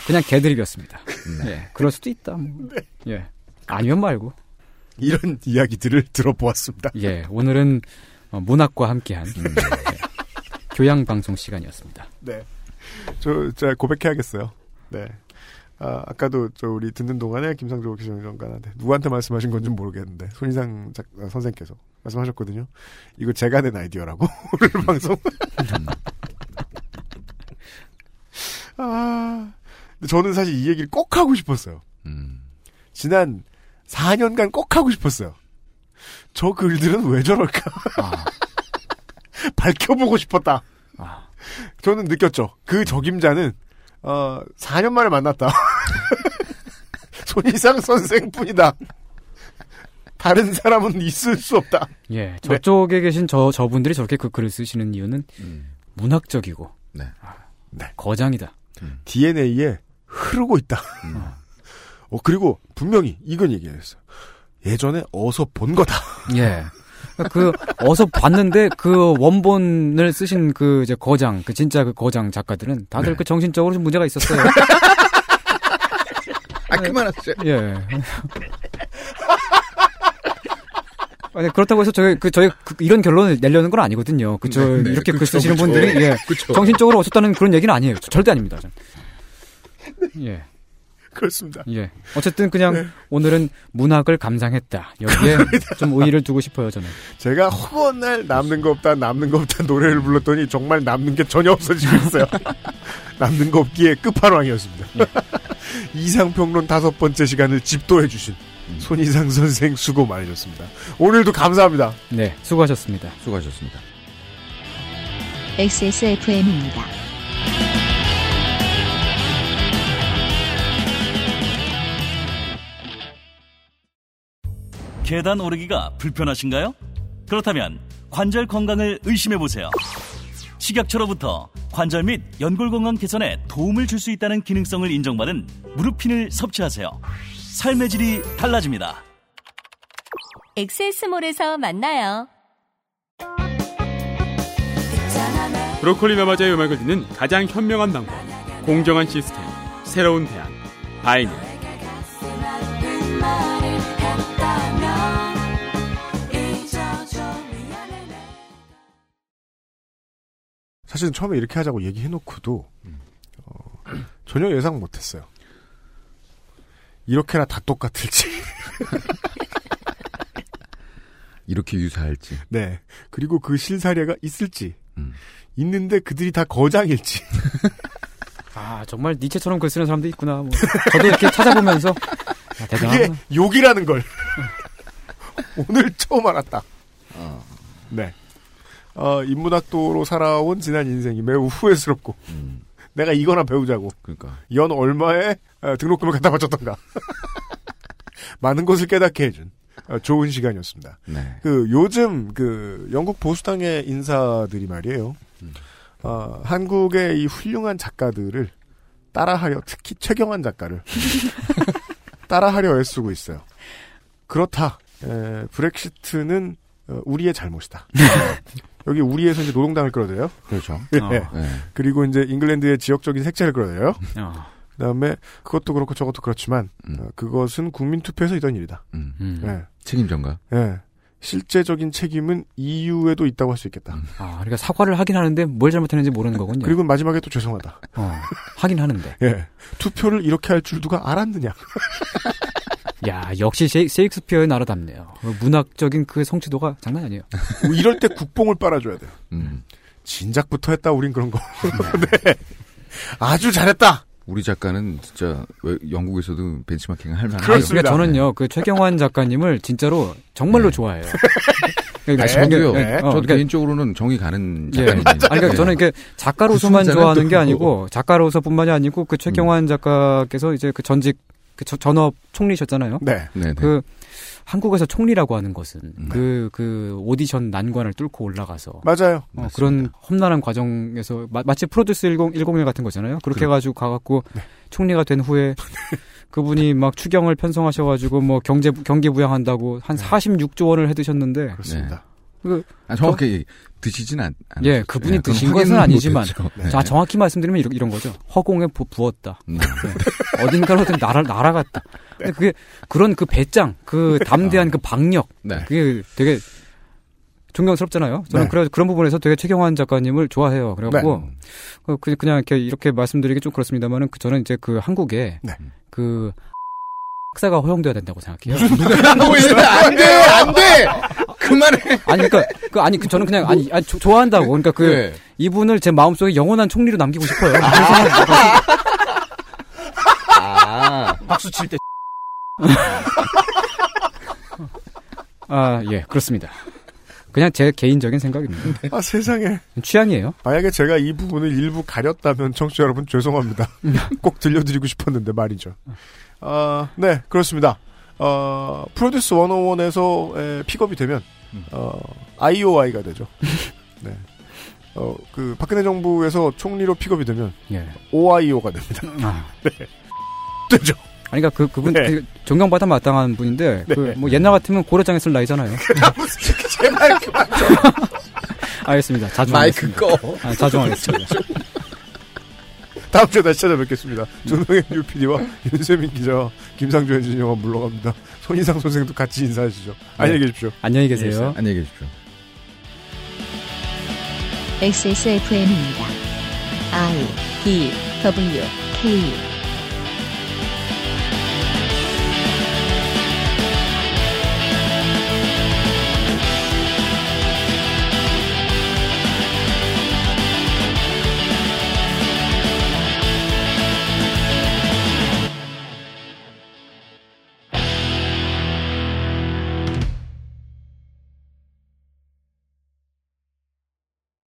그냥 개드립이었습니다. 예. 그럴 수도 있다. 뭐. 예. 아니면 말고. 이런 이야기들을 들어보았습니다. 예. 오늘은 어, 문학과 함께한 예. 교양 방송 시간이었습니다. 네. 저, 자, 고백해야겠어요. 네. 아, 아까도 저 우리 듣는 동안에 김상조 기술정관한테 누구한테 말씀하신 건지 모르겠는데 손희상 작, 아, 선생께서 말씀하셨거든요. 이거 제가 낸 아이디어라고 오늘 방송. 아, 근데 저는 사실 이 얘기를 꼭 하고 싶었어요. 지난 4년간 꼭 하고 싶었어요. 저 글들은 왜 저럴까? 밝혀보고 싶었다. 저는 느꼈죠. 그 적임자는 어, 4년 만에 만났다. 손이상 선생뿐이다. 다른 사람은 있을 수 없다. 예. 저쪽에 계신 저 저분들이 저렇게 그 글을 쓰시는 이유는 문학적이고 네. 아, 거장이다. DNA에 흐르고 있다. 어, 그리고 분명히 이건 얘기했어요. 예전에 어서 본 거다. 예. 그 어서 봤는데 그 원본을 쓰신 그 이제 거장, 그 진짜 그 거장 작가들은 다들 네. 그 정신적으로 좀 문제가 있었어요. 아, 그만하세요. 예. 아니 그렇다고 해서 저희 그 저희 그 이런 결론을 내려는 건 아니거든요. 그저 네, 네, 이렇게 글 그쵸, 쓰시는. 분들이 예. 그쵸. 정신적으로 어쨌다는 그런 얘기는 아니에요. 절대 아닙니다. 전. 예. 그렇습니다. 예. 어쨌든 그냥 네. 오늘은 문학을 감상했다. 여기에 좀 의의를 두고 싶어요, 저는. 제가 허구한 날 남는 거 없다, 남는 거 없다 노래를 불렀더니 정말 남는 게 전혀 없어지고 있어요. 남는 거 없기에 끝판왕이었습니다. 이상평론 다섯 번째 시간을 집도해주신 손이상 선생 수고 많으셨습니다. 오늘도 감사합니다. 네, 수고하셨습니다. 수고하셨습니다. XSFM입니다. 계단 오르기가 불편하신가요? 그렇다면 관절 건강을 의심해 보세요. 식약처로부터 관절 및 연골 건강 개선에 도움을 줄 수 있다는 기능성을 인정받은 무릎핀을 섭취하세요. 삶의 질이 달라집니다. 엑세스몰에서 만나요. 브로콜리 너마저의 음악을 듣는 가장 현명한 방법 공정한 시스템 새로운 대안 바이닐 사실은 처음에 이렇게 하자고 얘기해놓고도 어, 전혀 예상 못했어요. 이렇게나 다 똑같을지. 이렇게 유사할지. 네. 그리고 그 실사례가 있을지. 있는데 그들이 다 거장일지. 아, 정말 니체처럼 글 쓰는 사람도 있구나. 뭐. 저도 이렇게 찾아보면서 아, 그게. 욕이라는 걸. 오늘 처음 알았다. 네. 어, 인문학도로 살아온 지난 인생이 매우 후회스럽고. 내가 이거나 배우자고. 그러니까. 연 얼마에 어, 등록금을 갖다 바쳤던가. 많은 것을 깨닫게 해준 어, 좋은 시간이었습니다. 네. 그 요즘 그 영국 보수당의 인사들이 말이에요. 어, 한국의 이 훌륭한 작가들을 따라하려 특히 최경환 작가를 따라하려 애쓰고 있어요. 그렇다. 에, 브렉시트는 어, 우리의 잘못이다. 여기 우리에서 이제 노동당을 끌어들여요. 그렇죠. 예. 어, 네. 그리고 이제 잉글랜드의 지역적인 색채를 끌어들여요. 어. 그다음에 그것도 그렇고 저것도 그렇지만 어, 그것은 국민 투표에서 있던 일이다. 음. 예. 책임전가? 예. 실제적인 책임은 EU에도 있다고 할 수 있겠다. 아, 그러니까 사과를 하긴 하는데 뭘 잘못했는지 모르는 거군요. 그리고 마지막에 또 죄송하다. 어, 하긴 하는데. 예. 투표를 이렇게 할 줄 누가 알았느냐. 야, 역시 셰, 셰익스피어의 나라답네요. 문학적인 그 성취도가 장난 아니에요. 뭐 이럴 때 국뽕을 빨아줘야 돼요. 진작부터 했다, 우린 그런 거. 네. 아주 잘했다! 우리 작가는 진짜 왜 영국에서도 벤치마킹 할 만한. 아니, 그러니까 저는요, 그 최경환 작가님을 진짜로 정말로 좋아해요. 그러니까 아, 저도요. 네, 어, 저도 그러니까 개인적으로는 정이 가는 예. 작가님. 아니, 그러니까 저는 이게 작가로서만 그 좋아하는 게 아니고 작가로서뿐만이 아니고 그 최경환 작가께서 이제 그 전직 그 저- 전업 총리셨잖아요. 네. 네, 네. 그 한국에서 총리라고 하는 것은 그, 그 오디션 난관을 뚫고 올라가서 맞아요. 어, 그런 험난한 과정에서 마, 마치 프로듀스 10, 101 같은 거잖아요. 그렇게 해가지고 가갖고 총리가 된 후에 그분이 막 추경을 편성하셔가지고 뭐 경제 경기 부양한다고 한 46조 원을 해드셨는데 그렇습니다. 그 아, 정확히 얘기- 드시진 않. 않 예, 그분이 예, 드신 것은 아니지만. 네. 자 정확히 말씀드리면 이런, 이런 거죠. 허공에 부, 부었다. 네. 네. 어딘가로 날아 날아갔다. 근데 그게 그런 그 배짱, 그 담대한 그 박력, 네. 그게 되게 존경스럽잖아요. 저는 네. 그래 그런 부분에서 되게 최경환 작가님을 좋아해요. 그래갖고 어, 그- 그냥 이렇게 이렇게 말씀드리기 좀 그렇습니다만은 그 저는 이제 그 한국에 네. 그 학사가 허용돼야 된다고 생각해요. 안 돼, 안 돼! 그만해! 아니, 그니까, 그, 아니, 그, 저는 그냥, 아니, 아니 조- 좋아한다고. 그러니까 그, 네. 이분을 제 마음속에 영원한 총리로 남기고 싶어요. 아. 박수 칠 때. 아, 예, 그렇습니다. 그냥 제 개인적인 생각입니다. 아, 세상에. 취향이에요. 만약에 제가 이 부분을 일부 가렸다면 청취자 여러분 죄송합니다. 꼭 들려드리고 싶었는데 말이죠. 아, 네, 그렇습니다. 어, 프로듀스 101에서 에, 픽업이 되면, 어, IOI가 되죠. 네. 어, 그, 박근혜 정부에서 총리로 픽업이 되면, 예. OIO가 됩니다. 아. 네. 되죠. 아니, 그니까 그, 그분, 네. 그 존경받아 마땅한 분인데, 네. 그, 뭐, 옛날 같으면 고려장에 쓸 나이잖아요. 제발 그만 좀. 알겠습니다. 자중하겠습니다. 마이크 꺼. 아, 자중하겠습니다. 다음 주에 다시 찾아뵙겠습니다. 조동현 UPD와 윤세민 기자와 김상조 엔지니어가 물러갑니다. 손희상 선생도 같이 인사하시죠. 안녕히 계십시오. 안녕히 계세요. 안녕히 계십시오. XSFM입니다. I D W K